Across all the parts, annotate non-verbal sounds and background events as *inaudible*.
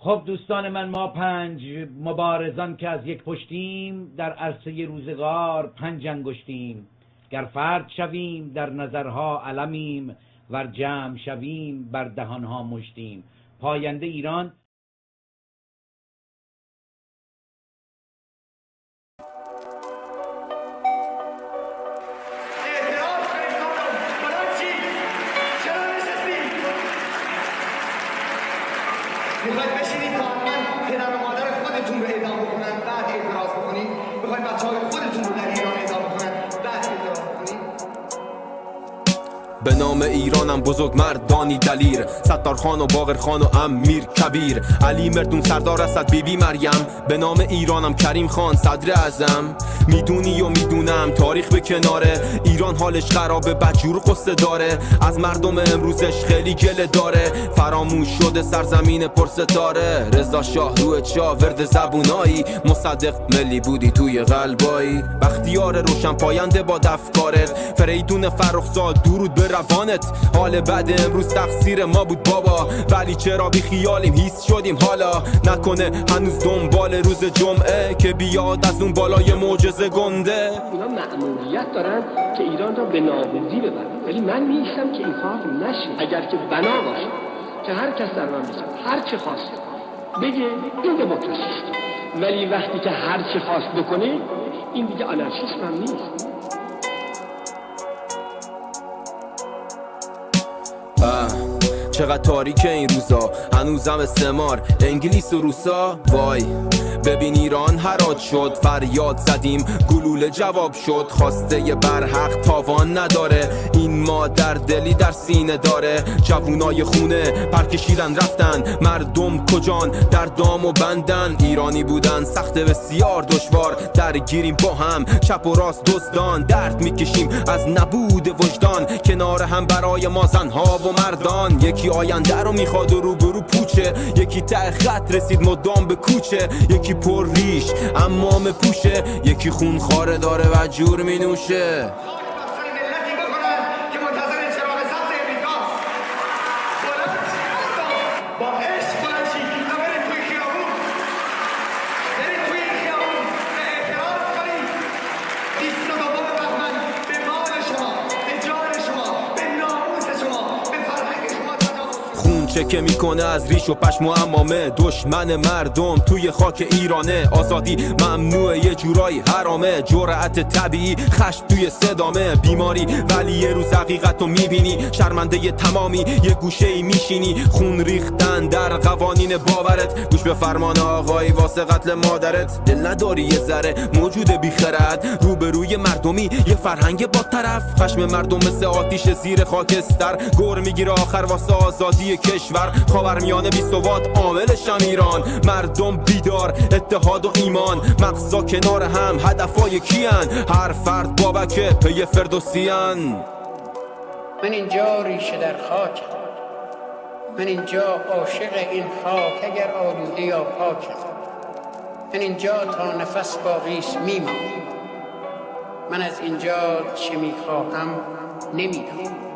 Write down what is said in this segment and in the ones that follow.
خب دوستان من ما پنج مبارزان که از یک پشتیم در عرصه روزگار پنج انگشتیم. گر فرد شویم در نظرها علمیم ور جمع شویم بر دهانها مشتیم. پاینده ایران به نام ایرانم بزرگ مردانی دلیر. ستار خان و باغر خان و امیر کبیر. علی مردون سردار اسد بیبی مریم. به نام ایرانم کریم خان صدر ازم می‌دونی و می‌دونم تاریخ به کناره. ایران حالش خرابه بدجور قصه داره. از مردم امروزش خیلی گله داره. فراموش شده سرزمین پرستاره رضا شاه روی چا ورد زبونایی. مصدق ملی بودی توی قلبایی. بختیار روشن پاینده با دفکارت. فریدون فرخزاد درود به روانت. حال بعد امروز تقصیر ما بود بابا. ولی چرا بی خیالیم هیست شدیم حالا. نکنه هنوز دنبال روز جمعه که بیاد از اون بالای معجزه گنده. اینا معمولیت دارن که ایران را به نابودی ببرن. ولی من نیستم که این کار نشه. اگر که بنا باشه که هر کس در من بزن هر چه خواست. بگه این دموکراسی ولی وقتی که هر چه خواست بکنه این دیگه آنارشیسم هم نیست. Uh. چقدر تاریک این روزا؟ هنوزم استعمار. انگلیس و روسا؟ وای. ببین ایران هرات شد فریاد زدیم. گلوله جواب شد خواسته برحق تاوان نداره. این مادر دلی در سینه داره. جوونای خونه پرکشیدن رفتن. مردم کجان؟ در دام و بندن. ایرانی بودن سخت بسیار دشوار. درگیریم با هم چپ و راست دزدان. درد می‌کشیم از نبود وجدان. کنار هم برای ما زنها و مردان. یکی آینده رو می‌خواد و روبرو پوچه. یکی ته خط رسید مدام به کوچه. یکی پر ریش امام پوشه. یکی خون خاره داره و جور می نوشه که می‌کنه از ریش و پشم و امامه دشمن مردم توی خاک ایرانه. آزادی ممنوع یه جورایی حرامه. جرأت طبیعی خشم توی صدامه. بیماری ولی یه روز حقیقت رو می‌بینی. شرمنده تمامی یه گوشه میشینی. خون ریختن در قوانین باورت. گوش به فرمان آقای واسه قتل مادرت. دل نداری یه ذره موجود بیخرد روبروی مردمی یه فرهنگ با طرف. خشم مردم مثل آتیش زیر خاکستر. گور می‌گیره آخر واسه آزادی کشور. کشور خاورمیانه بی ثبات عاملشم ایران. مردم بیدار اتحاد و ایمان. مقصا کنار هم هدفای کیان؟ هر فرد بابکه پی فردوسیان. من اینجا ریشه در خاک من اینجا عاشق این خاک اگر آلوده یا پاک من اینجا تا نفس باقیش میمانم. من از اینجا چه می‌خواهم نمی‌دونم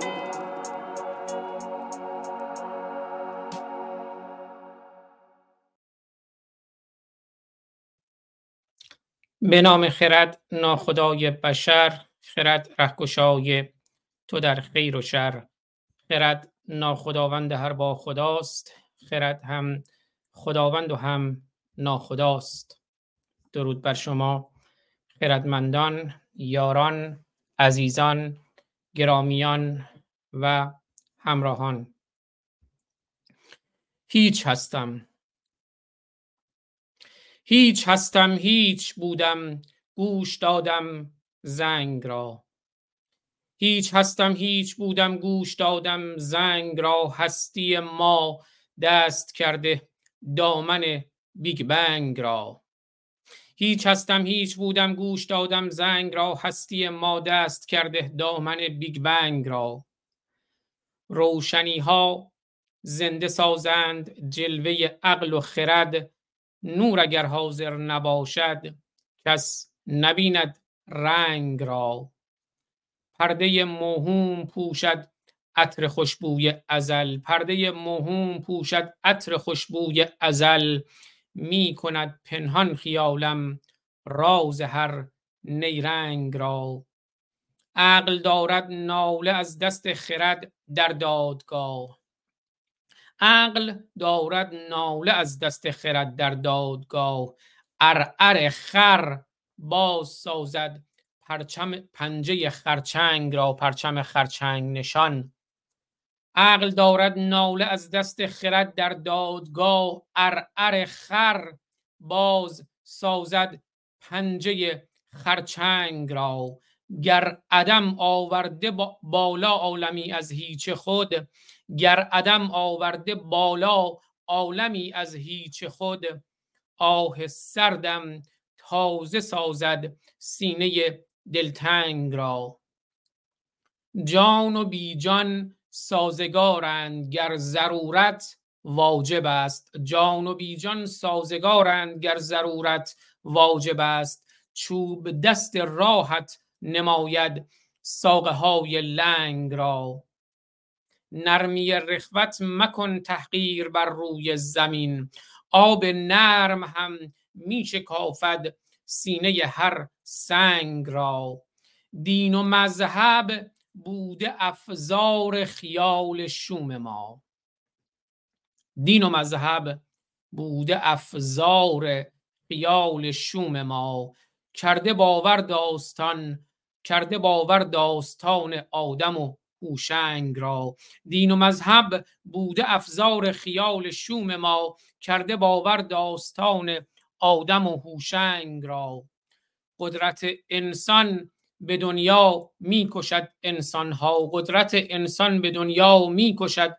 به نام خرد ناخدای بشر خرد رهگشای تو در خیر و شر. خرد ناخداوند هر با خداست خرد هم خداوند و هم ناخداست. درود بر شما خردمندان یاران عزیزان گرامیان و همراهان. هیچ هستم هیچ هستم هیچ بودم گوش دادم زنگ را. هیچ هستم هیچ بودم گوش دادم زنگ را. هستی ما دست کرده دامن Big Bang را. هیچ هستم هیچ بودم گوش دادم زنگ را. هستی ما دست کرده دامن Big Bang را. روشنی ها زنده سازند جلوه عقل و خرد. نور اگر حاضر نباشد کس نبیند رنگ را. پرده موهوم پوشد عطر خوشبوی ازل. پرده موهوم پوشد عطر خوشبوی ازل. می کند پنهان خیالم راز هر نیرنگ را. عقل دارد ناله از دست خرد در دادگاه. عقل دارد ناله از دست خرد در دادگاه. ارعر خر باز سازد پرچم پنجه خرچنگ را پرچم خرچنگ نشان. عقل دارد ناله از دست خرد در دادگاه. ارعر خر باز سازد پنجه خرچنگ را. گر عدم آورده بالا عالمی از هیچ خود گر عدم آورده بالا عالمی از هیچ خود آه سردم تازه سازد سینه دلتنگ را. جان و بیجان سازگارند گر ضرورت واجب است. جان و بیجان سازگارند گر ضرورت واجب است. چوب دست راحت نماید ساقه های لنگ را. نرمی رخوت مکن تحقیر بر روی زمین. آب نرم هم می شکافد سینه هر سنگ را. دین و مذهب بوده افزار خیال شوم ما. دین و مذهب بوده افزار خیال شوم ما. کرده باور داستان کرده باور داستان آدم و هوشنگ را. دین و مذهب بوده افزار خیال شوم ما. کرده باور داستان آدم و هوشنگ را. قدرت انسان به دنیا می‌کشد انسان ها قدرت انسان به دنیا می‌کشد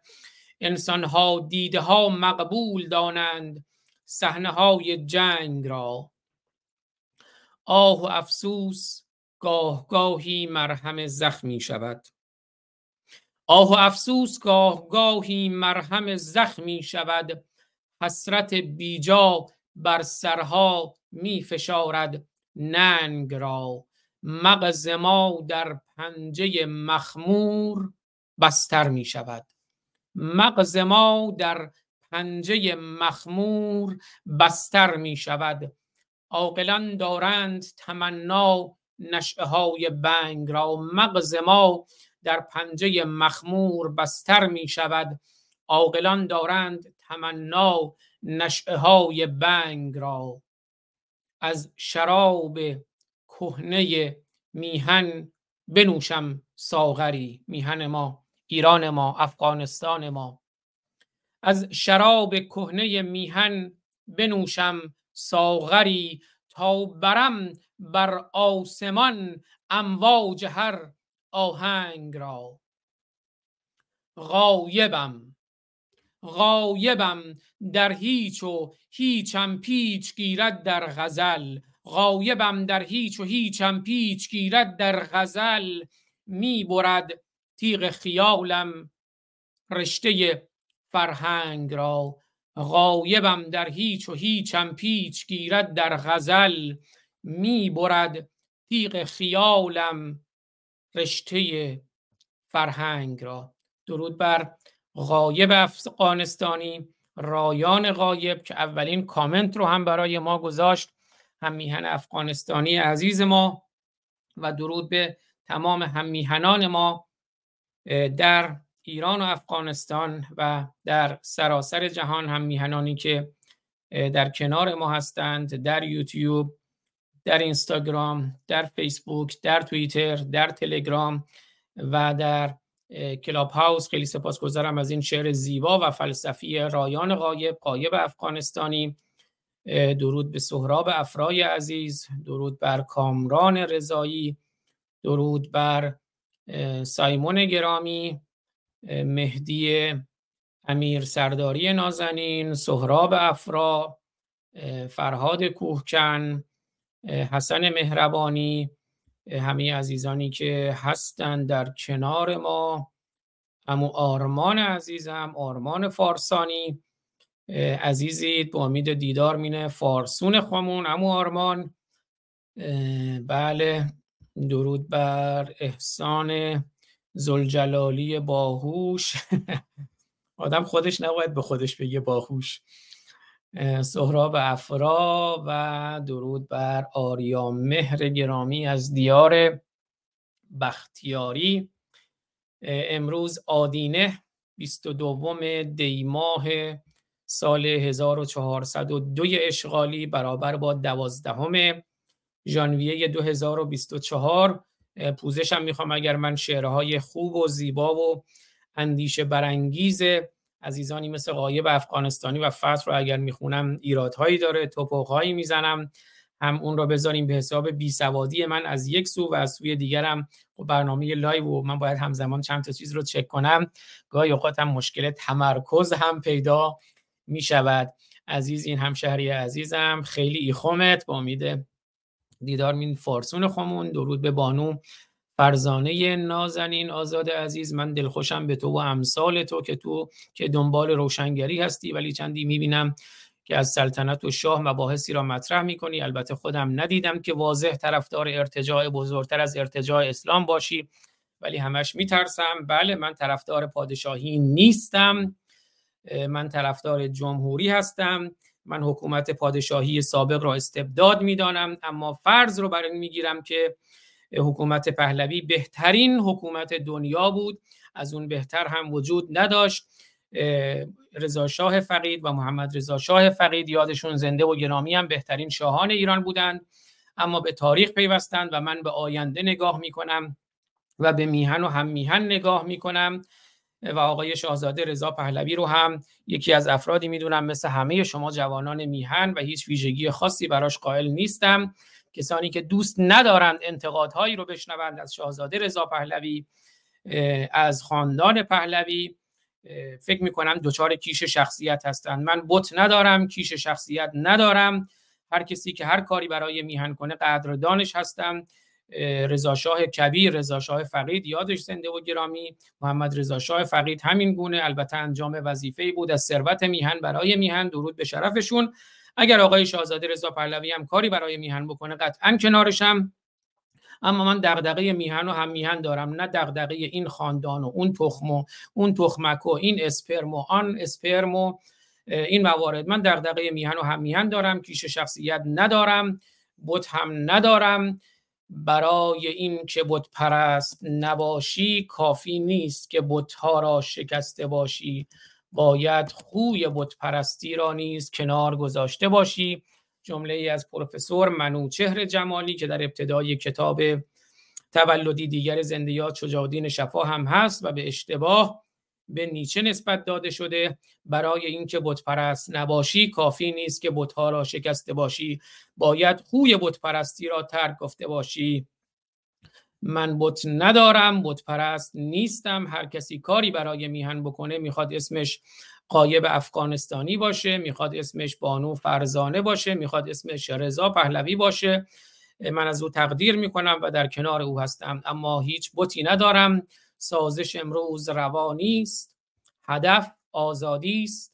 انسان ها دیده ها مقبول دانند صحنه های جنگ را. آه و افسوس گاه گاهی مرهم زخمی شود. آه و افسوس گاه گاهی مرهم زخمی شود. حسرت بیجا بر سرها می فشارد ننگ را. مغز ما در پنجه مخمور بستر می شود. مغز ما در پنجه مخمور بستر می شود. عاقلان دارند تمنا نشعه های بنگ را مغز ما در پنجه مخمور بستر می شود. عاقلان دارند تمنا نشعه های بنگ را. از شراب کهنه میهن بنوشم ساغری میهن ما ایران ما افغانستان ما. از شراب کهنه میهن بنوشم ساغری تا برم بر آسمان امواج هر آهنگ را. غایبم غایبم در هیچ و هیچم پیچ گیرد در غزل. غایبم در هیچ و هیچم پیچ گیرد در غزل. می برد تیغ خیالم رشته فرهنگ را. غایبم در هیچ و هیچم پیچ گیرد در غزل. می برد تیغ خیالم رشته فرهنگ را. درود بر غایب افغانستانی رایان غایب که اولین کامنت رو هم برای ما گذاشت. هم میهن افغانستانی عزیز ما و درود به تمام هم میهنان ما در ایران و افغانستان و در سراسر جهان هم میهنانی که در کنار ما هستند در یوتیوب در اینستاگرام در فیسبوک در توییتر در تلگرام و در کلاب هاوس خیلی سپاسگزارم از این شعر زیبا و فلسفی رایان غایب قایب افغانستانی. درود به سهراب افرای عزیز درود بر کامران رضایی درود بر سایمون گرامی مهدی امیر سرداری نازنین سهراب افرا فرهاد کوهکن حسن مهربانی همه عزیزانی که هستند در کنار ما. امو آرمان عزیزم آرمان فارسانی. عزیزید با امید دیدار مینه فارسون خامون امو آرمان. بله درود بر احسان زلجلالی باهوش. *laughs* آدم خودش نباید به خودش بگه باهوش. سهراب افرا و درود بر آریا مهر گرامی از دیار بختیاری. امروز آدینه 22 دی ماه سال 1402 اشغالی برابر با 12 ژانویه 2024 پوزشم می‌خوام اگر من شعرهای خوب و زیبا و اندیشه برانگیز عزیزانی مثل قایب افغانستانی و فتح رو اگر می‌خونم ایرادهایی داره توپوقهایی می‌زنم. هم اون رو بذاریم به حساب بی سوادی من از یک سو و از سوی دیگرم. خب برنامه live و من باید همزمان چند تا چیز رو چک کنم. گاهی اوقات هم مشکل تمرکز هم پیدا می شود عزیز این همشهری عزیزم خیلی ایخومت. با امید دیدار مین فارسون خمون. درود به بانو. فرزانه نازنین آزاد عزیز من دلخوشم به تو و امثال تو که تو که دنبال روشنگری هستی ولی چندی می‌بینم که از سلطنت و شاه مباحثی را مطرح می‌کنی. البته خودم ندیدم که واضح طرفدار ارتجاع بزرگتر از ارتجاع اسلام باشی ولی همش میترسم. بله من طرفدار پادشاهی نیستم. من طرفدار جمهوری هستم. من حکومت پادشاهی سابق را استبداد می‌دانم اما فرض رو برای می‌گیرم که حکومت پهلوی بهترین حکومت دنیا بود. از اون بهتر هم وجود نداشت. رضا شاه فقید و محمد رضا شاه فقید یادشون زنده و گرامی هم بهترین شاهان ایران بودند. اما به تاریخ پیوستند و من به آینده نگاه می‌کنم و به میهن و هم میهن نگاه می‌کنم. و آقای شاهزاده رضا پهلوی رو هم یکی از افرادی می‌دونم مثل همه شما جوانان میهن و هیچ ویژگی خاصی براش قائل نیستم. کسانی که دوست ندارند انتقادهایی رو بشنوند از شاهزاده رضا پهلوی از خاندان پهلوی فکر می‌کنم دچار کیش شخصیت هستند. من بت ندارم کیش شخصیت ندارم. هر کسی که هر کاری برای میهن کنه قدردانش هستم. رضا شاه کبیر رضا شاه فقید یادش زنده و گرامی. محمد رضا شاه فقید همین گونه البته انجام وظیفه‌ای بود از ثروت میهن برای میهن. درود به شرفشون. اگر آقای شاهزاده رضا پهلوی هم کاری برای میهن بکنه قطعا کنارشم. اما من دغدغه میهن و هم میهن دارم نه دغدغه این خاندان و اون تخم و اون تخمک و این اسپرم و آن اسپرم و این موارد. من دغدغه میهن و هم میهن دارم کیش شخصیت ندارم بت هم ندارم. برای این که بت پرست نباشی کافی نیست که بت ها را شکسته باشی. باید خوی بت پرستی را نیز کنار گذاشته باشی. جمله ای از پروفسور منوچهر جمالی که در ابتدای کتاب تولدی دیگر زندیات شجاعالدین شفا هم هست و به اشتباه به نیچه نسبت داده شده. برای اینکه بت پرست نباشی کافی نیست که بتها را شکسته باشی. باید خوی بت پرستی را ترک گفته باشی. من بت ندارم بت پرست نیستم هر کسی کاری برای میهن بکنه می‌خواد اسمش قایب افغانستانی باشه می‌خواد اسمش بانو فرزانه باشه می‌خواد اسمش رضا پهلوی باشه. من از او تقدیر می‌کنم و در کنار او هستم. اما هیچ بتی ندارم. سازش امروز روانی است هدف آزادی است.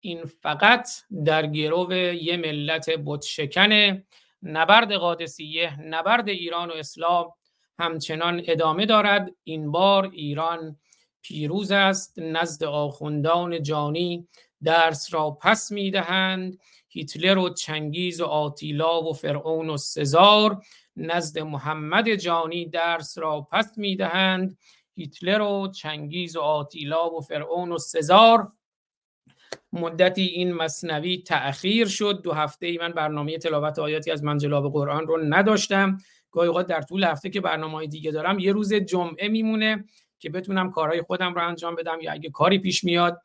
این فقط در گرو یه ملت بت شکنه. نبرد قادسیه نبرد ایران و اسلام. همچنان ادامه دارد. این بار ایران پیروز است. نزد آخوندان جانی درس را پس می‌دهند. هیتلر و چنگیز و آتیلا و فرعون و سزار نزد محمد جانی درس را پس می‌دهند. هیتلر و چنگیز و آتیلا و فرعون و سزار مدتی این مصنوی تأخیر شد. دو هفته ای من برنامه تلاوت آیاتی از منجلاب قرآن رو نداشتم. گاهی اوقات در طول هفته که برنامه دیگه دارم یه روز جمعه میمونه که بتونم کارهای خودم رو انجام بدم یا اگه کاری پیش میاد.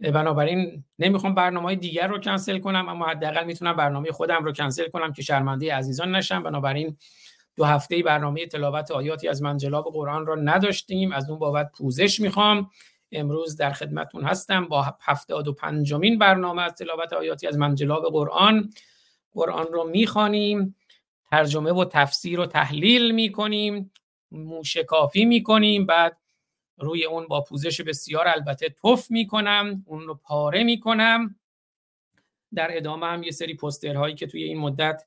بنابراین نمی‌خوام برنامه دیگر رو کنسل کنم اما حداقل می‌تونم برنامه خودم رو کنسل کنم که شرمنده عزیزان نشم. بنابراین دو هفته برنامه تلاوت آیاتی از منجلاب قرآن رو نداشتیم. از اون بابت پوزش می‌خوام. امروز در خدمتون هستم با هفتاد و پنجمین برنامه از تلاوت آیاتی از منجلاب قرآن. قرآن رو می‌خوانیم. ترجمه و تفسیر و تحلیل می‌کنیم موشکافی می‌کنیم بعد روی اون با پوزش بسیار البته تف می‌کنم اون رو پاره می‌کنم. در ادامه هم یه سری پسترهایی که توی این مدت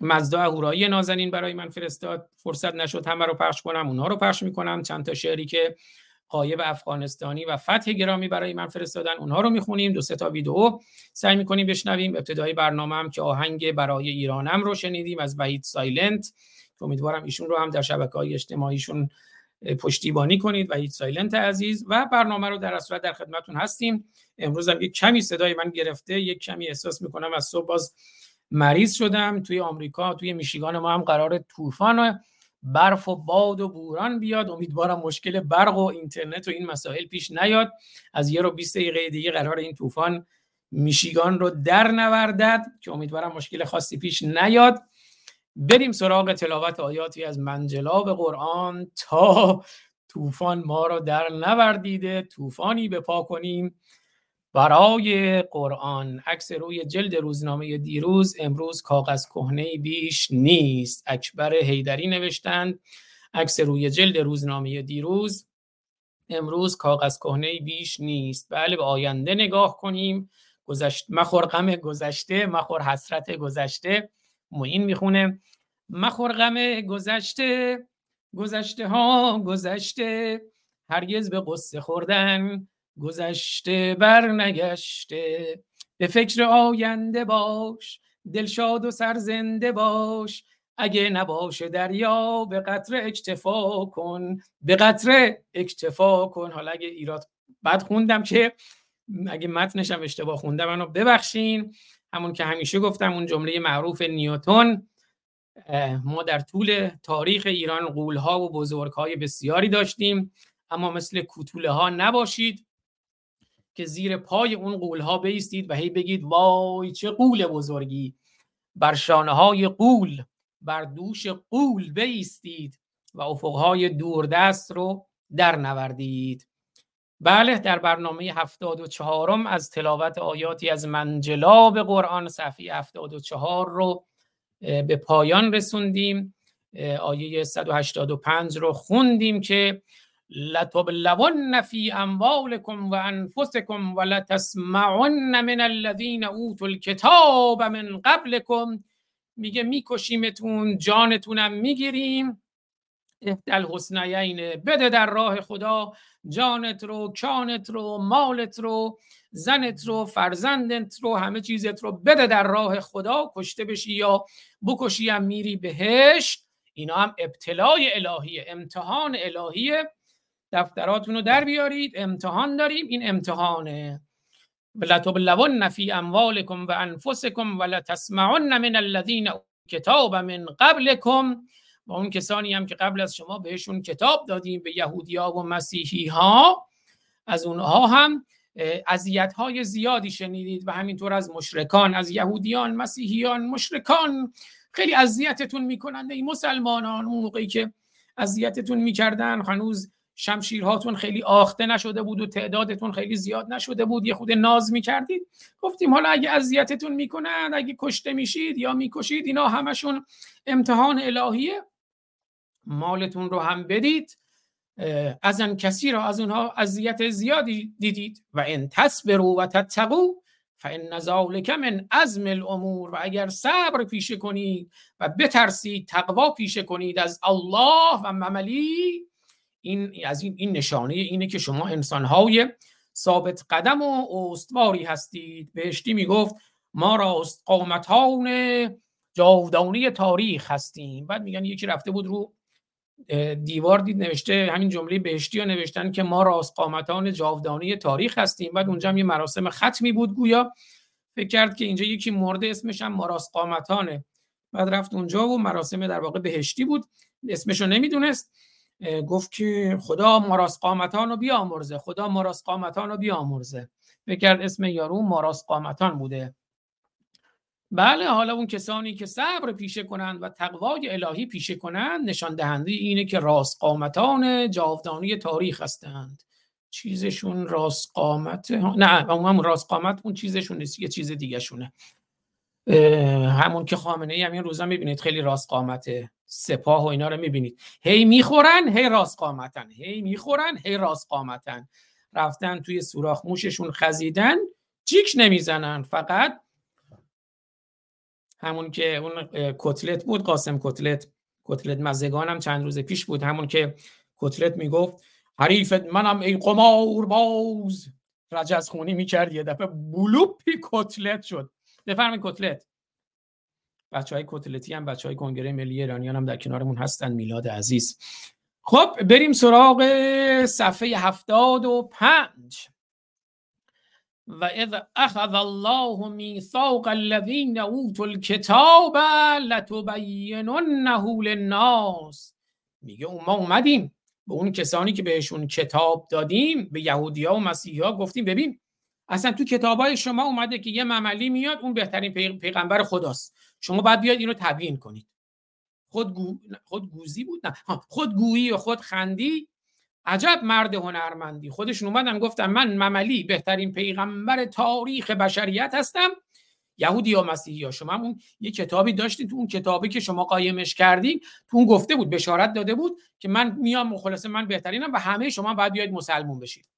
مزدا اهورایی نازنین برای من فرستاد. فرصت نشد همه رو پخش کنم اونها رو پخش می‌کنم. چند تا شعری که قایب افغانستانی و فتح گرامی برای من فرستادن. اونها رو می‌خونیم دو سه تا ویدیو سعی می‌کنیم بشنویم. ابتدای برنامه هم که آهنگ برای ایرانم رو شنیدیم از وحید سایلنت. که امیدوارم ایشون رو هم در شبکه های اجتماعیشون پشتیبانی کنید. وحید سایلنت عزیز. و برنامه رو در صورت در خدمتون هستیم. امروز هم یک کمی صدای من گرفته. یک کمی احساس می‌کنم از صبح باز مریض شدم. توی آمریکا توی میشیگان ما هم قرار طوفان برف و باد و بوران بیاد. امیدوارم مشکل برق و اینترنت و این مسائل پیش نیاد. از یه رو 20 دقیقه دیگه قرار این طوفان میشیگان رو در نوردد که امیدوارم مشکل خاصی پیش نیاد. بریم سراغ تلاوت آیاتی از منجلاب قرآن تا طوفان ما رو در نوردیده. طوفانی به پا کنیم. برای قرآن عکس روی جلد روزنامه دیروز امروز کاغذ کهنه بیش نیست. اکبر هیدری نوشتند عکس روی جلد روزنامه دیروز امروز کاغذ کهنه بیش نیست. بله به آینده نگاه کنیم. گذشت مخور غم گذشته مخور حسرت گذشته. معین می‌خونه. مخور غم گذشته گذشته ها گذشته. هرگز به قصه خوردن گذشته بر نگشته به فکر آینده باش دلشاد و سرزنده باش. اگه نباشه دریا به قطره اکتفا کن. به قطره اکتفا کن. حالا اگه ایراد بد خوندم که اگه متنشم اشتباه خوندم منو ببخشین. همون که همیشه گفتم اون جمله معروف نیوتون ما در طول تاریخ ایران قولها و بزرگهای بسیاری داشتیم اما مثل کوتوله ها نباشید. که زیر پای اون قولها بیستید و هی بگید وای چه قول بزرگی! بر شانه های قول بر دوش قول بیستید و افقهای دوردست رو در نوردید. بله در برنامه هفتاد و چهارم از تلاوت آیاتی از منجلاب قرآن صفحه هفتاد و چهار رو به پایان رسوندیم. آیه 185 رو خوندیم که لتبلون فی اموالکم و انفسکم و لتسمعن من الذین اوتوا الکتاب من قبلکم میگه میکشیمتون جانتونم می‌گیریم. اهدل حسنیین بده در راه خدا جانت رو کانت رو مالت رو زنت رو فرزندت رو همه چیزت رو بده در راه خدا. کشته بشی یا بکشی هم میری بهشت. اینا هم ابتلای الهیه امتحان الهیه. دفتراتون رو در بیارید. امتحان داریم. این امتحانه. ولتبلون فی اموالکم و انفسکم و لتسمعن من الذین کتاب من قبلکم. و اون کسانی هم که قبل از شما بهشون کتاب دادیم به یهودی ها و مسیحی ها از اونها هم اذیت های زیادی شنیدید و همینطور از مشرکان از یهودیان مسیحیان مشرکان. خیلی اذیتتون می‌کنند این مسلمانان اون موقعی که اذیتتون می‌کردن هنوز شمشیرهاتون خیلی آخته نشده بود و تعدادتون خیلی زیاد نشده بود. یه خود ناز می‌کردید. گفتیم حالا اگه اذیتتون می‌کنن اگه کشته میشید یا می‌کشید اینا همشون امتحان الهیه. مالتون رو هم بدید. از ان کسی را از اونها اذیت زیادی دیدید. و ان تصبروا و تتقوا فان ذلک من عزم الامور. و اگر صبر پیشه کنید و بترسید تقوا پیشه کنید از الله و مملی این از این, این نشانه اینه که شما انسانهای ثابت قدم و استواری هستید. بهشتی می‌گفت ما راست قامتان جاودانی تاریخ هستیم. بعد میگن یکی رفته بود رو دیوار دید نوشته همین جمله بهشتی رو نوشتن که ما راست قامتان جاودانی تاریخ هستیم. بعد اونجا هم یه مراسم ختمی بود گویا. فکر کرد که اینجا یکی مرده اسمش هم ما راست قامتانه بعد رفت اونجا و مراسم در واقع بهشتی بود. اسمش رو نمی‌دونست. گفت که خدا ماراس قامتان رو بیامرزه خدا ماراس قامتان رو بیامرزه. فکر کرد اسم یارو ماراس قامتان بوده. بله حالا اون کسانی که صبر پیشه کنند و تقوای الهی پیشه کنند نشان دهنده اینه که راست قامتان جاودانی تاریخ هستند. چیزشون راست قامت نه اون راست قامت اون چیزشون نیست یه چیز دیگه شونه همون که خامنه ای همین روزا می‌بینید خیلی راست قامته سپاه و اینا رو می‌بینید. هی می‌خورن هی راست قامتن. هی می‌خورن هی راست قامتن. رفتن توی سوراخ موششون خزیدن جیک نمی‌زنن. فقط همون که اون کتلت بود قاسم کتلت. کتلت مزگانم چند روز پیش بود. همون که کتلت می‌گفت حریف منم ای قمار باز. رجز خونی می‌کرد یه دفعه بلوپی کتلت شد. بفرمایید کتلت. بچه های کتلتی هم بچه های کنگره ملی ایرانیان هم در کنارمون هستن. میلاد عزیز. خب بریم سراغ صفحه هفتاد و پنج. و اذ اخذ الله میثاق الذین اوتوا الکتاب لتبیننه للناس. میگه ما اومدیم به اون کسانی که بهشون کتاب دادیم به یهودی ها و مسیحی ها گفتیم ببین اصلا تو کتاب های شما اومده که یه مملی میاد اون بهترین پیغمبر خداست. شما باید بیاد اینو تبیین کنید. خود خودگوزی بود؟ نه. خودگویی و خود خندی؟ عجب مرد هنرمندی. خودشون اومدن گفتن من مملی بهترین پیغمبر تاریخ بشریت هستم. یهودی یا مسیحی یا شما اون یه کتابی داشتید تو اون کتابی که شما قایمش کردیم تو اون گفته بود بشارت داده بود که من میام مخلص من بهترینم و همه شما باید بیاید مسلمون بشید.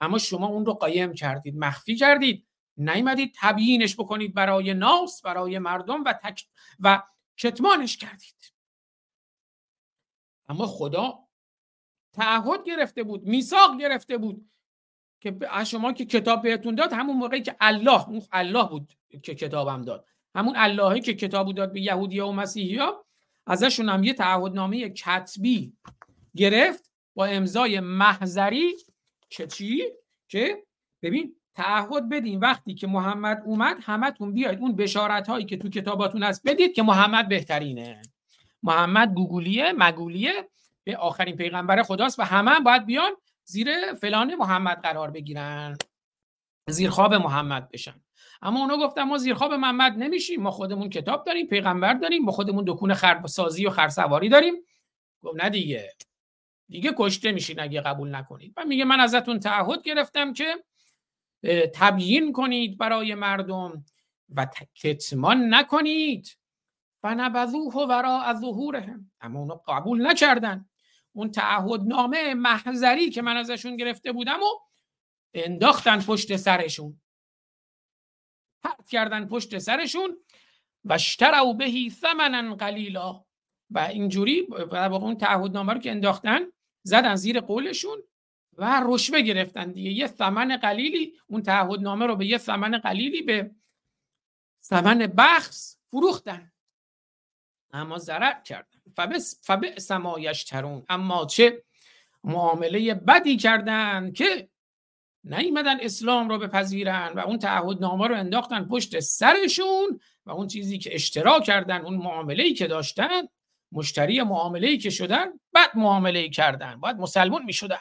اما شما اون رو قایم کردید مخفی کردید. نیومدید تبیینش بکنید برای ناس برای مردم و تک و کتمانش کردید. اما خدا تعهد گرفته بود میثاق گرفته بود که شما که کتاب بهتون داد همون موقعی که الله اون الله بود که کتابم داد. همون اللهی که کتاب داد به یهودی و مسیحی ها ازشون هم یه تعهدنامه کتبی گرفت با امضای محضری که چی؟ که ببین تعهد بدین. وقتی که محمد اومد همتون بیاید اون بشارت هایی که تو کتاباتون هست بدید که محمد بهترینه. محمد گوگولیه مگولیه به آخرین پیغمبر خداست و همه هم باید بیان زیر فلان محمد قرار بگیرن. زیر خواب محمد بشن. اما اونا گفتن ما زیر خواب محمد نمیشیم. ما خودمون کتاب داریم پیغمبر داریم ما خودمون دکون سازی و خرسواری داریم. گفت نه دیگه. دیگه کشته میشین اگه قبول نکنید. و میگه من ازتون تعهد گرفتم که تبیین کنید برای مردم و کتمان نکنید. فنبذوه ورا ظهورهم. اما اونو قبول نکردن. اون تعهدنامه محضری که من ازشون گرفته بودم و انداختن پشت سرشون. پرت کردن پشت سرشون و اشتروا بهی ثمنا قلیلا. و اینجوری اون تعهدنامه رو که انداختن زدن زیر قولشون. و رشوه گرفتن دیگه. یه ثمن قلیلی اون تعهدنامه رو به یه ثمن قلیلی به ثمن بخص فروختن. اما ضرر کردن. فبس ما یشترون. اما چه معامله بدی کردن که نیومدن اسلام رو بپذیرن و اون تعهدنامه رو انداختن پشت سرشون و اون چیزی که اشتراک کردن اون معامله که داشتن مشتری معامله که شدن بعد معامله کردن. باید مسلمون می‌شدن.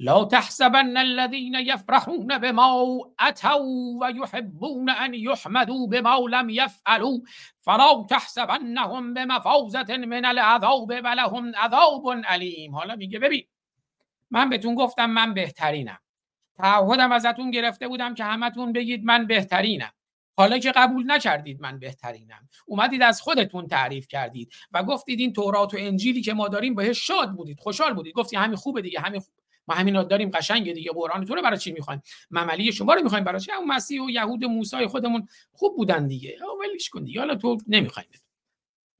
لا تحسبن الذين يفرحون بما اتوا ويحبون ان يحمدوا بما لم يفعلوا. فلا تحسبنهم بمفازة من العذاب ولهم عذاب علیم حالا میگه ببین من بهتون گفتم من بهترینم. تعهدم ازتون گرفته بودم که همتون بگید من بهترینم. حالا که قبول نکردید من بهترینم. اومدید از خودتون تعریف کردید و گفتید این تورات و انجیلی که ما داریم بهش شاد بودید خوشحال بودید. گفتی همین خوبه دیگه همین ما همینا داریم قشنگه دیگه قرآن تو رو برای چی می‌خوایم؟ مملی شما رو می‌خوایم برای چی؟ اون مسیح و یهود و موسی خودمون خوب بودن دیگه. ولش کن دیگه. حالا تو نمی‌خوایم.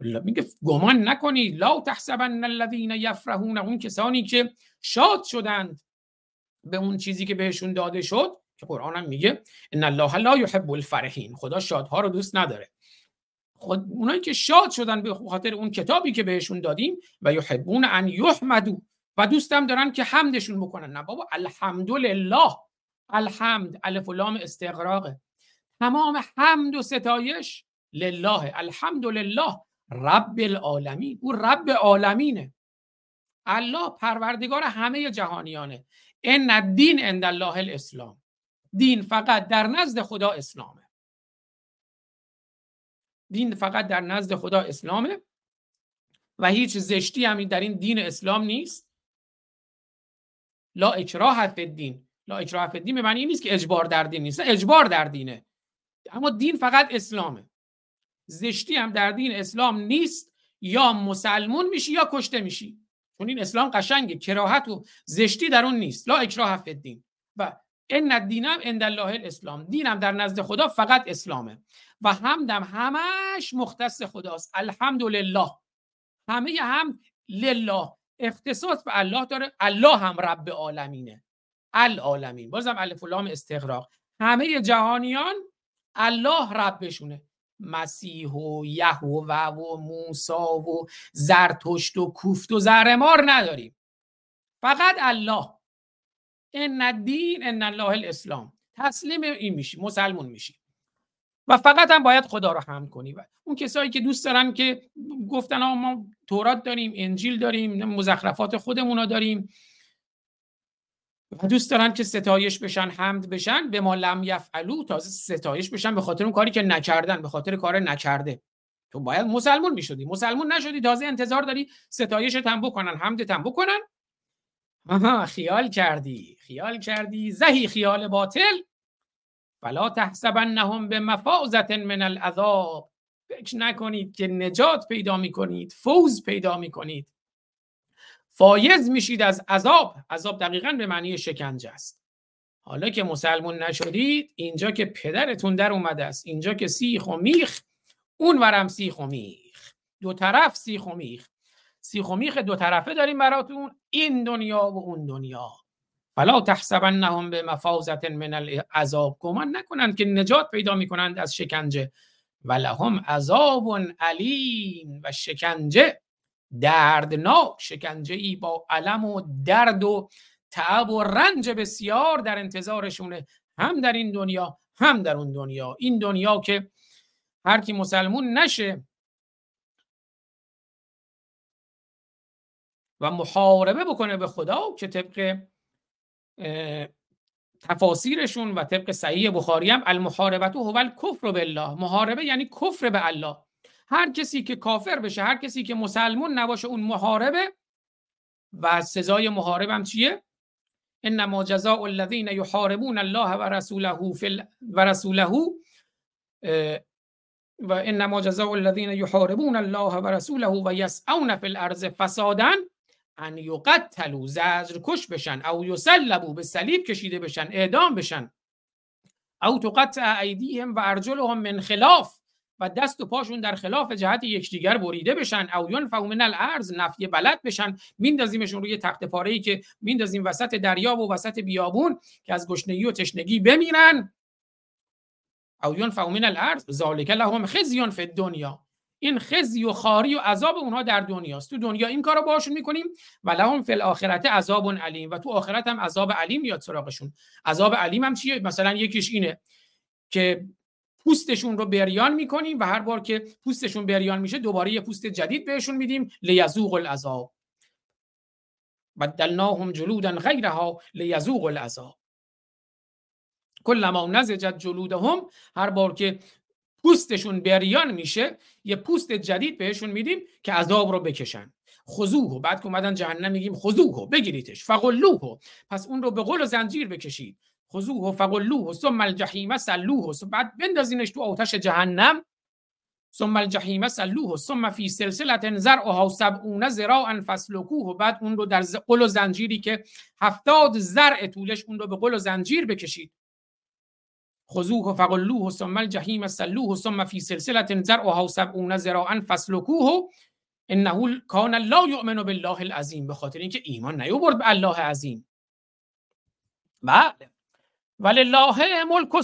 میگه گمان نکنی. لا تحسبن الذين يفرحون اون کسانی که شاد شدند به اون چیزی که بهشون داده شد که قرآن هم میگه ان الله لا يحب الفرحین. خدا شادها رو دوست نداره. خود اونایی که شاد شدن به خاطر اون کتابی که بهشون دادیم و یحبون ان یحمدو و دوستم دارن که حمدشون بکنن. نه بابا الحمدلله. الحمد الف لام استقراقه تمام حمد و ستایش لله. الحمدلله. رب العالمین. او رب عالمینه. الله پروردگار همه جهانیانه. ان الدین عند الله الاسلام. دین فقط در نزد خدا اسلامه. دین فقط در نزد خدا اسلامه. و هیچ زشتی هم در این دین اسلام نیست. لا اکراه فی الدین لا اکراه فی الدین به معنی نیست که اجبار در دین نیست. اجبار در دینه. اما دین فقط اسلامه. زشتی هم در دین اسلام نیست. یا مسلمون میشی یا کشته میشی. چون این اسلام قشنگه کراهت و زشتی در اون نیست. لا اکراه فی الدین و این الدینم عند الله الاسلام. دینم در نزد خدا فقط اسلامه. و همدم همش مختص خداست. الحمدلله. همه هم لله. اختصاص به الله داره. الله هم رب عالمینه. العالمین. بازم الف و لام استغراق. همه جهانیان الله ربشونه. مسیح و یهوه و موسا و زرتشت و کوفت و زرمار نداریم. فقط الله. ان الدین ان الله الاسلام. تسلیم این میشی. مسلمون میشی. و فقط هم باید خدا رو هم کنی. و اون کسایی که دوست دارن که گفتن ما تورات داریم انجیل داریم مزخرفات خودمون داریم. و دوست دارن که ستایش بشن حمد بشن به ما لم یفعلو تازه ستایش بشن به خاطر اون کاری که نکردن به خاطر کار نکرده. تو باید مسلمون می‌شدی. مسلمون نشدی تازه انتظار داری ستایش هم بکنن حمد هم بکنن آها خیال کردی خیال کردی. زهی خیال باطل. فلا تحسبنهم به مفازت من العذاب. فکر نکنید که نجات پیدا می‌کنید فوز پیدا می‌کنید. فایز میشید از عذاب. عذاب دقیقا به معنی شکنجه است. حالا که مسلمون نشدید اینجا که پدرتون در اومده است اینجا که سیخ و میخ اون ورم سیخ و میخ. دو طرف سیخ و میخ. سیخ و میخ دو طرفه داریم براتون این دنیا و اون دنیا. فلا تحسبنهم به مفازت من العذاب. گمان نکنند که نجات پیدا می‌کنند از شکنجه ولهم عذاب علیم و شکنجه دردناک. شکنجه ای با علم و درد و تعب و رنج بسیار در انتظارشونه هم در این دنیا هم در اون دنیا. این دنیا که هر کی مسلمون نشه و محاربه بکنه به خدا که طبق تفاسیرشون و طبق صحیح بخاری هم المحاربت هو الکفر بالله. محاربه یعنی کفر به الله. هر کسی که کافر بشه هر کسی که مسلمون نباشه اون محاربه. و سزای محارب هم چیه؟ انما جزاء الذين يحاربون الله ورسوله في ورسوله و انما جزاء الذين يحاربون الله ورسوله ويسعون في الارض فسادا. ان یقتلوا زجر کش بشن او یسلبوا به صلیب کشیده بشن اعدام بشن. او تقطع ایدیهم و ارجلهم من خلاف و دست و پاشون در خلاف جهت یکدیگر بریده بشن. او ینفعوا من الارض نفی بلد بشن. میندازیمشون روی تخت پاره ای که میندازیم وسط دریا و وسط بیابون که از گشنگی و تشنگی بمیرن. او ینفعوا من الارض ذالک لهم خزی فی الدنیا. این خزی و خاری و عذاب اونها در دنیاست. تو دنیا این کارو باشون می‌کنیم و لهم فی الاخرت عذاب علیم و تو آخرت هم عذاب علیم میاد سراغشون. عذاب علیم هم چیه؟ مثلا یکیش اینه که پوستشون رو بریان می‌کنیم و هر بار که پوستشون بریان میشه دوباره یه پوست جدید بهشون میدیم. لیذوق العذاب. بدلناهم جلودا غیرها لیذوق العذاب. کلما نزجت جلودهم هر بار که پوستشون بریان میشه یه پوست جدید بهشون میدیم که عذاب رو بکشن. خضوه بعد که اومدن جهنم میگیم خضوه بگیریدش. فقلوه پس اون رو به قل و زنجیر بکشید. خضوه فقلوه ثم الجحیم سلوه بعد بندازینش تو آتش جهنم. ثم الجحیم سلوه ثم فی سلسله زرعها سبعون ذراعا فسلکوه بعد اون رو در قل و زنجیری که هفتاد زرع طولش اون رو به قل و زنجیر بکشید. خذوه فقلوه ثم الجحیم سلوه ثم فی سلسله زرعها سبعون ذراعا فسلکوه انه کان لا یؤمن بالله العظیم به خاطر اینکه ایمان نیاورد به الله عظیم. بله. ولله ملک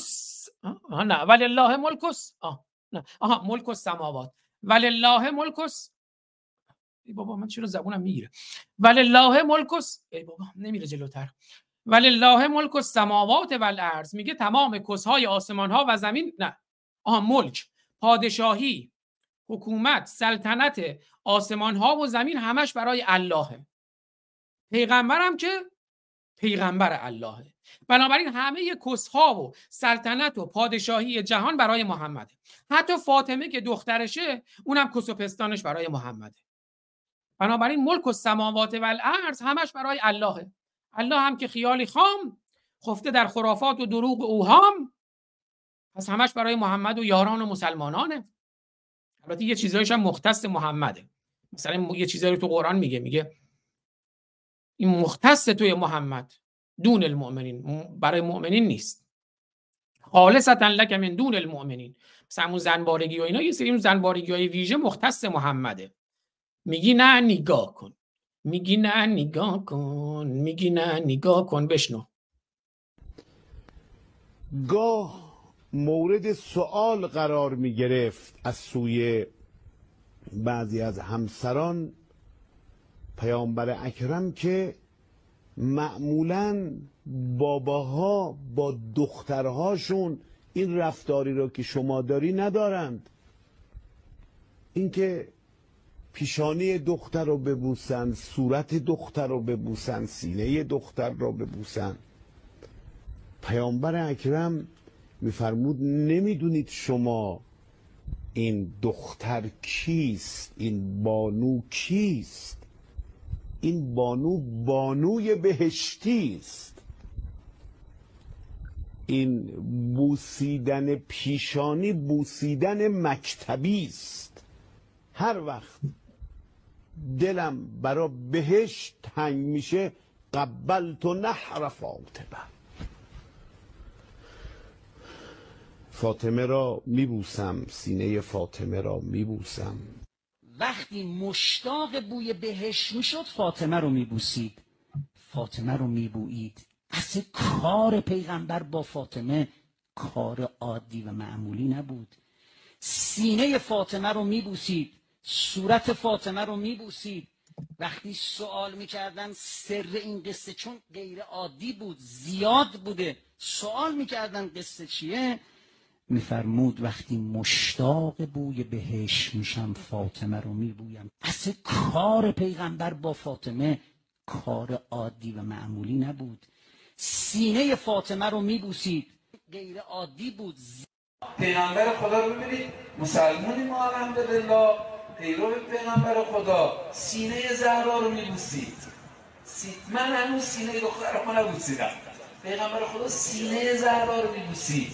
نه ولله ملک آه نه. آها ملک السماوات. ولله ملک ای بابا من چرا زبونم می‌گیره؟ ولله ملک ای بابا نمیره جلوتر. ولله ملک السماوات والارض میگه تمام کسهای آسمان ها و زمین نه. آها ملک پادشاهی حکومت سلطنت آسمان ها و زمین همش برای اللهه. پیغمبرم که پیغمبر اللهه. بنابراین همه کسها و سلطنت و پادشاهی جهان برای محمده. حتی فاطمه که دخترشه اونم کس و پستانش برای محمده. بنابراین ملک و سماوات و الارض همش برای اللهه. الله هم که خیالی خام خفته در خرافات و دروغ اوهام پس همش برای محمد و یاران و مسلمانانه. البته یه چیزایش هم مختص محمده. مثلا یه چیزایی تو قرآن میگه میگه این مختص توی محمد دون المؤمنین برای مؤمنین نیست. خالصتا لک من دون المؤمنین. مثلا همون زنبارگی و اینا یه سری زنبارگی های ویژه مختص محمده. میگی نه نگاه کن. میگی نه نگاه کن. میگی نه نگاه کن. بشنو. گاه مورد سوال قرار می گرفت از سوی بعضی از همسران پیامبر اکرم که معمولا باباها با دخترهاشون این رفتاری را که شما داری ندارند. اینکه پیشانی دختر رو ببوسن صورت دختر رو ببوسن سینه دختر رو ببوسن. پیامبر اکرم میفرمود نمی‌دونید شما این دختر کیست؟ این بانو کیست؟ این بانو بانوی بهشتی است این بوسیدن پیشانی بوسیدن مکتبی است. هر وقت دلم برا بهشت تنگ میشه قبلت و نحر فاطمه فاطمه را میبوسم سینه فاطمه را میبوسم. وقتی مشتاق بوی بهش می‌شد فاطمه رو میبوسید. فاطمه رو میبویید. اصل کار پیغمبر با فاطمه کار عادی و معمولی نبود. سینه فاطمه رو میبوسید. صورت فاطمه رو میبوسید. وقتی سوال می‌کردن سر این قصه چون غیر عادی بود زیاد بوده. سوال می‌کردن قصه چیه؟ میفرمود وقتی مشتاق بوی بهش میشم فاطمه رو میبویم. اصل کار پیغمبر با فاطمه کار عادی و معمولی نبود. سینه فاطمه رو میبوسید. غیر عادی بود. پیغمبر خدا رو ببینید مسلمونی ما الحمدلله پیرو پیغمبر خدا سینه زهرا رو میبوسید. من هنوز سینه دختر رو نبوسیدم. پیغمبر خدا سینه زهرا رو میبوسید.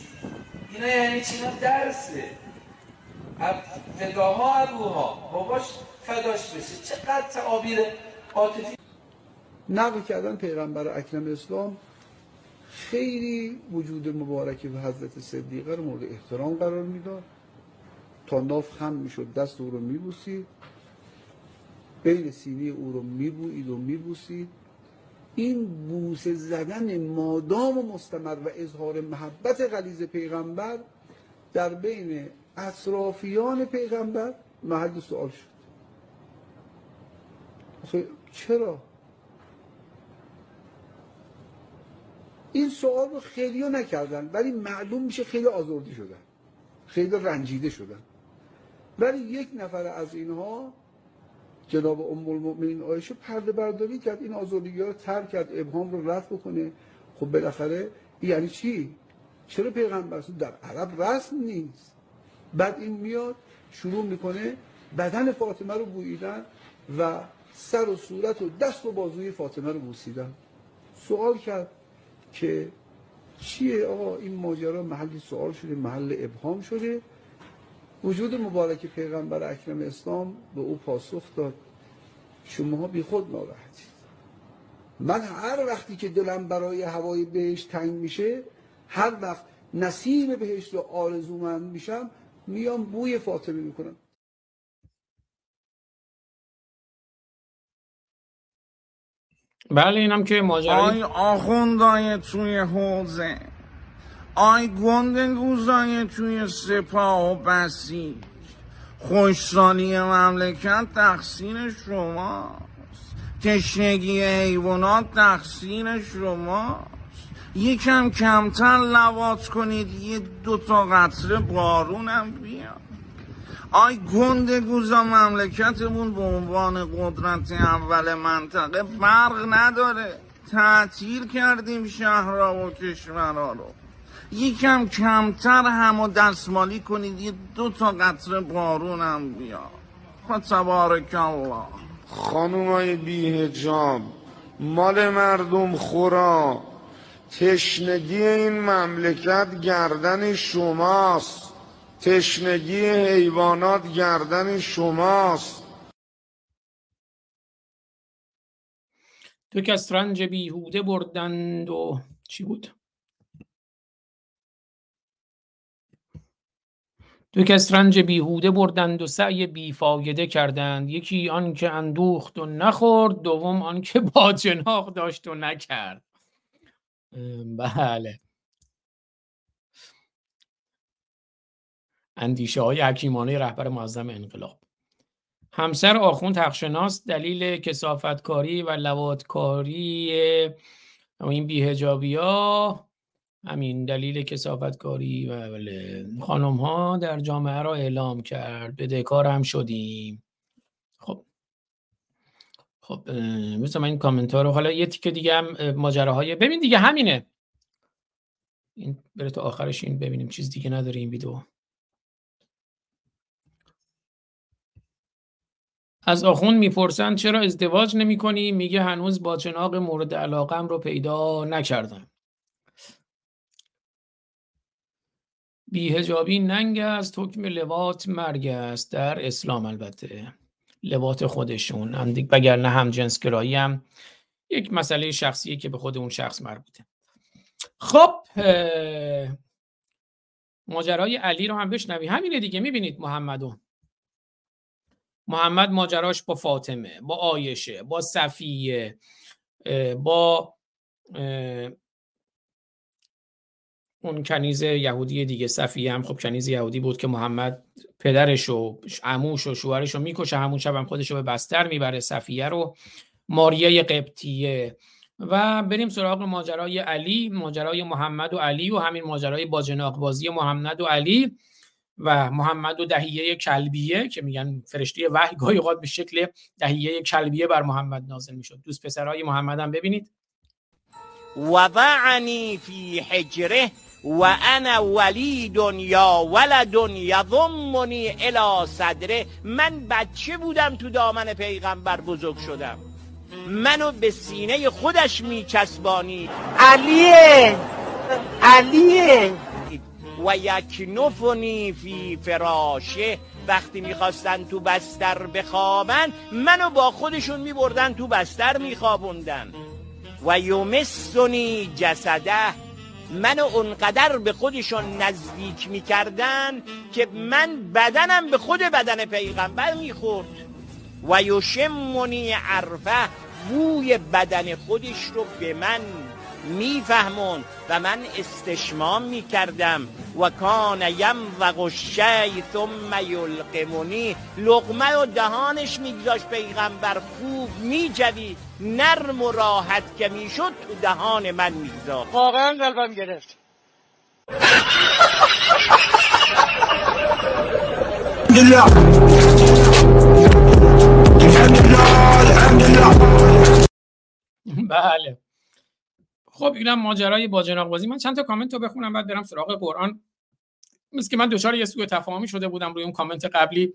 اینا یعنی چی؟ درسه. فداها ابوها باباش فداش بشه. چقدر تعابیر عاطفی. نقل کردن پیغمبر اکرم اسلام خیلی وجود مبارک و حضرت صدیقه رو مورد احترام قرار می‌داد. تا ناف خم می‌شد دست او رو میبوسید. بین سینه او رو میبویید و میبوسید. این بوسه زدن مادام و مستمر و اظهار محبت غلیز پیغمبر در بین اطرافیان پیغمبر محل سوال شد. چرا؟ این سوال رو خیلی ها نکردن ولی معلوم میشه خیلی آزردی شدن. خیلی رنجیده شدن. ولی یک نفر از اینها جناب ام المؤمنین عایشه پرده برداری کرد. این آزادگی رو ترک کرد ابهام رو رفع بکنه. خب بالاخره یعنی چی؟ چرا پیغمبر در عرب رسم نیست؟ بعد این میاد شروع می‌کنه بدن فاطمه رو بوییدن و سر و صورت و دست و بازوی فاطمه رو بوسیدن. سوال کرد که چیه؟ آقا این ماجرا محلی سوال شده محل ابهام شده. وجود مبارک پیغمبر اکرم اسلام به او پاسخ داد. شما بی خود ناراحتید. من هر وقتی که دلم برای هوای بهشت تنگ میشه هر وقت نسیم بهشت رو آرزومند میشم میام بوی فاطمه می‌کنم. بله اینم که ماجرا آی آخوندای توی حوزه. آی گوزای توی سپاه و بسیج. خوشسالی مملکت تقصیر شماست. تشنگی حیوانات تقصیر شماست. یکم کمتر لوات کنید یه دوتا قطره بارونم بیاد. آی گند گوزا مملکتمون به عنوان قدرت اول منطقه برق نداره. تعطیل کردیم شهرها و کشورها رو. یکم کمتر هم و دستمالی کنید یه دو تا قطره بارون هم بیا خود تبارک الله. خانومای بیهجاب مال مردم خورا. تشنگی این مملکت گردن شماست. تشنگی حیوانات گردن شماست. تو کس رنج بیهوده بردند و چی بود؟ دو کس رنج بیهوده بردند و سعی بیفایده کردند. یکی آن که اندوخت و نخورد دوم آن که با جناق داشت و نکرد. بله. اندیشه های حکیمانه رهبر معظم انقلاب. همسر آخوند حقشناس دلیل کسافتکاری و لواتکاری این بیهجابی ها همین دلیل کسافتکاری و بله، خانم ها در جامعه را اعلام کرد. به دکار هم شدیم. خب. خب مثل من این کامنت ها رو حالا یه تیکه دیگه هم ماجراهای ببین دیگه همینه. این بره تا آخرش این ببینیم. چیز دیگه نداره این ویدیو. از آخون می‌پرسند چرا ازدواج نمی کنی؟ میگه هنوز با چناق مورد علاقم رو پیدا نکردم. بیهجابی ننگ است حکم لوات مرگ است. در اسلام البته. لوات خودشون. نه هم جنس گرایی هم یک مسئله شخصیه که به خود اون شخص مربوطه. خب ماجرای علی رو هم بشنوی. همینه دیگه می‌بینید محمدو. محمد ماجراش با فاطمه با آیشه با صفیه با اون کنیز یهودی دیگه صفیه هم خب کنیز یهودی بود که محمد پدرش و عموش و شوهرش رو می‌کشه همون شب هم خودش رو به بستر می‌بره صفیه رو ماریه قبطیه. و بریم سراغ ماجرای علی ماجرای محمد و علی و همین ماجرای باجناق بازی محمد و علی و محمد و دهیه کلبیه که میگن فرشته وحی گاهی اوقات به شکل دهیه کلبیه بر محمد نازل می‌شد. دوست پسرای محمد هم ببینید. وضعنی فی حجره و انا ولید یا ولد یضمنی الی صدره من بچه بودم تو دامن پیغمبر بزرگ شدم منو به سینه خودش میچسبانی علیه علیه و یک نفنی فی فراشه وقتی می‌خواستن تو بستر بخوابن منو با خودشون میبردن تو بستر میخوابوندن و یومسونی جسده منو اونقدر به خودشون نزدیک می‌کردن که من بدنم به خود بدن پیغمبر می‌خورد. و یشمونی عرفه بوی بدن خودش رو به من میفهمون و من استشمام می‌کردم. و کان یموق الشی ثم یلقمونی لقمه و دهانش میگذاشت پیغمبر. خوب میجوید نرم و راحت که می‌شد تو دهان من میگذاشت. واقعا قلبم گرفت. بله. خب اینم ماجرای با جناق بازی. من چند تا کامنت رو بخونم بعد برم سراغ قرآن. مثل که من دچار یه سوء تفاهمی شده بودم روی اون کامنت قبلی.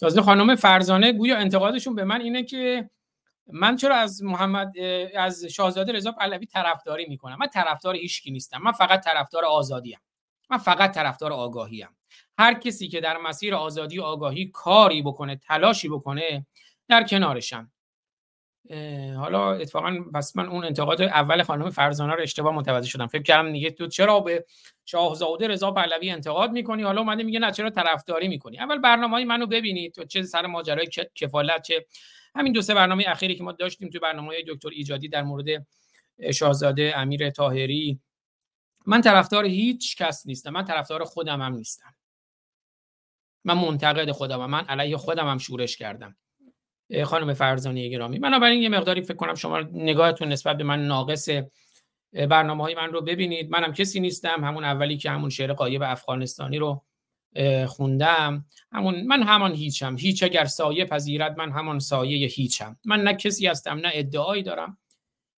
تازه خانم فرزانه گویا انتقادشون به من اینه که من چرا از محمد از شاهزاده رضا پهلوی طرفداری می‌کنم؟ من طرفدار هیچکی نیستم. من فقط طرفدار آزادی ام من فقط طرفدار آگاهی ام هر کسی که در مسیر آزادی و آگاهی کاری بکنه تلاشی بکنه در کنارشم. حالا اتفاقا پس من اون انتقاد اول خانم فرزانه رو اشتباه متوجه شدم. فکر کردم دیگه تو چرا به شاهزاده رضا پهلوی انتقاد می‌کنی؟ حالا اومده میگه نه چرا طرفداری می‌کنی؟ اول برنامه‌های منو ببینید تو چه سر ماجرای کفالت چه همین دو سه برنامه اخیری که ما داشتیم تو برنامه دکتر ایجادی در مورد شاهزاده امیر طاهری. من طرفدار هیچ کس نیستم من طرفدار خودم هم نیستم. من منتقد خودم هم. من علیه خودم هم شورش کردم. خانم فرزانه گرامی. بنابراین یه مقداری فکر کنم شما نگاهتون نسبت به من ناقص برنامه های من رو ببینید. منم کسی نیستم. همون اولی که همون شعر قایب افغانستانی رو خوندم. همون من همان هیچم. هیچ اگر سایه پذیرد من همان سایه هیچم. من نه کسی هستم نه ادعایی دارم.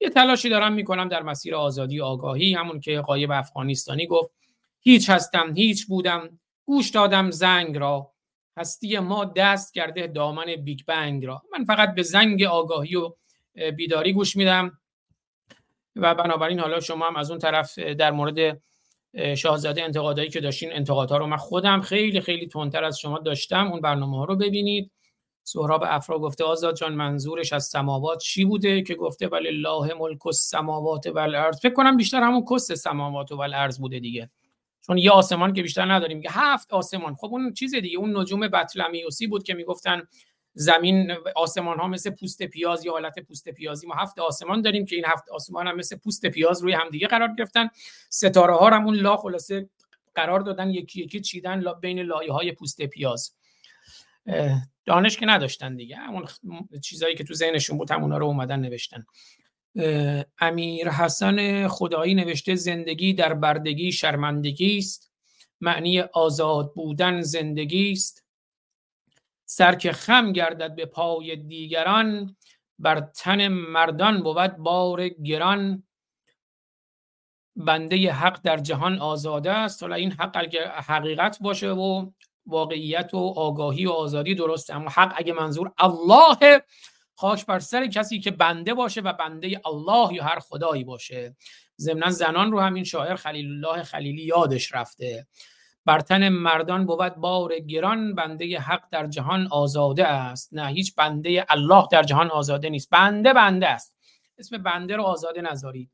یه تلاشی دارم می‌کنم در مسیر آزادی و آگاهی. همون که قایب افغانستانی گفت. هیچ هستم هیچ بودم. گوش دادم زنگ را. هستی ما دست کرده دامن بیگ بنگ را. من فقط به زنگ آگاهی و بیداری گوش میدم. و بنابراین حالا شما هم از اون طرف در مورد شاهزاده انتقادایی که داشتین انتقادها رو من خودم خیلی خیلی تندتر از شما داشتم. اون برنامه ها رو ببینید. سهراب افرا گفته آزاد جان منظورش از سماوات چی بوده؟ که گفته ولی الله ملک السماوات و الارض فکر کنم بیشتر همون کس سماوات و الارض بوده دیگه. چون یه آسمان که بیشتر نداریم که هفت آسمان. خب اون چیز دیگه اون نجوم بطلمیوسی بود که می‌گفتن زمین آسمان ها مثل پوست پیاز یا حالت پوست پیازی. ما هفت آسمان داریم که این هفت آسمان هم مثل پوست پیاز روی همدیگه قرار گرفتن. ستاره ها هم اون لا خلاصه قرار دادن یکی یکی چیدن بین لایه های پوست پیاز. دانش که نداشتن دیگه. همون چیزایی که تو ذهنشون بود همونا رو اومدن نوشتن. امیر حسن خدایی نوشته زندگی در بردگی شرمندگی است. معنی آزاد بودن زندگی است. سر که خم گردد به پای دیگران بر تن مردان بود بار گران. بنده حق در جهان آزاده است. حالا این حق اگر حقیقت باشه و واقعیت و آگاهی و آزادی درسته اما حق اگه منظور الله خاک بر سر کسی که بنده باشه و بنده الله یا هر خدایی باشه. ضمنا زنان رو همین شاعر خلیل الله خلیلی یادش رفته. بر تن مردان بود بار گران بنده حق در جهان آزاده است. نه هیچ بنده الله در جهان آزاده نیست. بنده بنده است. اسم بنده رو آزاده نذارید.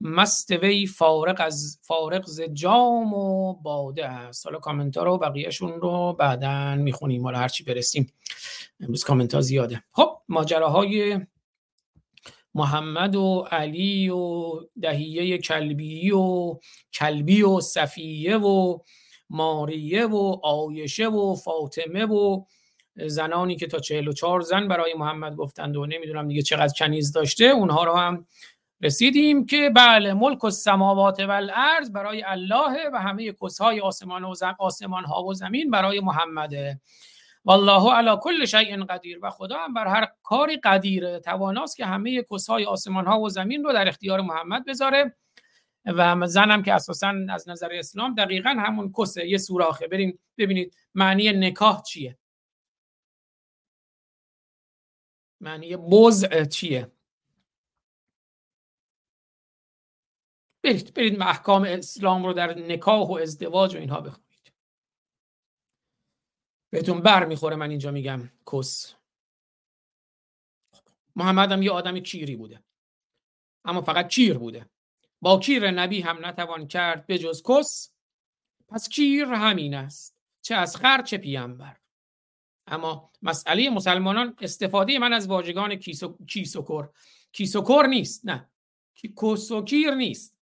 مست وی فارق از فارق ز جام و باده است. حالا کامنت رو بقیهشون رو بعدا می‌خونیم. حالا هرچی برسیم. امروز کامنت ها زیاده. خب ماجراهای محمد و علی و دهیه کلبی و کلبی و صفیه و ماریه و آیشه و فاطمه و زنانی که تا 44 زن برای محمد گفتند و نمی‌دونم دیگه چقدر کنیز داشته اونها رو هم رسیدیم که بله ملک و سماوات و الارض برای الله و همه کسهای آسمان و زم آسمان ها و زمین برای محمده. والله علی کل شیء قدیر. و خدا هم بر هر کاری قدیره تواناست که همه کسهای آسمان ها و زمین رو در اختیار محمد بذاره. و زنم که اساسا از نظر اسلام دقیقا همون کسه. یه سوراخه بریم ببینید معنی نکاح چیه. معنی بوز چیه. برید برید احکام اسلام رو در نکاح و ازدواج و اینها بخونید. بهتون بر می‌خوره من اینجا میگم کس. محمد هم یه آدم کیری بوده. اما فقط کیر بوده. با کیر نبی هم نتوان کرد به جز کس. پس کیر همین است چه از خر چه پیامبر اما مسئله مسلمانان استفاده من از واژگان کیس و, کیس و کر. کیس و کر نیست نه. کس و کیر نیست.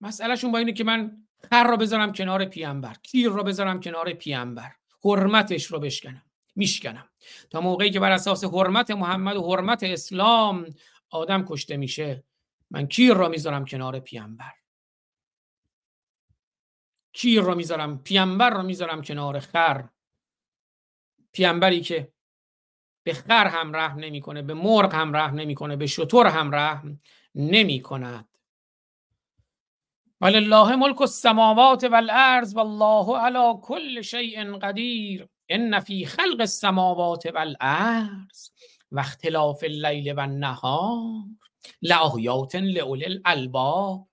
مسئلهشون با اینه که من خر رو بذارم کنار پیامبر کیر رو بذارم کنار پیامبر. حرمتش رو بشکنم میشکنم. تا موقعی که بر اساس حرمت محمد و حرمت اسلام آدم کشته میشه من کیر رو می‌ذارم کنار پیامبر. کیر رو می‌ذارم پیامبر رو می‌ذارم کنار خر. پیامبری که به خر هم رحم نمی‌کنه به مرغ هم رحم نمی‌کنه به شتر هم رحم نمی کند ولله ملک السماوات والارض والله على كل شيء قدیر ان فی خلق السماوات والارض و اختلاف اللیل و النهار لآیات الالباب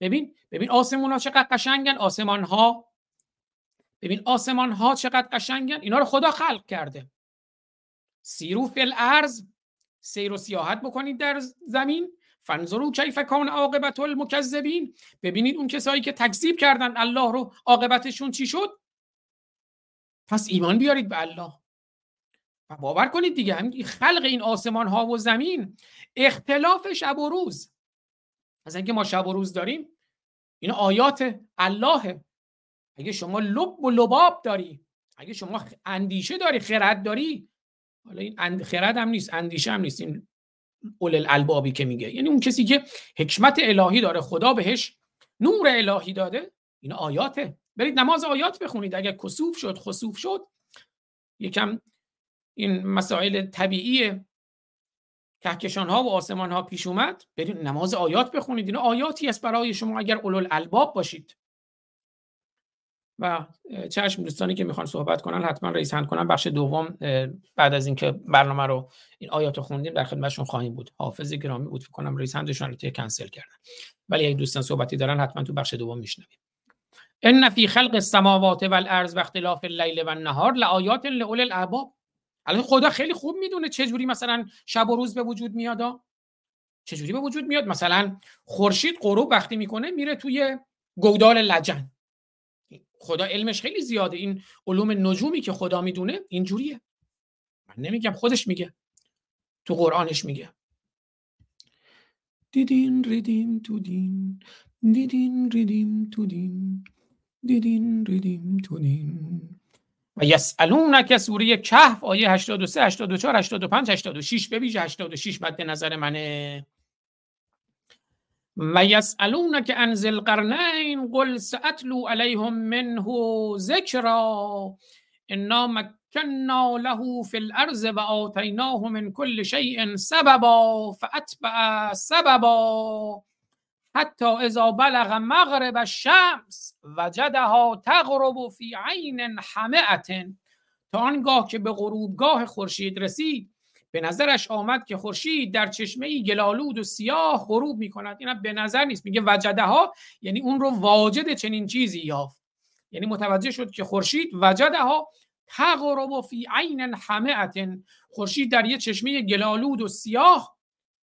ببین ببین آسمون ها چقدر قشنگن آسمان ها ببین آسمان ها چقدر قشنگن اینا رو خدا خلق کرده. سیرو الارض سیر و سیاحت بکنید در زمین. فنظرو کیف کان عاقبت المکذبین ببینید اون کسایی که تکذیب کردن الله رو عاقبتشون چی شد؟ پس ایمان بیارید به الله. و باور کنید دیگه همین خلق این آسمان ها و زمین اختلاف شب و روز. از اینکه ما شب و روز داریم این آیات الله. اگه شما لب و لباب داری اگه شما اندیشه داری خرد داری حالا این خرد هم نیست اندیشه هم نیست. این اول الالبابی که میگه. یعنی اون کسی که حکمت الهی داره خدا بهش نور الهی داده این آیاته. برید نماز آیات بخونید. اگر کسوف شد خسوف شد. یکم این مسائل طبیعی کهکشان ها و آسمان ها پیش اومد. برید نماز آیات بخونید. این آیاتی است برای شما اگر اولو الباب باشید. و چشم دوستانی که می‌خوان صحبت کنن حتما رئیس هند کنن. بخش دوم بعد از اینکه برنامه رو این آیات رو خوندیم در خدمتشون خواهیم بود. حافظ گرامی بود فکر کنم رئیس هندشون رو کنسل کردن. ولی اگه دوستان صحبتی دارن حتما تو بخش دوم میشنویم. ان فی خلق السماوات والارض و اختلاف اللیل و النهار لآیات لاولی الالباب الان خدا خیلی خوب می‌دونه چه جوری مثلا شب و روز به وجود میاد چه جوری به وجود میاد؟ مثلا خورشید غروب وقتی می‌کنه میره توی گودال لجن. خدا علمش خیلی زیاده. این علوم نجومی که خدا می‌دونه اینجوریه. من نمیگم خودش میگه. تو قرآنش میگه. دیدین ریدیم تو دین دیدین ریدیم تو دین دیدین ریدیم تو دین و یسالونک سوره کهف آیه 83 84 85 86 به ویژه 86 مد نظر منه. و یسالونک عن ذی القرنین قل ساتلو علیهم منه ذکرا انا مکننا له فی الارض و آتیناه من کل شیء سببا فاتبع سببا حتی اذا بلغ مغرب الشمس وجدها تغرب فی عین حمئت تا آنگاه که به غروبگاه خورشید رسید به نظرش آمد که خورشید در چشمه ای گلالود و سیاه غروب می کند این به نظر نیست. میگه وجده ها یعنی اون رو واجد چنین چیزی یافت. یعنی متوجه شد که خورشید وجده ها تغرب فی عین حمئت خورشید در یه چشمه گلالود و سیاه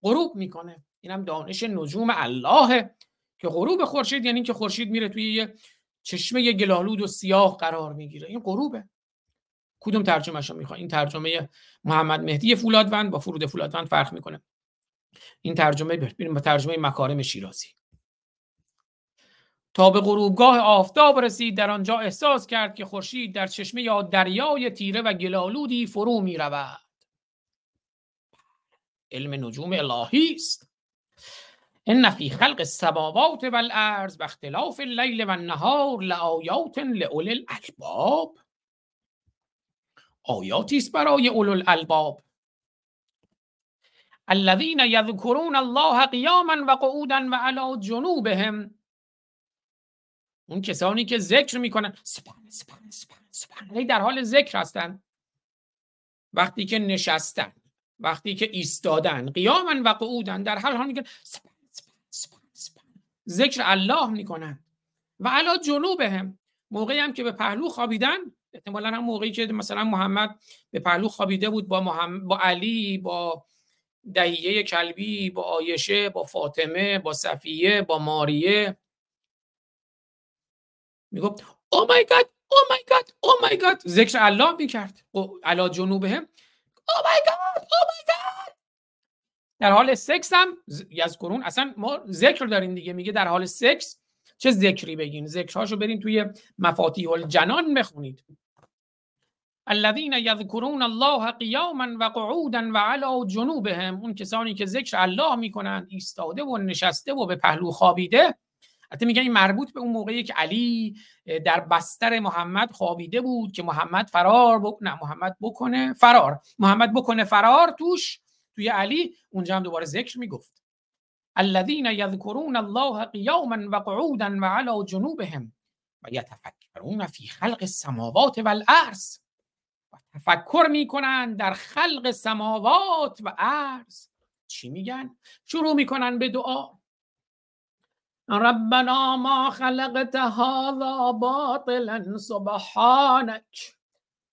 غروب می‌کنه. اینم دانش نجوم الله که غروب خورشید یعنی که خورشید میره توی یه چشمه گلالود و سیاه قرار می‌گیره. این غروبه. کدوم ترجمه شو می‌خواد این ترجمه محمد مهدی فولادوند با فرود فولادوند فرق می‌کنه. این ترجمه بریم با ترجمه مکارم شیرازی. تا به غروبگاه آفتاب رسید در آنجا احساس کرد که خورشید در چشمه یا دریای تیره و گلالودی فرو می رود علم نجوم الهی است. ان فی خلق السماوات والارض و اختلاف اللیل و النهار لآیات لاولی الالباب آیاتی است برای اولو الالباب الذين يذكرون الله قیاما و قعودا و علی جنوبهم. اون کسانی که ذکر می‌کنن. سبحان سبحان سبحان سبحان در حال ذکر هستن. وقتی که نشستن وقتی که ایستادن قیاما و قعودن در حال حال میگن سبحان سبحان سبحان ذکر الله می‌کنن. و علا جنوبهم. موقعی هم که به پهلو خوابیدن احتمالا هم موقعی که مثلا محمد به پهلو خوابیده بود با, محمد، با علی با دهیه کلبی با آیشه با فاطمه با صفیه با ماریه. می‌گفت او مای گاد او مای گاد او مای گاد ذکر الله می‌کرد. علا جنوبهم او مای گاد او مای گاد در حال سکس هم یذکرون اصلا ما ذکر داریم دیگه. میگه در حال سکس چه ذکری بگین؟ ذکرهاشو برین توی مفاتیح الجنان بخونید. الذين یذکرون الله قیاما و قعودا و علی جنوبهم اون کسانی که ذکر الله می‌کنند ایستاده و نشسته و به پهلو خوابیده. حتی میگن این مربوط به اون موقعی که علی در بستر محمد خوابیده بود که محمد فرار بک... نه محمد بکنه فرار. محمد بکنه فرار توش توی علی اونجا هم دوباره ذکر می‌گفت. الذين یذکرون الله قیاما و قعودا و علی جنوبهم. و یتفکرون فی خلق السماوات والارض. تفکر می‌کنن در خلق سماوات و ارض چی میگن؟ شروع می‌کنن به دعا. ربنا ما خلقت هذا باطلا سبحانک.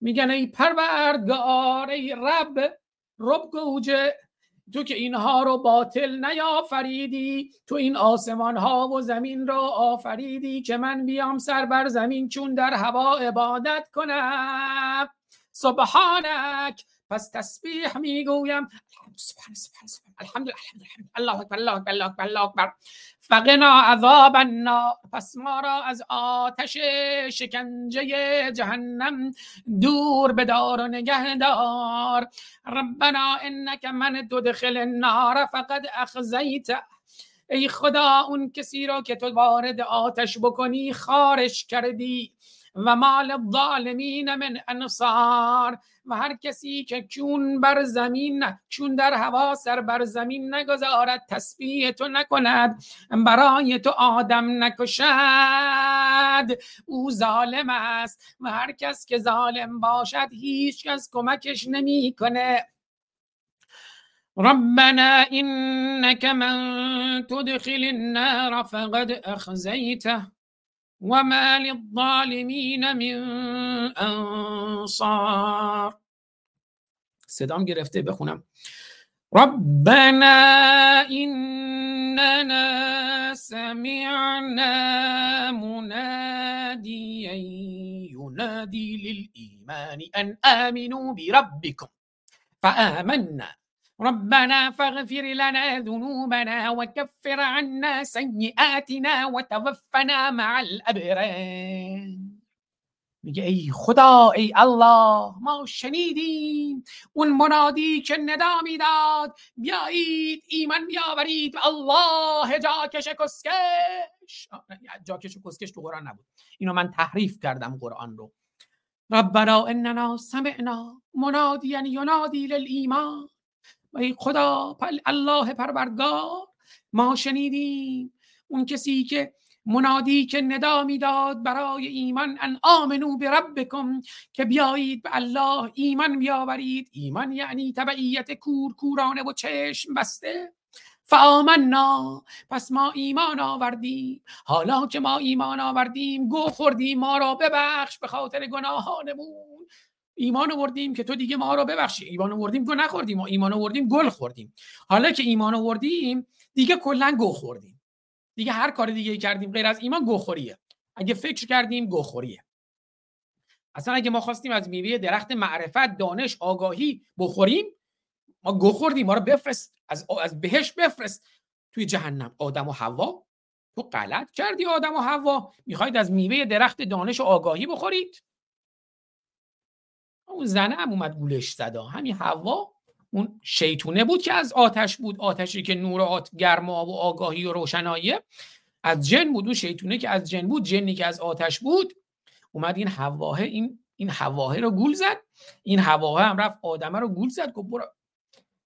میگن ای پروردگار ای رب رب گوجه تو که اینها رو باطل نیافریدی تو این آسمان ها و زمین را آفریدی که من بیام سر بر زمین چون در هوا عبادت کنم. سبحانک پس تسبیح می‌گویم. سبحان سبحان سبحان. الحمد لله الله اکبر الله اکبر الله اکبر الله اکبر. فقنا عذاب النار. پس ما را از آتش شکنجه جهنم دور بدار و نگهدار. ربنا انک من تدخل النار فقد اخزیت. ای خدا اون کسی را که تو وارد آتش بکنی خارش کردی. و مال الظالمین من انصار و هر کسی که چون بر زمین چون در هوا سر بر زمین نگذارد تسبیح تو نکند برای تو آدم نکشد. او ظالم است و هر کس که ظالم باشد هیچ کس کمکش نمی‌کنه. ربنا انك من تدخل النار فقد اخزيته وما للظالمین من انصار. صدام گرفته بخونم. ربنا إننا سمعنا مناديا ينادي للإيمان أن آمنوا بربكم فآمنا ربنا فاغفر لنا ذنوبنا وكفر عنا سيئاتنا وتوفنا مع الأبرار. میگه ای خدا ای الله ما شنیدیم. اون منادی که ندا می‌داد بیایید ایمان بیاورید. الله جاکش کسکش. جاکش کسکش تو قرآن نبود. اینو من تحریف کردم قرآن رو. ربنا اننا سمعنا منادیا ینادی للایمان. ای خدا الله پروردگار ما شنیدیم. اون کسی که منادی که ندا می‌داد برای ایمان ان آمنو به ربکم که بیایید به الله ایمان بیاورید. ایمان یعنی تبعیت کور کورانه و چشم بسته. فآمنا پس ما ایمان آوردیم. حالا که ما ایمان آوردیم گو خوردیم ما را ببخش به خاطر گناهانمون. ایمان آوردیم که تو دیگه ما را ببخشی. ایمان آوردیم گو نخوردیم و ایمان آوردیم گل خوردیم. حالا که ایمان آوردیم دیگه کلا گو خوردیم. دیگه هر کار دیگه کردیم غیر از ایمان گوخوریه اگه فکر کردیم گوخوریه اصلا اگه ما خواستیم از میوه درخت معرفت دانش آگاهی بخوریم ما گو خوردیم. ما رو بفرست. از از بهش بفرست. توی جهنم. آدم و حوا. تو غلط کردی آدم و حوا. می‌خواید از میوه درخت دانش و آگاهی بخورید. اون زنه هم اومد گولش زدا همین حوا اون شیطونه بود که از آتش بود. آتشی که نور آت گرما و آگاهی و روشناییه از جن بود. اون شیطونه که از جن بود جنی که از آتش بود. اومد این هواه این این هواه رو گول زد. این هواه هم رفت آدمه رو گول زد. گفت برو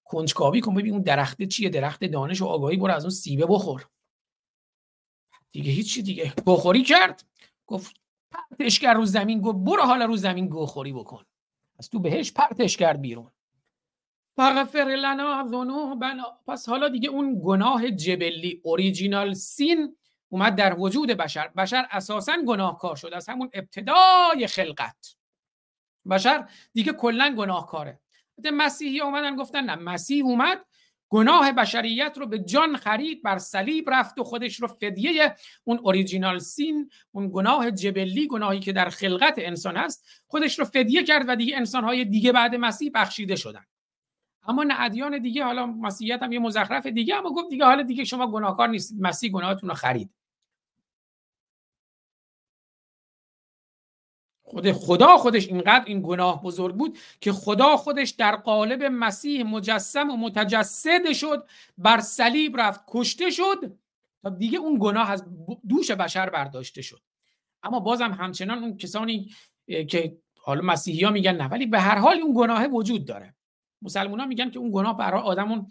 کنجکاوی کن. ببین اون درخته چیه؟ درخت دانش و آگاهی. برو از اون سیبه بخور. دیگه هیچی دیگه. بخوری کرد. گفت پرتش کرد رو زمین. گفت برو حالا رو زمین گوخوری بکن. از تو بهش پرتش کرد بیرون. فغفر لنا ذنوبنا. پس حالا دیگه اون گناه جبلی اوریجینال سین اومد در وجود بشر. بشر اساسا گناهکار شد. از همون ابتدای خلقت. بشر دیگه کلا گناهکاره. مسیحی اومدن گفتن نه مسیح اومد گناه بشریت رو به جان خرید بر صلیب رفت و خودش رو فدیه اون اوریجینال سین اون گناه جبلی گناهی که در خلقت انسان هست خودش رو فدیه کرد و دیگه انسانهای دیگه بعد مسیح بخشیده شدن. اما نه ادیان دیگه حالا مسیحیت هم یه مزخرف دیگه اما گفت دیگه حالا دیگه شما گناهکار نیستید مسیح گناهتون رو خرید. خود خدا خودش اینقدر این گناه بزرگ بود که خدا خودش در قالب مسیح مجسم و متجسد شد بر صلیب رفت کشته شد تا دیگه اون گناه از دوش بشر برداشته شد. اما بازم همچنان اون کسانی که حالا مسیحی ها میگن نه ولی به هر حال اون گناه وجود داره. مسلمان ها میگن که اون گناه برای آدمون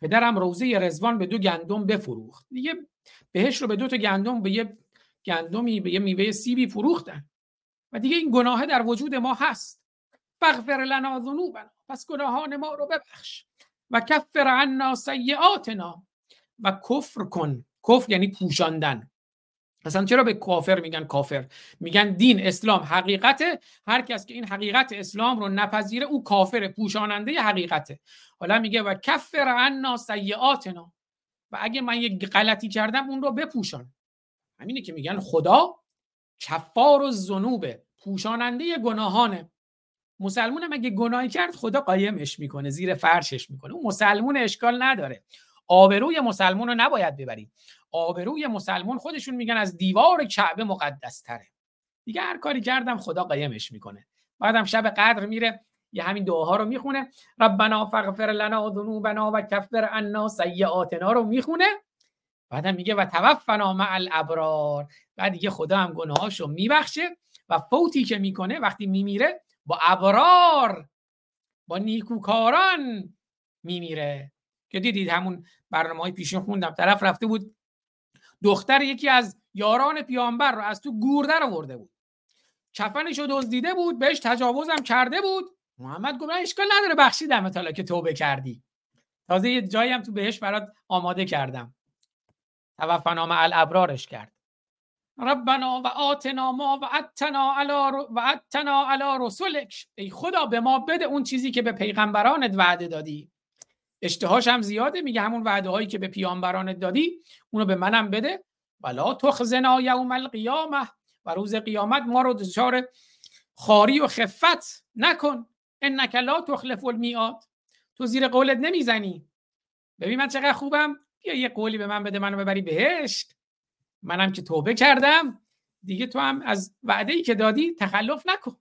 پدرم روزه رزوان به دو گندم بفروخت. دیگه بهش رو به دو تا گندم به یه گندمی به یه میوه سیبی فروختن. و دیگه این گناه در وجود ما هست. فغفر لنا ذنوبنا پس گناهان ما رو ببخش. و کفر عنا سیئاتنا و کفر کن. کفر یعنی پوشاندن. اصلا چرا به کافر میگن کافر؟ میگن دین اسلام حقیقته. هر کس که این حقیقت اسلام رو نپذیره او کافر پوشاننده حقیقته. حالا میگه و کفر عنا سیئاتنا. و اگه من یه غلطی کردم اون رو بپوشان. همینه که میگن خدا کفار و زنوبه پوشاننده گناهانه مسلمون هم اگه گناهی کرد خدا قایمش می‌کنه زیر فرشش می‌کنه. اون مسلمون اشکال نداره. آبروی مسلمون رو نباید ببرید آبروی مسلمون خودشون میگن از دیوار کعبه مقدس تره دیگه هر کاری کردم خدا قایمش می‌کنه. بعدم شب قدر میره یه همین دعاها رو می‌خونه. ربنا فغفر لنا ذنوبنا و کفر عنا سیئاتنا رو می‌خونه. بعدم میگه و توفنا مع الابرار. بعد دیگه خدا هم گناهاشو میبخشه و فوتی که می‌کنه وقتی میمیره با ابرار با نیکوکاران میمیره. که دیدید همون برنامه های پیشین خوندم. طرف رفته بود دختر یکی از یاران پیامبر رو از تو گورده رو ورده بود. کفنش رو دزدیده بود بهش تجاوزم کرده بود. محمد گفت اشکال نداره بخشیدم حالا که توبه کردی. تازه یه جایی هم تو بهش برات آماده کردم. توفنامه الابرارش کرد. ربنا و آتنا ما و اتنا علی و اتنا علی رسولک. ای خدا به ما بده اون چیزی که به پیغمبرانت وعده دادی. اشتهاش هم زیاده میگه همون وعده هایی که به پیامبرانت دادی اونو به منم بده. ولا تخزنا یوم القیامه و روز قیامت ما رو دچار خاری و خفت نکن. انک لا تخلف المیعاد. تو زیر قولت نمی‌زنی. ببین من چقدر خوبم؟ بیا یه قولی به من بده منو ببری بهشت. منم که توبه کردم. دیگه تو هم از وعده ای که دادی تخلف نکن.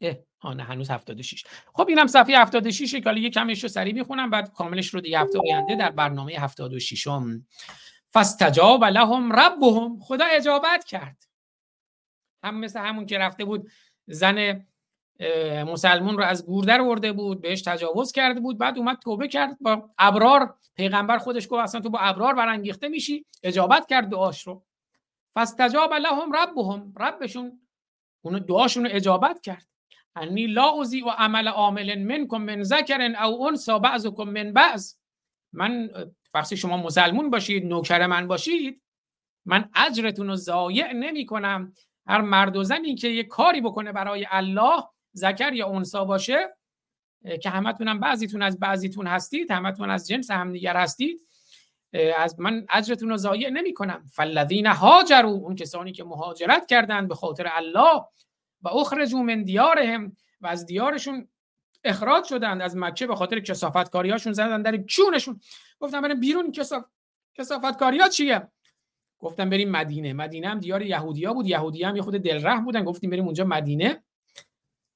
اه ها هنوز 76 خب اینم صفحه 76 که حالا یه کمیش رو سریع می‌خونم بعد کاملش رو دیگه هفته آینده در برنامه 76 م فاستجاب لهم ربهم. خدا اجابت کرد. هم مثل همون که رفته بود زن مسلمون رو از گوردر ورده بود بهش تجاوز کرده بود بعد اومد توبه کرد با ابرار. پیغمبر خودش گفت اصلا تو با ابرار برانگیخته میشی اجابت کرد دعاش رو. فاستجاب لهم ربهم ربشون اون دعاشون رو اجابت کرد. انی لا ازی و عمل عامل منکم من ذکر او انسا بعضکم من بعض. من وقتی شما مسلمون باشید نوکر من باشید من اجرتون رو ضایع نمی کنم هر مرد و زنی که یه کاری بکنه برای الله ذکر یا انسا باشه که همتون هم بعضیتون از بعضیتون هستید همتون از جنس همدیگر هستید از من اجرتون رو ضایع نمی کنم فالذین هاجروا اون کسانی که مهاجرت کردند به خاطر الله و اخرجوا من دیارهم و از دیارشون اخراج شدند از مکه به خاطر کسافت کاریاشون زدن در چونشون گفتم بریم بیرون کساف... کسافت کاریا چیه؟ گفتم بریم مدینه. مدینه هم دیار یهودیا بود. یهودی هم یه خود دلرحم بودن. گفتیم بریم اونجا مدینه.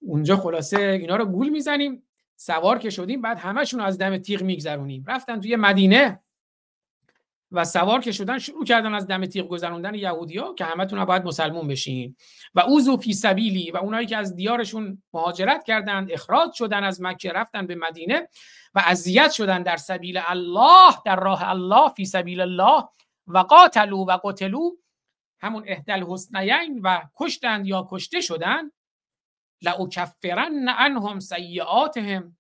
اونجا خلاصه اینا رو گول می‌زنیم سوار که شدیم بعد همشون از دم تیغ میگذرونیم. رفتن توی مدینه و سوار که شدن شروع کردن از دم تیغ گذروندن یهودیا که همتون باید مسلمون بشین. و اوزو فی سبیلی و اونایی که از دیارشون مهاجرت کردند اخراج شدن از مکه رفتن به مدینه و اذیت شدن در سبیل الله در راه الله فی سبیل الله و قاتلو و قتلو همون اهدل حسنین و کشتند یا کشته شدن لاکفرن عنهم سیئاتهم.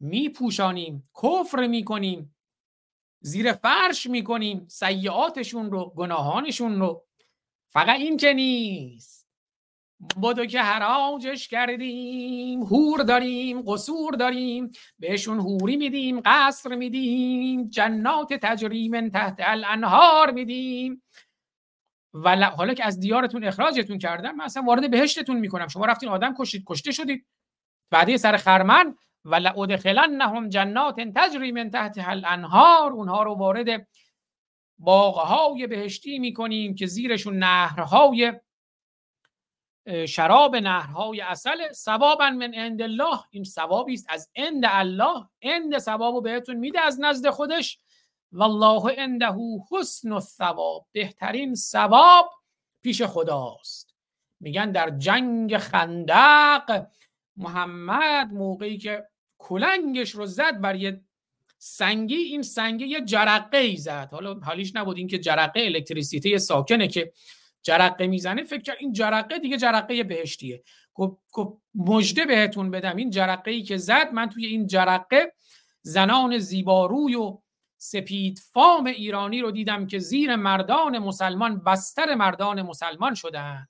میپوشانیم کفر می‌کنیم زیر فرش می‌کنیم سیعاتشون رو گناهانشون رو. فقط این که نیست. بدو که حراجش کردیم هور داریم قصور داریم بهشون هوری میدیم قصر میدیم جنات تجریم تحت الانهار میدیم. و حالا که از دیارتون اخراجتون کردم من اصلا وارد بهشتتون می‌کنم. شما رفتین آدم کشید کشته شدید. بعدی سر خرمن و لادخلنهم جنات تجری من تحت الانهار. اونها رو وارد باغهای بهشتی می‌کنیم که زیرشون نهرهای شراب نهرهای اصل ثوابا من عند الله. این ثوابی است از عند الله. عند ثوابو بهتون میده از نزد خودش. والله عنده حسن الثواب بهترین ثواب پیش خداست. میگن در جنگ خندق محمد موقعی که کلنگش رو زد بر یه سنگی این سنگی یه جرقه ای زد. حالا حالیش نبود این که جرقه الکتریسیته ساکنه که جرقه می‌زنه فکر کرد این جرقه دیگه جرقه بهشتیه. گفت مجده بهتون بدم این جرقه ای که زد من توی این جرقه زنان زیباروی و سپید فام ایرانی رو دیدم که زیر مردان مسلمان بستر مردان مسلمان شدن.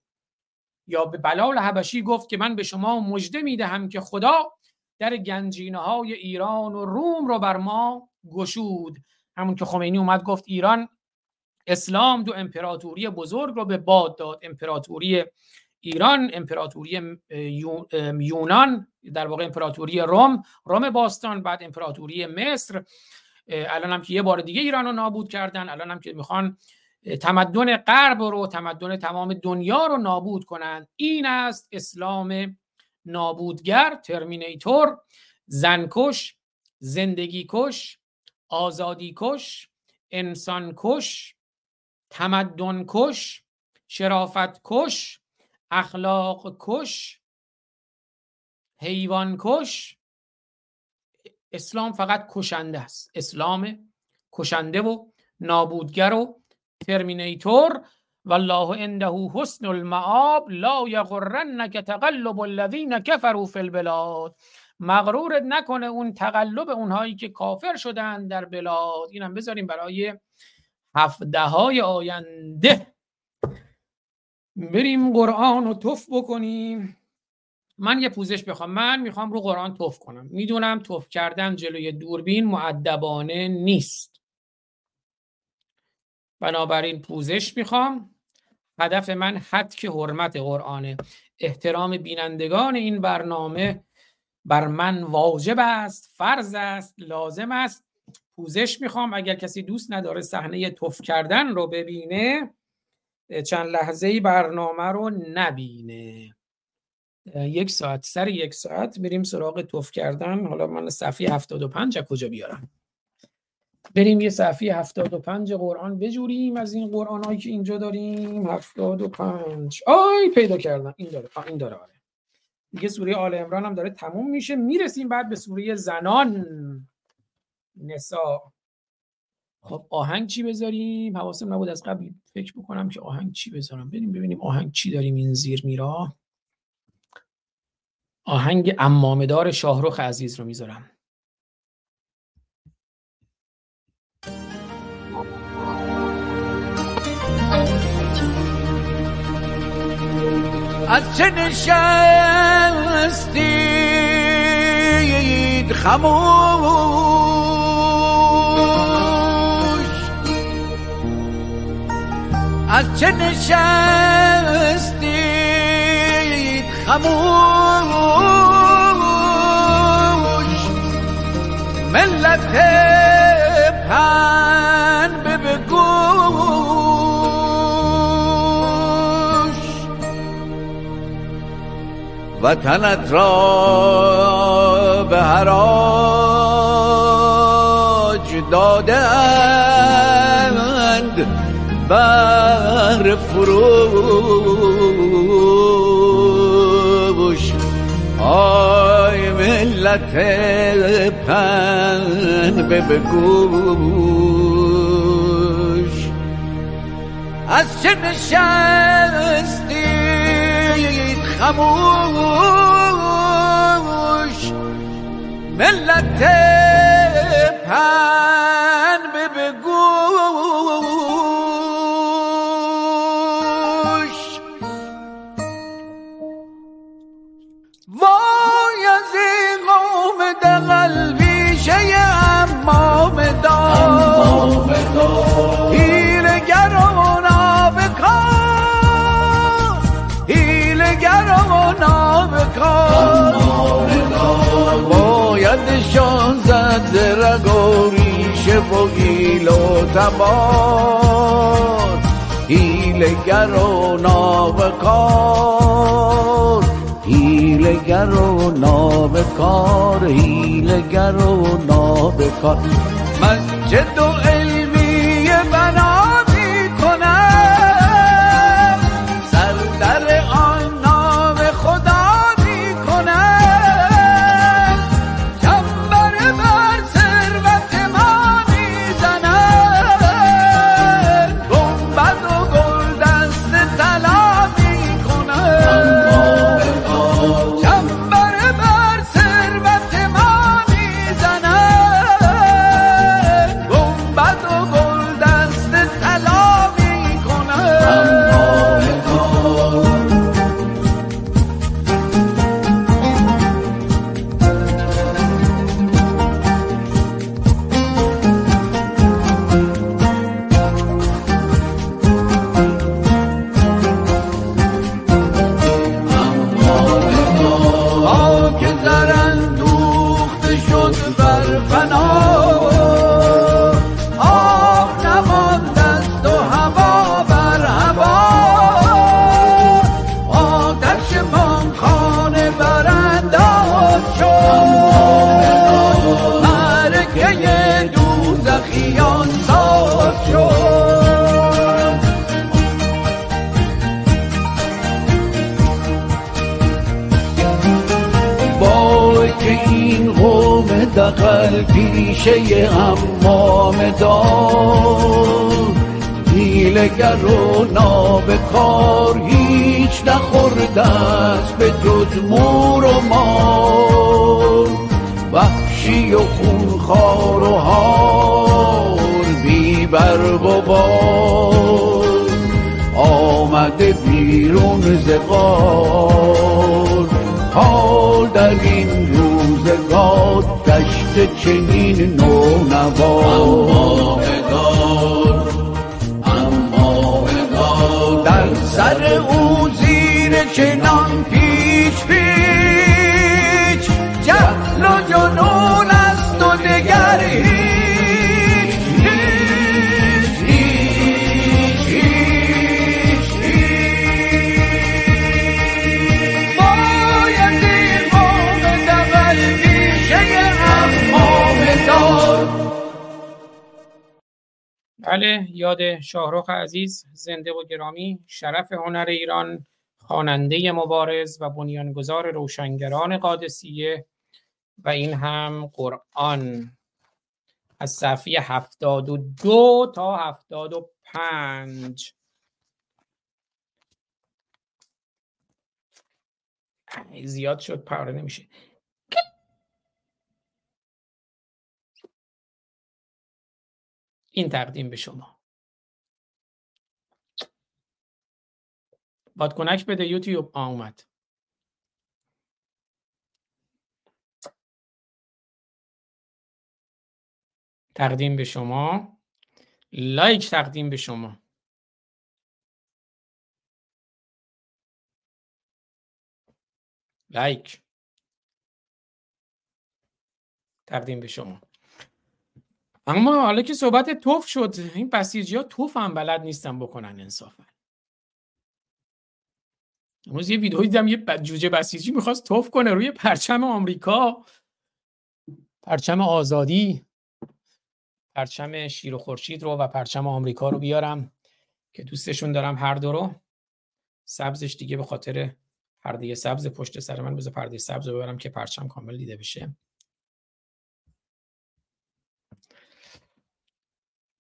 یا به بلال حبشی گفت که من به شما مژده می‌دهم که خدا در گنجینه های ایران و روم رو بر ما گشود. همون که خمینی اومد گفت ایران اسلام دو امپراتوری بزرگ رو به باد داد. امپراتوری ایران امپراتوری یونان در واقع امپراتوری روم روم باستان بعد امپراتوری مصر. الان هم که یه بار دیگه ایران رو نابود کردن الان هم که می‌خوان تمدن غرب رو تمدن تمام دنیا رو نابود کنند این است اسلام نابودگر ترمینیتور زنکش زندگی کش آزادی کش انسان کش تمدن کش شرافت کش اخلاق کش حیوان کش اسلام فقط کشنده است. اسلام کشنده و نابودگر و ترمینیتور. والله عنده حسن المعاب لا یغرنک تقلب الذین کفروا فی البلاد. مغرورت نکنه اون تقلب اونهایی که کافر شدن در بلاد. اینم بذاریم برای هفته های آینده. بریم قرآن رو توف بکنیم. من یه پوزش بخوام. من می‌خوام رو قرآن توف کنم. می‌دونم توف کردن جلوی دوربین معدبانه نیست. بنابراین پوزش می‌خوام. هدف من حد که حرمت قرآنه. احترام بینندگان این برنامه بر من واجب است فرض است لازم است. پوزش می‌خوام. اگر کسی دوست نداره صحنه توف کردن رو ببینه چند لحظه برنامه رو نبینه. یک ساعت سر یک ساعت بریم سراغ توف کردن. حالا من صفحه 75 کجا بیارم؟ بریم یه صفحه 75 قرآن بجوریم از این قرآن هایی که اینجا داریم. 75 آی پیدا کردم. این داره. آه این داره. آره. دیگه سوره آل عمران هم داره تموم میشه. می‌رسیم بعد به سوره زنان. نسا. خب آهنگ چی بذاریم؟ حواسم نبود از قبل فکر بکنم که آهنگ چی بذارم. بریم ببینیم آهنگ چی داریم این زیر میرا. آهنگ امامدار شاهرخ عزیز رو می‌ذارم. از چه نشستید خموش از چه نشستید خموش ملت پن بگوش وطنت را به حراج دادند بر فروش ملت پن به بگوش از چه نشستید خموش؟ ملت پن به بگوش دار هیلگر و نابکار هیلگر و نابکار بایدشان زد رگ و ریشه و گیل و تبار. هیلگر و نابکار هیلگر و نابکار هیلگر و نابکار مسجد و دقل پیشه امام دار. هیلگر و نابکار هیچ نخورده به جز مور و مار. وحشی و خونخوار و هار بی برگ و بار. آمده بی بیرون ز غار. حال در این روزگار گشته چنین نونوا اما هدار اما هدار در سر او زیر چنان بله یاد شاهرخ عزیز زنده و گرامی شرف هنر ایران خواننده مبارز و بنیانگذار روشنگران قادسیه و این هم قرآن. از صفحه 72 تا 75 ای، زیاد شد پاره نمیشه. این تقدیم به شما. بادکنک بده یوتیوب. آ اومد. تقدیم به شما. لایک تقدیم به شما. لایک. تقدیم به شما. اما حالا که صحبت توف شد این بسیجی ها توف هم بلد نیستن بکنن انصافا. امروز یه ویدئویی دیدم یه جوجه بسیجی می‌خواست توف کنه روی پرچم آمریکا. پرچم آزادی. پرچم شیر و خورشید رو و پرچم آمریکا رو بیارم که دوستشون دارم هر دو رو. سبزش دیگه به خاطر پرده سبز پشت سر من بذار پرده سبز رو ببرم که پرچم کامل دیده بشه.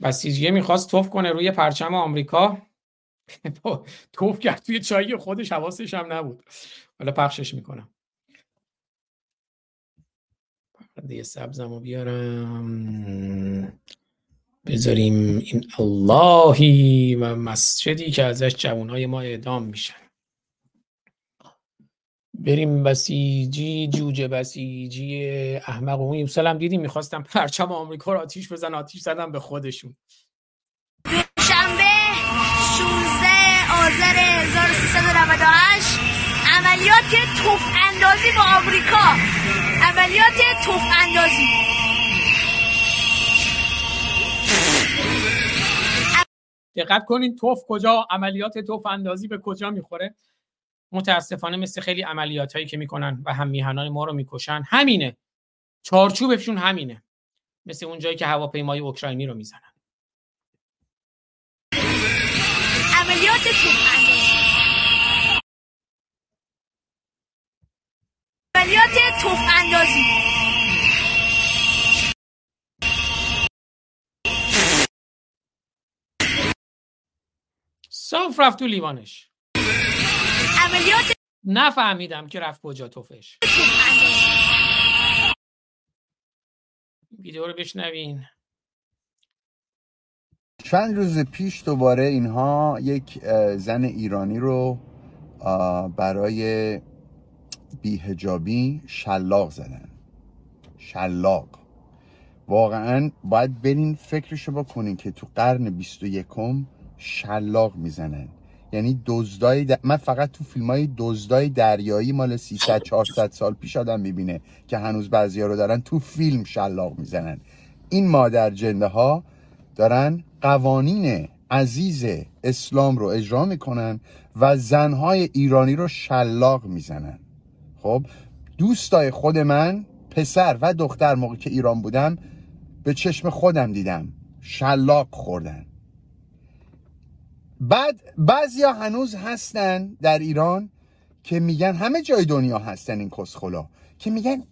بسیجیه می‌خواست توف کنه روی پرچم آمریکا. *laughs* توف کرد توی چایی خودش حواسش هم نبود. حالا پخشش می‌کنم. پرده سبزم رو بیارم. بذاریم این اللهی و مسجدی که ازش جوانای ما اعدام میشن. بریم بسیجی جوجه بسیجی احمق و اون یوسل هم دیدیم می‌خواستم پرچم آمریکا رو آتیش بزن آتیش زدم به خودشون. شنبه 16 آذر 1398 عملیات توف اندازی با آمریکا. عملیات توف اندازی دقت کنین توف کجا عملیات توف اندازی به کجا می‌خوره. متاسفانه مثل خیلی عملیات هایی که می‌کنن و هم میهنان ما رو می‌کشن همینه. چارچوبشون همینه. مثل اون جایی که هواپیمای اوکراینی رو می‌زنن. عملیات توف اندازی عملیات توف اندازی صاف رفت تو لیوانش. عملیات نفهمیدم که رفت کجا توفش. ویدیو رو بشنوین. چند روز پیش دوباره اینها یک زن ایرانی رو برای بیهجابی شلاق زدن. شلاق. واقعا باید برین فکرشو بکنین که تو قرن 21 شلاق می‌زنن. یعنی دزدای د- من فقط تو فیلم های دزدای دریایی مال 300 400 سال پیش آدم می‌بینه که هنوز بعضیا رو دارن تو فیلم شلاق می‌زنن. این مادر جنده ها دارن قوانین عزیز اسلام رو اجرا می‌کنن و زنهای ایرانی رو شلاق می‌زنن. خب دوستای خود من پسر و دختر موقع که ایران بودم به چشم خودم دیدم. شلاق خوردن. بعد بعضیا هنوز هستن در ایران که میگن همه جای دنیا هستن این کسخلا که میگن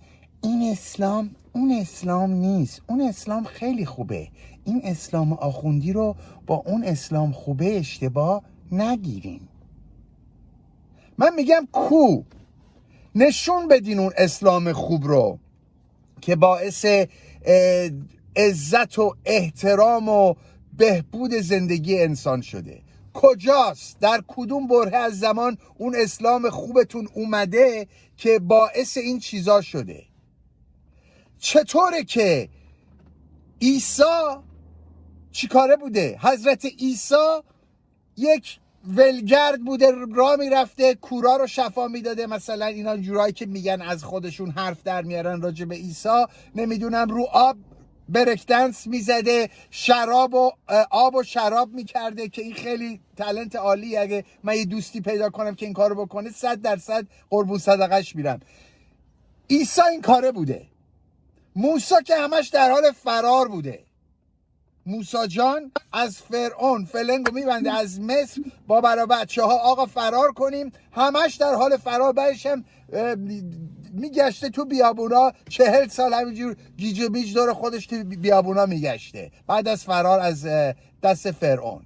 این اسلام اون اسلام نیست اون اسلام خیلی خوبه. این اسلام آخوندی رو با اون اسلام خوبه اشتباه نگیریم من میگم کو؟ نشون بدین اون اسلام خوب رو که باعث عزت و احترام و بهبود زندگی انسان شده. کجاست؟ در کدوم بره از زمان اون اسلام خوبتون اومده که باعث این چیزا شده؟ چطوره که عیسی چیکاره بوده؟ حضرت عیسی یک ولگرد بوده را می‌رفته کورا رو شفا می‌داده. مثلا اینا جورایی که میگن از خودشون حرف در میارن راجع به عیسی. نمی‌دونم رو آب برکدنس می‌زده شراب و آب و شراب می‌کرده که این خیلی تلنت عالی اگه من یه دوستی پیدا کنم که این کارو بکنه صد درصد قربون صدقش میرم. عیسی این کاره بوده. موسی که همش در حال فرار بوده. موسا جان از فرعون فلنگو میبنده از مصر با برا ها آقا فرار کنیم. همش در حال فرار برش هم میگشته تو بیابونا چهل سال همینجور گیج و بیج دور خودش تو بیابونا میگشته. بعد از فرار از دست فرعون.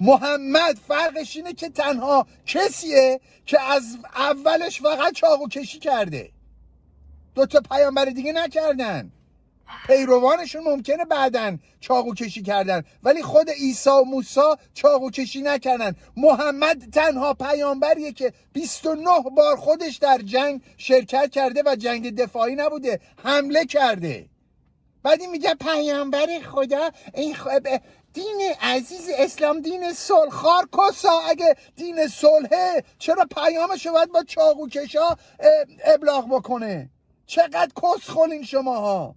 محمد فرقش اینه که تنها کسیه که از اولش فقط چاقو کشی کرده. دوتا پیامبر دیگه نکردن. پیروانشون ممکنه بعدا چاقو کشی کردن. ولی خود عیسی و موسی چاقو کشی نکردن. محمد تنها پیامبریه که 29 بار خودش در جنگ شرکت کرده و جنگ دفاعی نبوده حمله کرده. بعد این میگه پیامبر خدا این دین عزیز اسلام دین صلح. خار کسا اگه دین صلحه چرا پیامش باید با چاقو کشا ابلاغ بکنه؟ چقدر کس خولین شماها.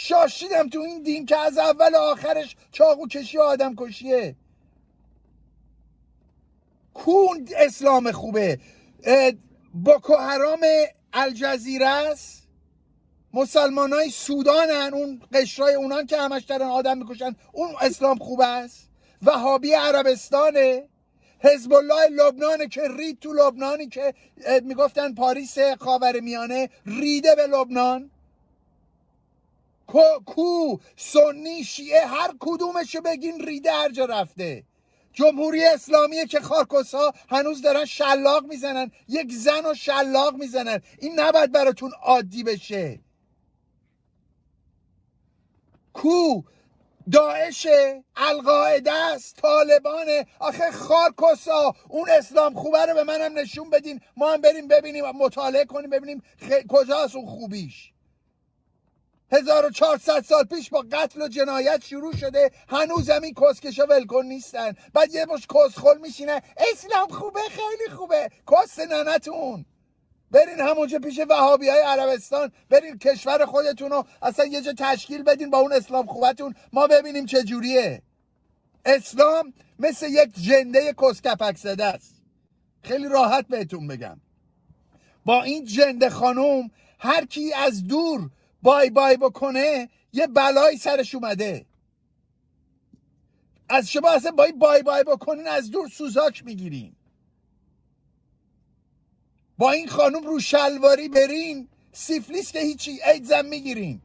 شاشیدم تو این دین که از اول آخرش چاقو کشی و آدم کشیه. کون اسلام خوبه. بوکو حرام الجزیره است. مسلمان های سودانن اون قشرای اونان که همش دارن آدم می‌کشن اون اسلام خوب است. وهابی عربستانه. حزب الله لبنان که رید تو لبنانی که می‌گفتن پاریس خاور میانه ریده به لبنان. کو سنی شیعه هر کدومشو بگین ریده هر جا رفته. جمهوری اسلامی که خارکوسا هنوز دارن شلاق می‌زنن یک زن و شلاق می‌زنن. این نباید براتون عادی بشه. کو داعش القاعده است طالبانه آخه خارکوسا اون اسلام خوبه رو به منم نشون بدین. ما هم بریم ببینیم مطالعه کنیم ببینیم کجاست اون خوبیش. 1400 سال پیش با قتل و جنایت شروع شده. هنوز همین کسکشا ولکن نیستن. بعد یه مش کسخل میشینه. اسلام خوبه خیلی خوبه. کس ننتون. برین همونجا پیش وهابی های عربستان. برین کشور خودتون رو اصلا یه جا تشکیل بدین با اون اسلام خوبتون. ما ببینیم چه جوریه. اسلام مثل یک جنده کسکپک زده است. خیلی راحت بهتون بگم. با این جنده خانوم هر کی از دور بای بای بکنه یه بلایی سرش اومده. از شما اصلا بای بای بای بکنین از دور سوزاک می‌گیرین. با این خانم رو شلواری برین سیفلیس که هیچی ایدزم می‌گیرین.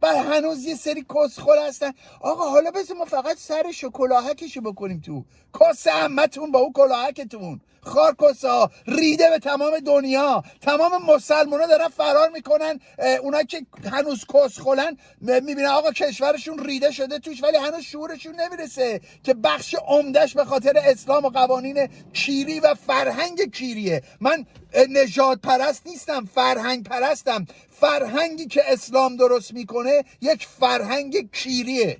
بعد هنوز یه سری کسخل هستن. آقا حالا بذار ما فقط سرش و کلاهکشو بکنیم تو. کاس همتون با اون کلاهکتون. خارکسا ریده به تمام دنیا. تمام مسلمان دارن فرار می‌کنن. اونا که هنوز کسخلن می‌بینن آقا کشورشون ریده شده توش ولی هنوز شعورشون نمی‌رسه که بخش عمدهش به خاطر اسلام و قوانین کیری و فرهنگ کیریه. من نجات پرست نیستم فرهنگ پرستم فرهنگی که اسلام درست می‌کنه یک فرهنگ کیریه.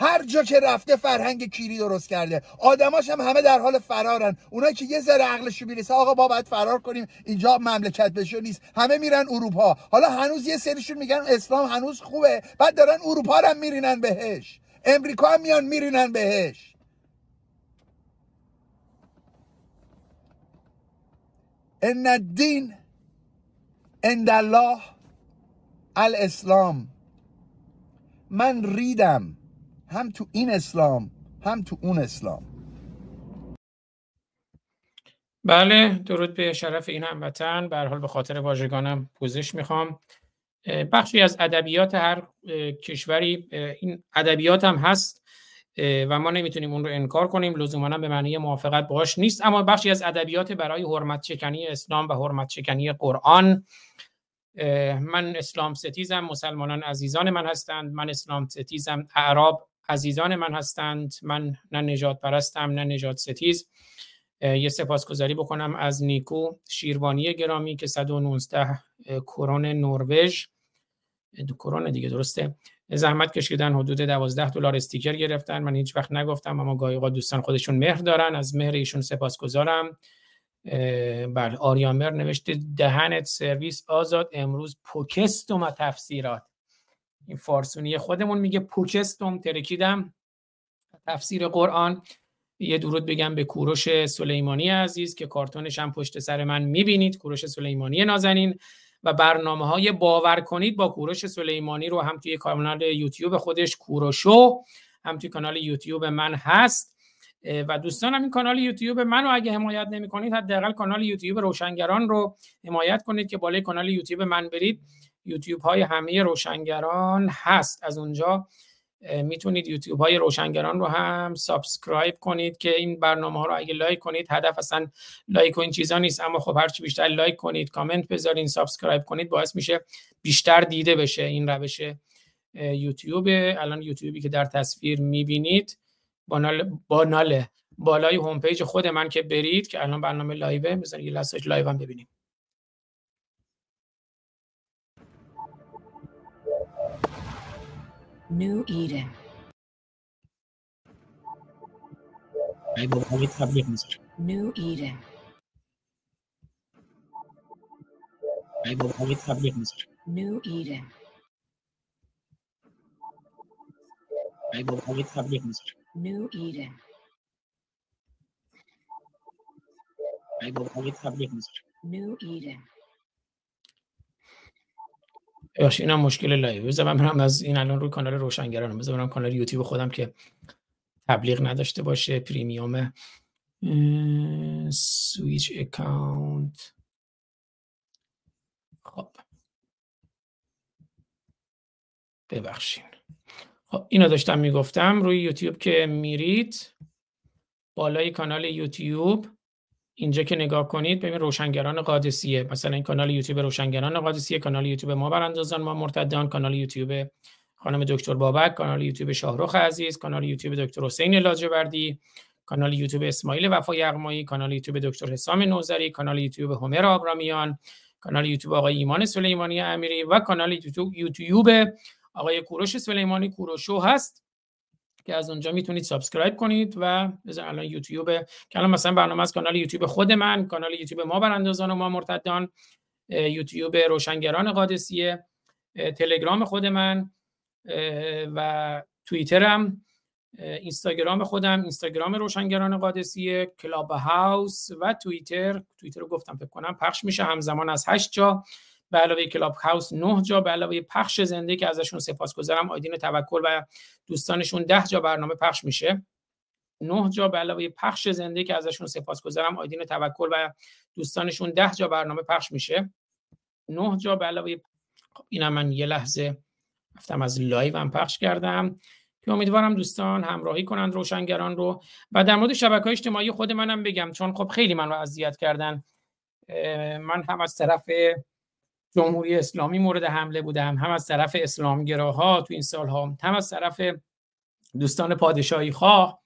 هر جا که رفته فرهنگ کیری درست کرده. آدماش هم همه در حال فرارن. اونایی که یه ذره عقلشو می‌رسه آقا با باید فرار کنیم. اینجا مملکت بشه نیست. همه میرن اروپا. حالا هنوز یه سریشون میگن اسلام هنوز خوبه. بعد دارن اروپا هم میرینن بهش. امریکا هم میان میرینن بهش. ان الدین عند الله الاسلام. من ریدم هم تو این اسلام هم تو اون اسلام. بله درود به شرف این هموطن. به حال به خاطر واژگانم پوزش می‌خوام. بخشی از ادبیات هر کشوری این ادبیات هم هست و ما نمی‌تونیم اون رو انکار کنیم. لزوما به معنی موافقت باش نیست. اما بخشی از ادبیات برای حرمت شکنی اسلام و حرمت شکنی قرآن من اسلام ستیزم مسلمانان عزیزان من هستند. من اسلام ستیزم اعراب عزیزان من هستند. من نه نجات پرستم نه نجات ستیز. یه سپاسگزاری بکنم از نیکو شیروانی گرامی که 119 کرون نروژ. کرون دیگه درسته. زحمت کشیدن حدود 12 دلار استیکر گرفتن. من هیچ وقت نگفتم اما گاهی دوستان خودشون مهر دارن. از مهر ایشون سپاسگزارم. بله آریامر نوشته دهنت سرویس آزاد امروز پوکستوم و تفسیرات. این فارسونی خودمون میگه پوکستوم ترکیدم. تفسیر قرآن. یه درود بگم به کوروش سلیمانی عزیز که کارتونش هم پشت سر من می‌بینید. کوروش سلیمانی نازنین. و برنامه های باور کنید با کوروش سلیمانی رو هم توی کانال یوتیوب خودش کوروشو هم توی کانال یوتیوب من هست. و دوستان هم این کانال یوتیوب من رو اگه حمایت نمی کنید حداقل کانال یوتیوب روشنگران رو حمایت کنید که بالای کانال یوتیوب من برید. یوتیوب های همه روشنگران هست. از اونجا می‌تونید یوتیوب های روشنگران رو هم subscribe کنید که این برنامه ها رو اگه like کنید هدف اصلا like و این چیزا نیست اما خب هرچی بیشتر like کنید کامنت بذارین subscribe کنید باعث میشه بیشتر دیده بشه این روش یوتیوب. الان یوتیوبی که در تصویر می‌بینید بانال بانال بالای هوم خود من که برید که الان برنامه لایوه بزنید یه لحظه لایو هم ببینیم. New Eden. New Eden. New Eden. New Eden. New Eden. New Eden. باشه اینم مشکل live. بذار من برم از این الان روی کانال روشنگرانم. بذار برم کانال یوتیوب خودم که تبلیغ نداشته باشه. premium switch account خب. ببخشین. خب اینو داشتم می‌گفتم. روی یوتیوب که میرید بالای کانال یوتیوب. اینجا که نگاه کنید ببین روشنگران قادسیه. مثلا این کانال یوتیوب روشنگران قادسیه کانال یوتیوب ما براندازان ما مرتدان کانال یوتیوب خانم دکتر بابک کانال یوتیوب شاهرخ عزیز کانال یوتیوب دکتر حسین لاجوردی کانال یوتیوب اسماعیل وفا یغمایی کانال یوتیوب دکتر حسام نوزری کانال یوتیوب همر آبرامیان کانال یوتیوب آقای ایمان سلیمانی امیری و کانال یوتیوب یوتیوب آقای کوروش سلیمانی کوروشو هست. که از اونجا می‌تونید subscribe کنید و بذار الان یوتیوب که الان مثلا برنامه از کانال یوتیوب خود من کانال یوتیوب ما براندازان و ما مرتدان یوتیوب روشنگران قادسیه تلگرام خود من و توییترم اینستاگرام خودم اینستاگرام روشنگران قادسیه کلاب هاوس و توییتر. توییتر رو گفتم فکر کنم پخش میشه همزمان از 8 جا. به علاوه کلاب هاوس 9 جا به علاوه پخش زنده که ازشون سپاسگزارم آیدین توکل و دوستانشون 10 جا برنامه پخش میشه. 9 جا به علاوه پخش زنده که ازشون سپاسگزارم آیدین توکل و دوستانشون 10 جا برنامه پخش میشه. 9 جا به علاوه خب اینم من یه لحظه رفتم از live هم پخش کردم. که امیدوارم دوستان همراهی کنند روشنگران رو. و در مورد شبکه اجتماعی خود منم بگم چون خب خیلی من رو اذیت کردن من هم از طرف جمهوری اسلامی مورد حمله بودم هم از طرف اسلامگراها تو این سالها هم از طرف دوستان پادشاهی خواه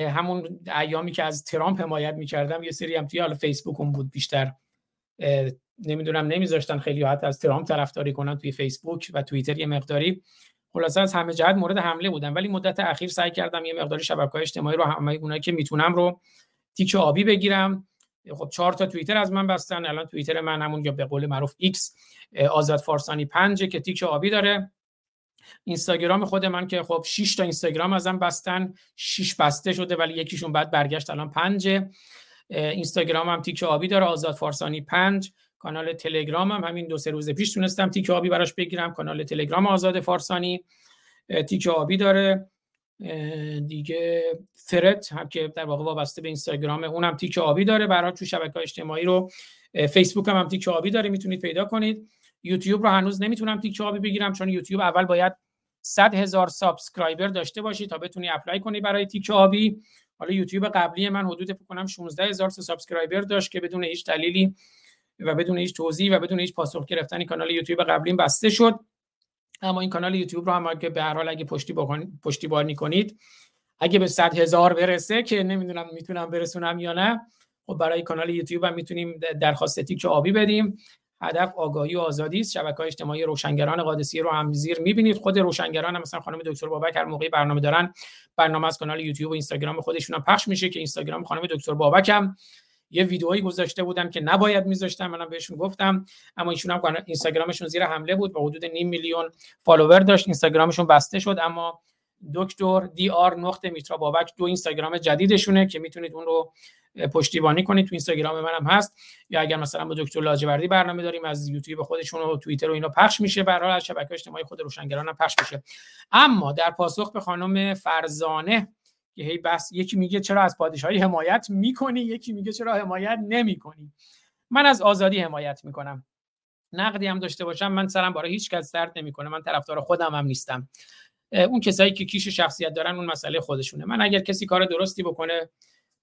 همون ایامی که از ترامپ حمایت می‌کردم یه سری هم توی حالا فیسبوک اون بود بیشتر نمی‌دونم نمیذاشتن خیلی حتی از ترامپ طرفداری کنن توی فیسبوک و توییتر یه مقداری. خلاصه از همه جهت مورد حمله بودم ولی مدت اخیر سعی کردم یه مقداری شبکه‌های اجتماعی رو همه اونایی که می‌تونم رو تیک آبی بگیرم. خب چهار تا توییتر از من بستن. الان توییتر من همون یا به قول معروف ایکس آزاد فارسانی پنجه که تیک آبی داره. اینستاگرام خود من که خب 6 تا اینستاگرام ازم بستن. 6 بسته شده ولی یکیشون بعد برگشت الان پنجه. اینستاگرام هم تیک آبی داره آزاد فارسانی پنج. کانال تلگرام هم همین دو سه روز پیش تونستم تیک آبی براش بگیرم. کانال تلگرام آزاد فارسانی تیک آبی داره. دیگه Threads هم که در واقع وابسته به اینستاگرام اونم تیک آبی داره برای تو شبکه اجتماعی رو. فیسبوک هم, هم تیک آبی داره می‌تونید پیدا کنید. یوتیوب رو هنوز نمی‌تونم تیک آبی بگیرم چون یوتیوب اول باید 100 هزار subscriber داشته باشی تا بتونی apply کنی برای تیک آبی. حالا یوتیوب قبلی من حدود فکر کنم 16 هزار subscriber داشت که بدون هیچ دلیلی و بدون هیچ توضیح و بدون هیچ پاسخ گرفتنی کانال یوتیوب قبلیم بسته شد. اما این کانال یوتیوب رو هم اگه به هر حال اگه پشتی پشتیبانی کنید اگه به صد هزار برسه که نمی‌دونم می‌تونم برسونم یا نه خب برای کانال یوتیوب هم می‌تونیم درخواست تیک آبی بدیم. هدف آگاهی و آزادی است. شبکه اجتماعی روشنگران قادسیه رو هم زیر می‌بینید. خود روشنگران هم مثلا خانم دکتر بابک هر موقعی برنامه دارن برنامه از کانال یوتیوب و اینستاگرام خودشون هم پخش میشه که اینستاگرام خانم دکتر بابک هم یه ویدئویی گذاشته بودم که نباید میذاشتم منم بهشون گفتم اما ایشون هم اینستاگرامشون زیر حمله بود با حدود نیم میلیون فالوور داشت اینستاگرامشون بسته شد اما دکتر دی آر نقطه میترا بابک دو اینستاگرام جدیدشونه که می‌تونید اون رو پشتیبانی کنید تو اینستاگرام منم هست. یا اگر مثلا با دکتر لاجوردی برنامه داریم از یوتیوب خودشون و توییتر و اینا پخش میشه به از شبکه اجتماعی خود روشنگران هم پخش میشه. اما در پاسخ به خانم فرزانه که هی بس یکی میگه چرا از پادشاهی حمایت می‌کنی؟ یکی میگه چرا حمایت نمی‌کنی؟ من از آزادی حمایت می‌کنم. نقدی هم داشته باشم من سرم برای هیچ کس درد نمی‌کنه من طرفدار خودم هم نیستم. اون کسایی که کیش شخصیت دارن اون مسئله خودشونه. من اگر کسی کار درستی بکنه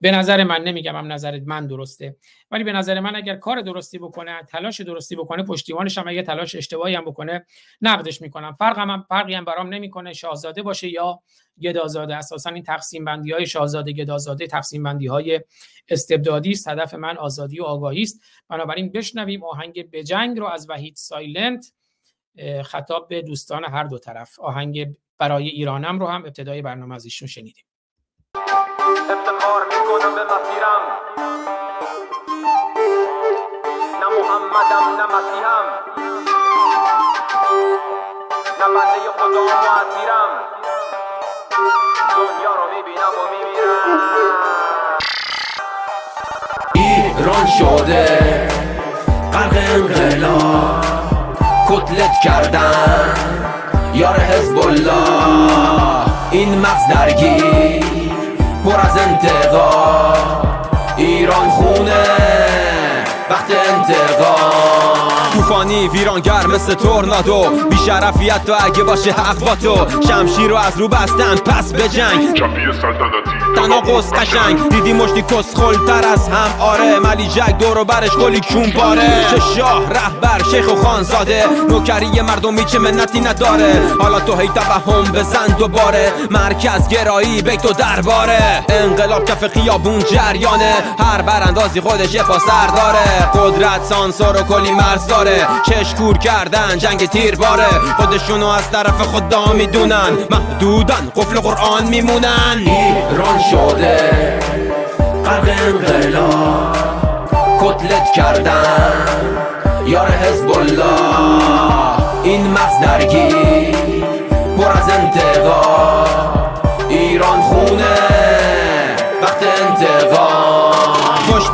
به نظر من نمیگم هم نظر من درسته ولی به نظر من اگر کار درستی بکنه تلاش درستی بکنه پشتیبانش هم اگه تلاش اشتباهی هم بکنه نقدش می‌کنم. فرق هم فرقی هم برام نمی‌کنه شاهزاده باشه یا گدازاده. اساسا این تقسیم بندی های شاهزاده گدازاده تقسیم بندی های استبدادی است. هدف من آزادی و آگاهی است. بنابراین بشنویم آهنگ بجنگ رو از وحید سایلنت. خطاب به دوستان هر دو طرف. آهنگ برای ایرانم رو هم ابتدای برنامه از ایشون شنیدیم. افتخار می‌کنم به مسیرم نه محمدم نه مسیحم نه بنده خدا و اسیرم دنیا رو می‌بینم و میمیرم ایران شده غرق انقلاب کتلت کردن یار حزب الله این مغز درگیر پر از انتقاد ایران خونه وقت انتقام طوفانی ویرانگر مثل تورنادو. بیشرفیت تو اگه باشه حق با تو. شمشیر رو از رو بستن پس به جنگ. تناقض قشنگ. دیدی مشتی کس تر از هم؟ آره. ملی جک دورو برش کلی کون پاره. چه شاه رهبر شیخ و خانزاده نوکری مردمی چه منتی نداره. حالا تو هی توهم بزن دوباره. مرکز گرایی بیت و درباره. انقلاب کف خیابون جریانه. هر براندازی خودش یه پاسر داره. قدرت سانسور و کلی مرز داره. چشکور کردن جنگ تیر باره. خودشونو از طرف خدا می‌دونن. محدودن. قفل قرآن میمونن. ایران شده. غرق انقلاب کتلت کردن. یار حزب الله این مغز درگیر. پر از انتقاد.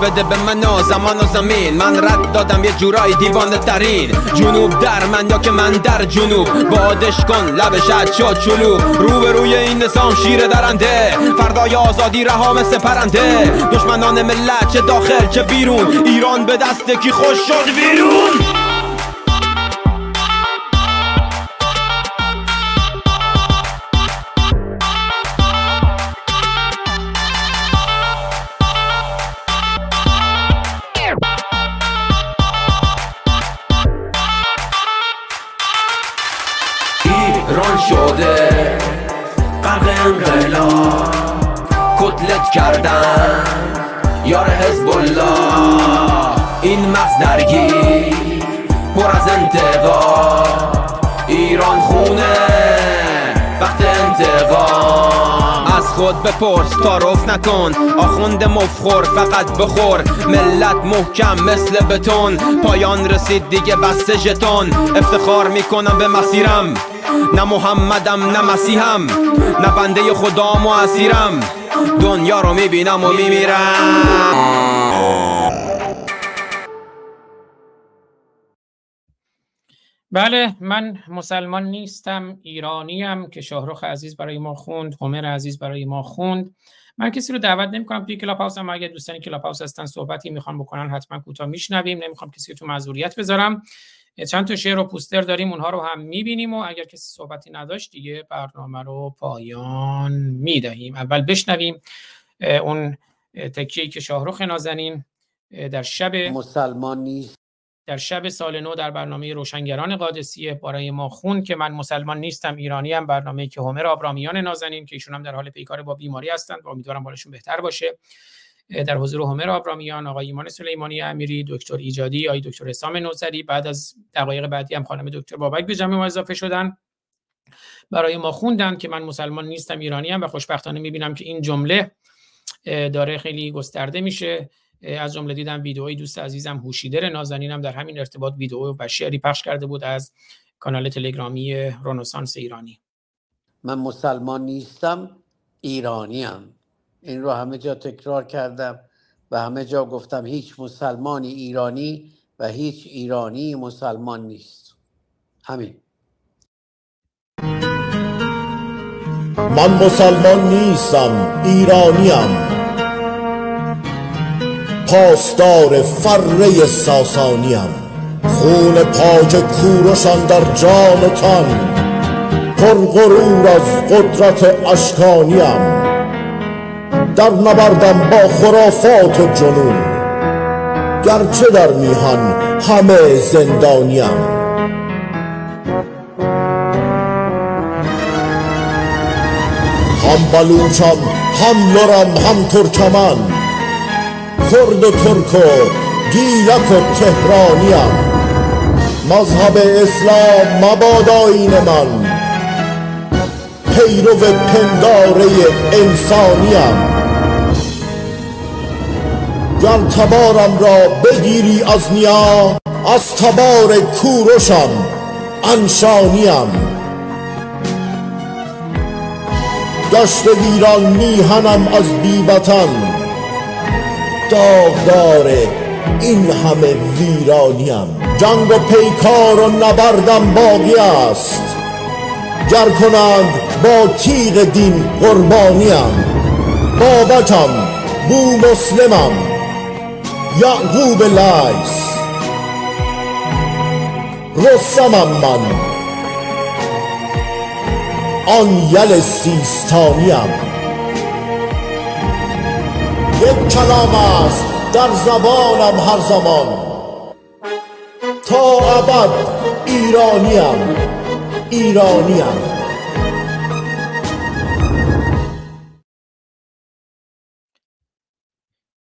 بده به من زمان و زمین. من رد دادم یه جورای دیوانه ترین. جنوب در من یا که من در جنوب. بادش کن لبش شد چلو رو به روی این نظام شیر درنده. فردای آزادی رها مثل پرنده. دشمنان ملت چه داخل چه بیرون. ایران به دست کی خوش شد بیرون. کتلت کردن یار حزب الله این مغز درگیر پر از انتقاد ایران خونه وقت انتقام از خود بپرس تعارف نکن. آخوند مفخور فقط بخور. ملت محکم مثل بتون. پایان رسید دیگه بس ژتون. افتخار می‌کنم به مسیرم. نه محمدم نه مسیحم نه بنده خدام و اسیرم. دنیا رو می‌بینم و میمیرم. بله من مسلمان نیستم ایرانیم که شاهرخ عزیز برای ما خوند همر عزیز برای ما خوند. من کسی رو دعوت نمی کنم توی کلاب هاوس اما اگر دوستانی کلاب هاوس هستن صحبتی می‌خوان بکنن حتما کوتاه میشنویم. نمی‌خوام کسی رو تو معذوریت بذارم. چند تا شعر و پوستر داریم اونها رو هم می‌بینیم و اگر کسی صحبتی نداشت دیگه برنامه رو پایان می‌دهیم. اول بشنویم اون تکیهی که شاهرخ نازنین در شب مسلمان نیست. در شب سال نو در برنامه روشنگران قادسیه برای ما خون که من مسلمان نیستم ایرانی هم برنامه که همر آبرامیان نازنین که ایشون هم در حال پیکار با بیماری هستند و امیدوارم حالشون بهتر باشه. در حضور همر آبرامیان آقای ایمان سلیمانی امیری دکتر ایجادی آقای دکتر حسام نوزری. بعد از دقایق بعدی هم خانم دکتر بابک به جمع ما اضافه شدن. برای ما خوندن که من مسلمان نیستم ایرانی هم و خوشبختانه می‌بینم که این جمله داره خیلی گسترده میشه. از جمله دیدم ویدئوی دوست عزیزم هوشیدر نازنینم در همین ارتباط ویدئو و شعری پخش کرده بود از کانال تلگرامی رنسانس ایرانی. من مسلمان نیستم ایرانیم این رو همه جا تکرار کردم و همه جا گفتم هیچ مسلمانی ایرانی و هیچ ایرانی مسلمان نیست. همین. من مسلمان نیستم ایرانیم. پاسدار فره ساسانیم. خون پاک کورشان در جان و تن پرغرور از قدرت اشکانیم. در نبردم با خرافات و جنون. گرچه در میهن همه زندانیم. هم بلوچم هم لرم هم ترکمن. کرد و ترک و گیلک و تهرانیم. مذهب اسلام مباد آیین من. پیرو پنداره انسانیم. گر تبارم را بگیری از نیا از تبار کوروشم انشانیم. دشت ویران میهنم از بی وطن داغدار این همه ویرانیم. جنگ و پیکار و نبردم باقی است گر کنند با تیغ دین قربانیم. بابکم بو مسلمم. یعقوب لیس رستمم من آن یل سیستانیم. یک کلام است در زبانم هر زمان. تا ابد ایرانیم. ایرانیم.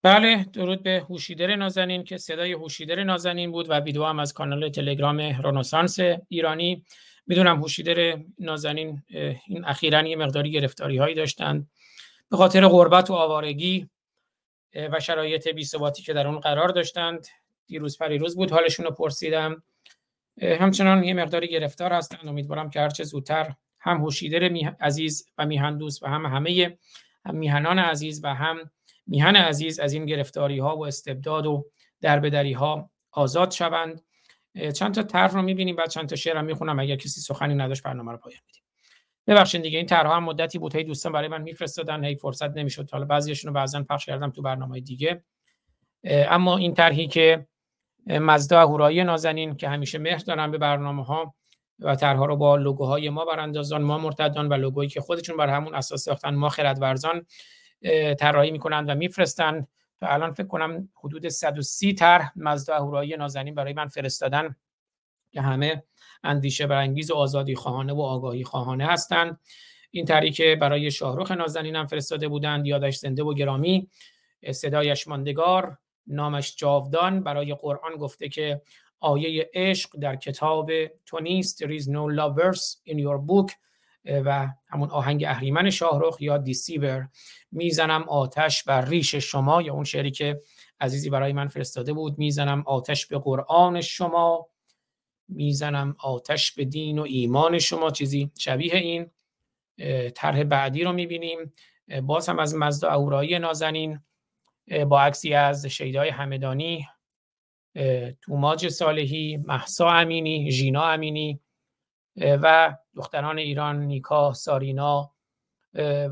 بله درود به هوشیدر نازنین که صدای هوشیدر نازنین بود و ویدیو هم از کانال تلگرام رنسانس ایرانی. می‌دونم هوشیدر نازنین این اخیرا یه مقداری گرفتاری هایی داشتند. به خاطر غربت و آوارگی و شرایط بیثباتی که در اون قرار داشتند دیروز پریروز بود حالشون رو پرسیدم. همچنان یه مقداری گرفتار هستند. امیدوارم که هرچه زودتر هم هوشیدر عزیز و میهن دوست و هم همه هم میهنان عزیز و هم میهن عزیز از این گرفتاری ها و استبداد و دربدری ها آزاد شوند. چند تا طرح رو می‌بینیم بعد چند تا شعر هم می‌خونم. اگر کسی سخنی نداشت برنامه رو پایان میدیم. ببخشید دیگه این طرحها هم مدتی بود. هی دوستان برای من میفرستادن هی فرصت نمی‌شد. حالا بعضیشون رو بعضا پخش کردم تو برنامه دیگه. اما این طرحی که مزدا هورایی نازنین که همیشه مهر دارن به برنامه ها و طرحها رو با لوگوهای ما براندازان ما مرتدان و لوگویی که خودشون بر همون اساس ساختن ما خردورزان طراحی می‌کنن و میفرستن تا الان فکر کنم حدود 130 طرح مزدا هورایی نازنین برای من فرستادن که همه اندیشه برانگیز و آزادی خواهانه و آگاهی خواهانه هستند. این طرحی که برای شاهرخ نازنین هم فرستاده بودند یادش زنده و گرامی. صدایش ماندگار نامش جاودان. برای قرآن گفته که آیه عشق در کتاب تو نیست. There is no love verse in your book. و همون آهنگ اهریمن شاهرخ یا دیسیور می‌زنم آتش بر ریش شما یا اون شعری که عزیزی برای من فرستاده بود. می‌زنم آتش به قرآن شما. می‌زنم آتش به دین و ایمان شما. چیزی شبیه این. طرح بعدی رو می‌بینیم. باز هم از مزدا اورایی نازنین. با عکسی از شیدای همدانی. توماج صالحی محسا امینی ژینا امینی. و دختران ایران نیکا سارینا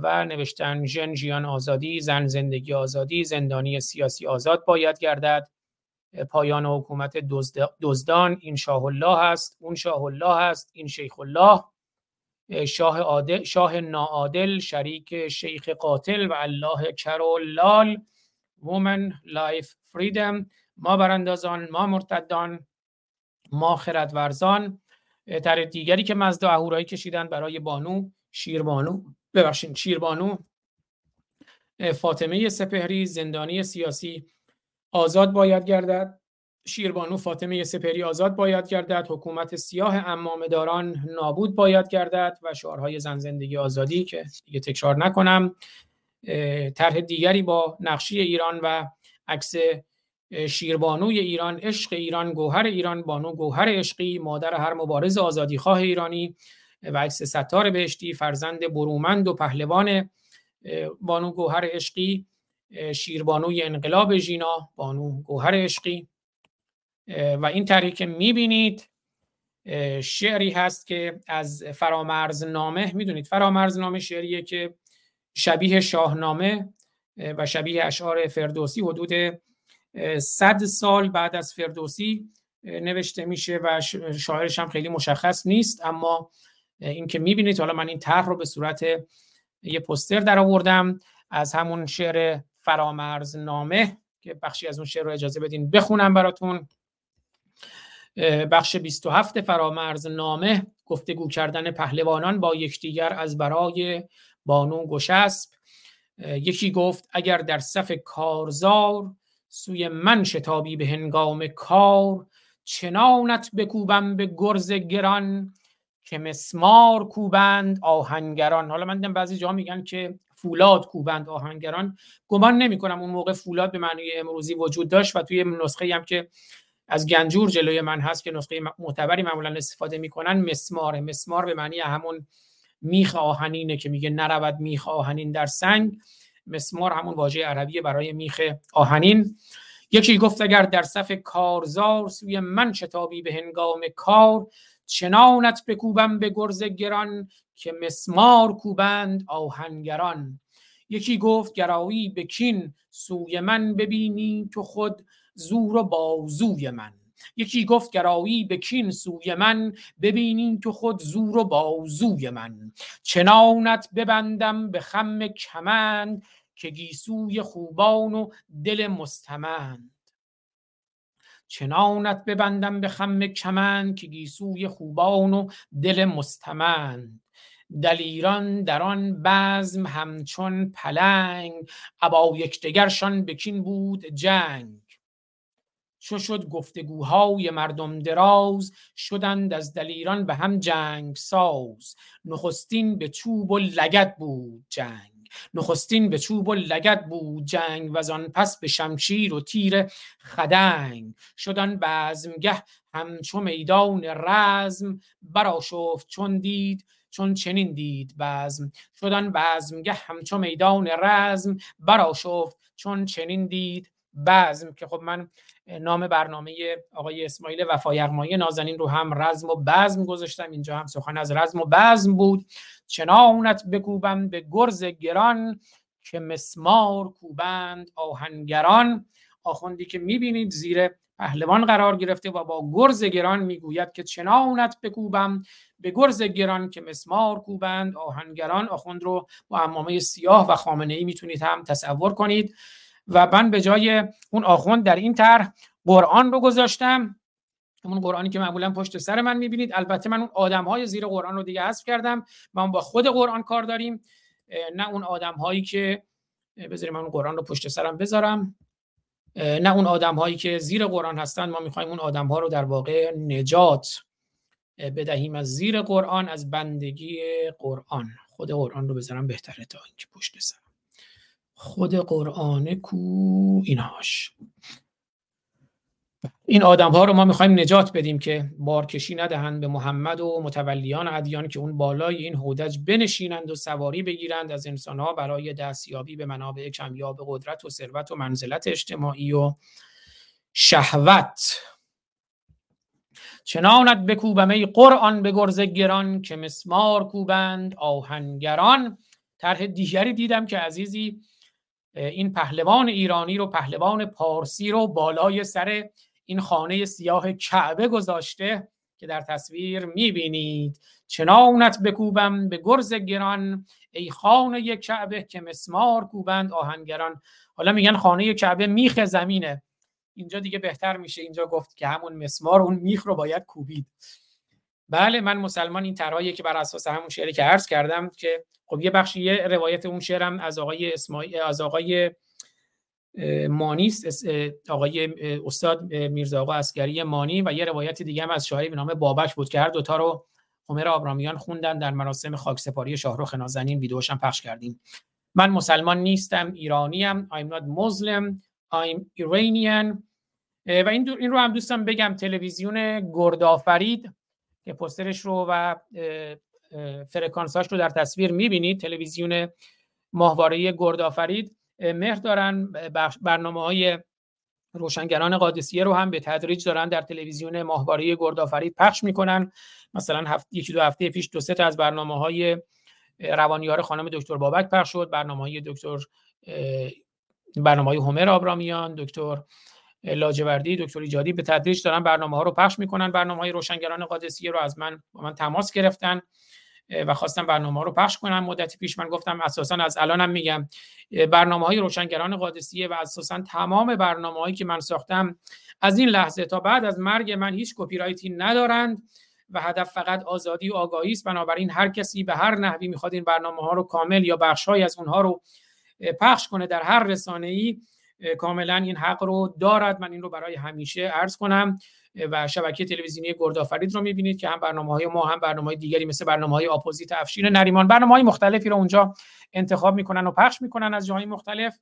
و نوشتن ژن ژیان ئازادی زن زندگی آزادی زندانی سیاسی آزاد باید گردد. پایان حکومت دزدان این شاه الله است اون شاه الله است این شیخ الله. شاه عادل شاه ناعادل شریک شیخ قاتل و الله کر و لال. Woman Life Freedom ما براندازان ما مرتدان ما خردورزان. طرح دیگری که مزد اهورایی کشیدن برای بانو شیربانو. ببخشید شیربانو. فاطمه سپهری زندانی سیاسی آزاد باید گردد. شیربانو فاطمه سپهری آزاد باید گردد. حکومت سیاه امامه داران نابود باید گردد و شعارهای زن زندگی آزادی که دیگه تکرار نکنم. طرح دیگری با نقشی ایران و عکس شیربانوی ایران عشق ایران گوهر ایران بانو گوهر عشقی مادر هر مبارز آزادی خواه ایرانی و عکس ستار بهشتی فرزند برومند و پهلوان بانو گوهر عشقی شیربانوی انقلاب ژینا بانو گوهر عشقی. و این طرحی که می‌بینید شعری هست که از فرامرز نامه می‌دونید فرامرز نامه شعریه که شبیه شاهنامه و شبیه اشعار فردوسی حدود صد سال بعد از فردوسی نوشته میشه و شاعرش هم خیلی مشخص نیست اما این که می‌بینید حالا من این طرح رو به صورت یه پستر در آوردم از همون شعر فرامرز نامه که بخشی از اون شعر رو اجازه بدین بخونم براتون. بخش 27 فرامرز نامه گفتگو کردن پهلوانان با یکدیگر از برای بانو گشسب. یکی گفت اگر در صف کارزار سوی من شتابی به هنگام کار چنانت بکوبم به گرز گران که مسمار کوبند آهنگران. حالا من دیدم بعضی جا میگن که فولاد کوبند آهنگران. گمان نمی کنم اون موقع فولاد به معنی امروزی وجود داشت و توی نسخه هم که از گنجور جلوی من هست که نسخه معتبری معمولا استفاده می‌کنن مسمار مسمار به معنی همون میخ آهنینه که میگه نرود میخ آهنین در سنگ. مسمار همون واژه عربی برای میخ آهنین. یکی گفت اگر در صف کارزار سوی من شتابی به هنگام کار چنانت بکوبم به گرز گران که مسمار کوبند آهنگران. یکی گفت گرایی به کین سوی من ببینی تو خود زور و بازوی من. یکی گفت گرایی به کین سوی من ببینی تو خود زور و بازوی من. چنانت ببندم به خم کمند که گیسوی خوبان و دل مستمند. چنانت ببندم به خم کمند که گیسوی خوبان و دل مستمند. دلیران در آن بزم همچون پلنگ ابا یکدیگرشان بکین بود جنگ. چو شد گفتگوهای مردم دراز شدند از دلیران به هم جنگ ساز. نخستین به چوب و لگت بود جنگ. نخستین به چوب و لگت بود جنگ و آن پس به شمشیر و تیر خدنگ. شدن بزمگه همچو میدان رزم براشفت چون دید چون چنین دید بزم. شدن بزمگه همچو میدان رزم براشفت چون چنین دید بزم که خب من نام برنامه آقای اسماعیل وفایرمایی نازنین رو هم رزم و بزم گذاشتم. اینجا هم سخن از رزم و بزم بود. چنانت بکوبم به گرز گران که مسمار کوبند آهنگران. آخوندی که می‌بینید زیر پهلوان قرار گرفته و با گرز گران می‌گوید که چنانت بکوبم به گرز گران که مسمار کوبند آهنگران. آخوند رو با امامه سیاه و خامنه ای می‌تونید هم تصور کنید. و من به جای اون آخوند در این طرح قرآن رو گذاشتم. اون قرآنی که معمولا پشت سر من می‌بینید. البته من اون آدم های زیر قرآن رو دیگه حذف کردم. ما با خود قرآن کار داریم. نه اون آدم هایی که بذاریم من اون قرآن رو پشت سرم بذارم. نه اون آدم هایی که زیر قرآن هستن. ما می‌خوایم اون آدم ها رو در واقع نجات بدهیم از زیر قرآن از بندگی قرآن. خود قرآن رو بذارم بهتره تا اینکه پشت سرم. خود قرآن کو اینهاش این آدم ها رو ما می‌خوایم نجات بدیم که بارکشی ندهند به محمد و متولیان ادیان که اون بالای این هودج بنشینند و سواری بگیرند از انسان ها برای دستیابی به منابع کمیاب قدرت و ثروت و منزلت اجتماعی و شهوت. چنانت بکوبم ای قرآن به گرز گران که مسمار کوبند آهنگران. طرح دیگری دیدم که عزیزی این پهلوان ایرانی رو پهلوان پارسی رو بالای سر این خانه سیاه کعبه گذاشته که در تصویر می‌بینید. چنانت بکوبم به گرز گران ای خانه کعبه که مسمار کوبند آهنگران. حالا میگن خانه کعبه میخ زمینه. اینجا دیگه بهتر میشه. اینجا گفت که همون مسمار اون میخ رو باید کوبید. بله من مسلمان این طرحیه که بر اساس همون شعری که عرض کردم که خب یه بخشی یه روایت اون شعرم از آقای اسماعیل از آقای مانیست آقای استاد میرزا آقا اسکری مانی و یه روایت دیگه هم از شاعری به نام بابک بود که هر دوتا رو عمر آبرامیان خوندن در مراسم خاکسپاری شاهرخ نازنین ویدیوش هم پخش کردیم. من مسلمان نیستم ایرانیم I'm not Muslim I'm Iranian و این, این رو هم دوستم بگم تلویزیون گردآفرید که پسترش رو و فرکانساش رو در تصویر می‌بینید تلویزیون ماهواره گردآفرید مهر دارن برنامه های روشنگران قادسیه رو هم به تدریج دارن در تلویزیون ماهواره گردآفرید پخش می‌کنن. مثلا هفت، یکی دو هفته پیش دو سه تا از برنامه های روانیار خانم دکتر بابک پخش شد. برنامه های دکتر برنامه های همر آبرامیان دکتر لاجوردی دکتر ایجادی به تدریج دارن برنامه ها رو پخش می‌کنن. برنامه های روشنگران قادسیه رو از من با من تماس گرفتن و خواستم برنامه ها رو پخش کنم مدتی پیش من گفتم اساسا از الانم میگم برنامه های روشنگران قادسیه و اساسا تمام برنامه هایی که من ساختم از این لحظه تا بعد از مرگ من هیچ کپی رایتی ندارند و هدف فقط آزادی و آگاهی است. بنابراین هر کسی به هر نحوی می‌خواد این برنامه ها رو کامل یا بخشهایی از اونها رو پخش کنه در هر رسانه ای کاملا این حق رو دارد. من این رو برای همیشه عرض کنم. و شبکه تلویزیونی گردآفرید رو می‌بینید که هم برنامه های ما هم برنامه های دیگری مثل برنامه های اپوزیت افشین نریمان برنامه های مختلفی رو اونجا انتخاب می‌کنن و پخش می‌کنن از جاهای مختلف.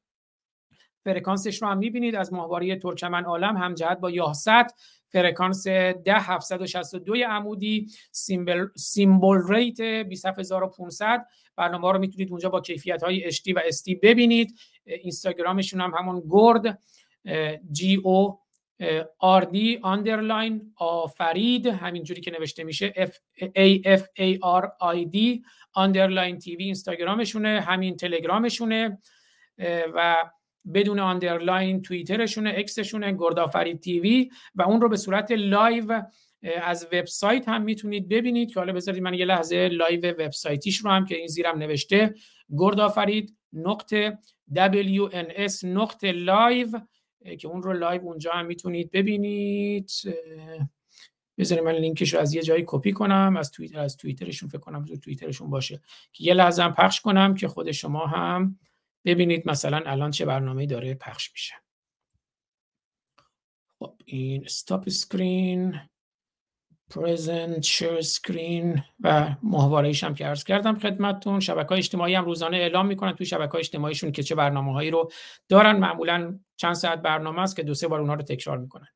فرکانسش رو هم می‌بینید. از ماهواره ترکمن عالم هم جهت با یاهست فرکانس 10762 عمودی. symbol, symbol rate 27500 برنامه رو می‌تونید اونجا با کیفیت های HD و SD ببینید. اینستاگرامشون هم همون گرد G O D underline آفرید همینجوری که نوشته میشه F A F A R I D underline TV اینستاگرامشونه همین تلگرامشونه و بدون underline توییترشونه X شونه گردآفرید TV و اون رو به صورت live از وبسایت هم می‌تونید ببینید که حالا بذارید من یه لحظه live وبسایتیش رو هم که این زیرم نوشته گردآفرید نقطه WNS نقطه live که اون رو live اونجا هم می‌تونید ببینید. بذارید من لینکش رو از یه جایی کپی کنم از توییتر از توییترشون فکر کنم توییترشون باشه. که یه لحظه هم پخش کنم که خود شما هم ببینید مثلا الان چه برنامه‌ای داره پخش میشه. خب این stop screen present share screen و ماهواره‌ایش هم که عرض کردم خدمتتون. شبکه اجتماعی هم روزانه اعلام می‌کنن توی شبکه اجتماعیشون که چه برنامه هایی رو دارن. معمولا چند ساعت برنامه است که دو سه بار اونها رو تکرار می‌کنن.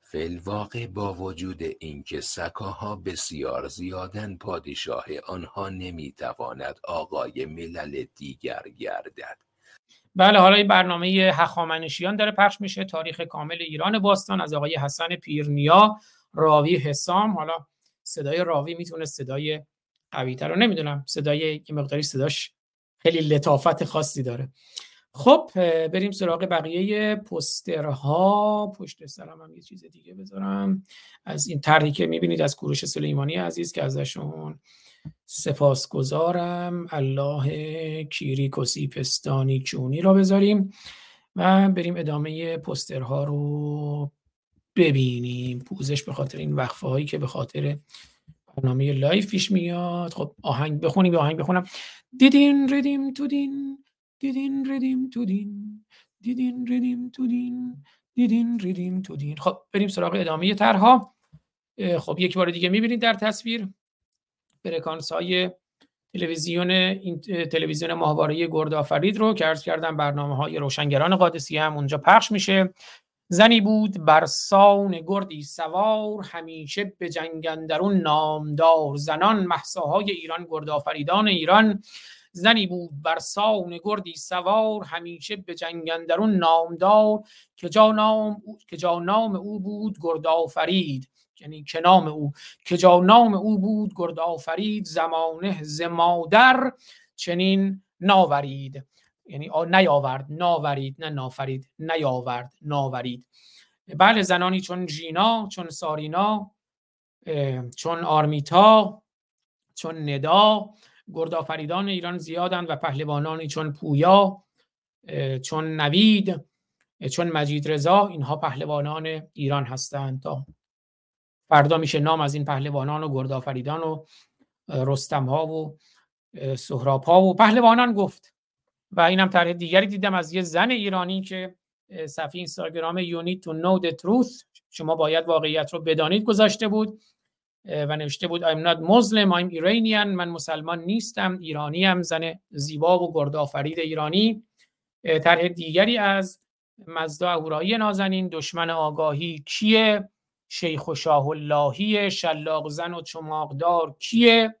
فی‌الواقع با وجود اینکه سکاها بسیار زیادن پادشاه آنها نمی‌تواند آقای ملل دیگر گردد. بله حالا این برنامه هخامنشیان داره پخش میشه. تاریخ کامل ایران باستان از آقای حسن پیرنیا راوی حسام. حالا صدای راوی می‌تونه صدای قوی تر رو نمی‌دونم صدای که مقداری صداش خیلی لطافت خاصی داره. خب بریم سراغ بقیه پسترها پشت سرم هم یه چیز دیگه بذارم. از این طرحی که می‌بینید از کوروش سلیمانی عزیز که ازشون سپاسگزارم. الله کیریکوسی پستانی چونی را بذاریم و بریم ادامه پسترها رو ببینیم. پوزش به خاطر این وقفه هایی که به خاطر برنامه لایف پیش میاد. خب آهنگ بخونیم آهنگ بخونم. دیدین ردیم تو دین دیدین ردیم تو دین دیدین ردیم تو دین دیدین ردیم تو دین. خب بریم سراغ ادامه طرها خب یک بار دیگه می‌بینید در تصویر. فرکانس های تلویزیون تلویزیون ماهواره گردآفرید رو که عرض کردم برنامه های روشنگران قادسی هم اونجا پخش میشه. زنی بود بر سان گردی سوار همیشه به جنگندرون نامدار زنان محساهای ایران گردآفریدان ایران. زنی بود بر سان گردی سوار همیشه به جنگندرون نامدار. که جا نام که جا نام او بود گردآفرید یعنی که نام او که جا نام او بود گرد آفرید زمانه ز مادر چنین ناورید. یعنی نیاورد ناورید نه نافرید نیاورد ناورید. بله زنانی چون جینا چون سارینا چون آرمیتا چون ندا گردآفریدان ایران زیادند و پهلوانانی چون پویا چون نوید چون مجید رضا اینها پهلوانان ایران هستند تا فردا میشه نام از این پهلوانان و گردآفریدان و رستم ها و سهراب ها و پهلوانان گفت. و اینم طرح دیگری دیدم از یه زن ایرانی که صفحه اینستاگرام need to know the truth شما باید واقعیت رو بدانید گذاشته بود و نوشته بود I'm not Muslim I'm Iranian من مسلمان نیستم ایرانی هم زن زیبا و گردآفرید ایرانی. طرح دیگری از مزدا اهورایی نازنین دشمن آگاهی کیه؟ شیخ و شاه اللهی شلاق زن و چماقدار کیه؟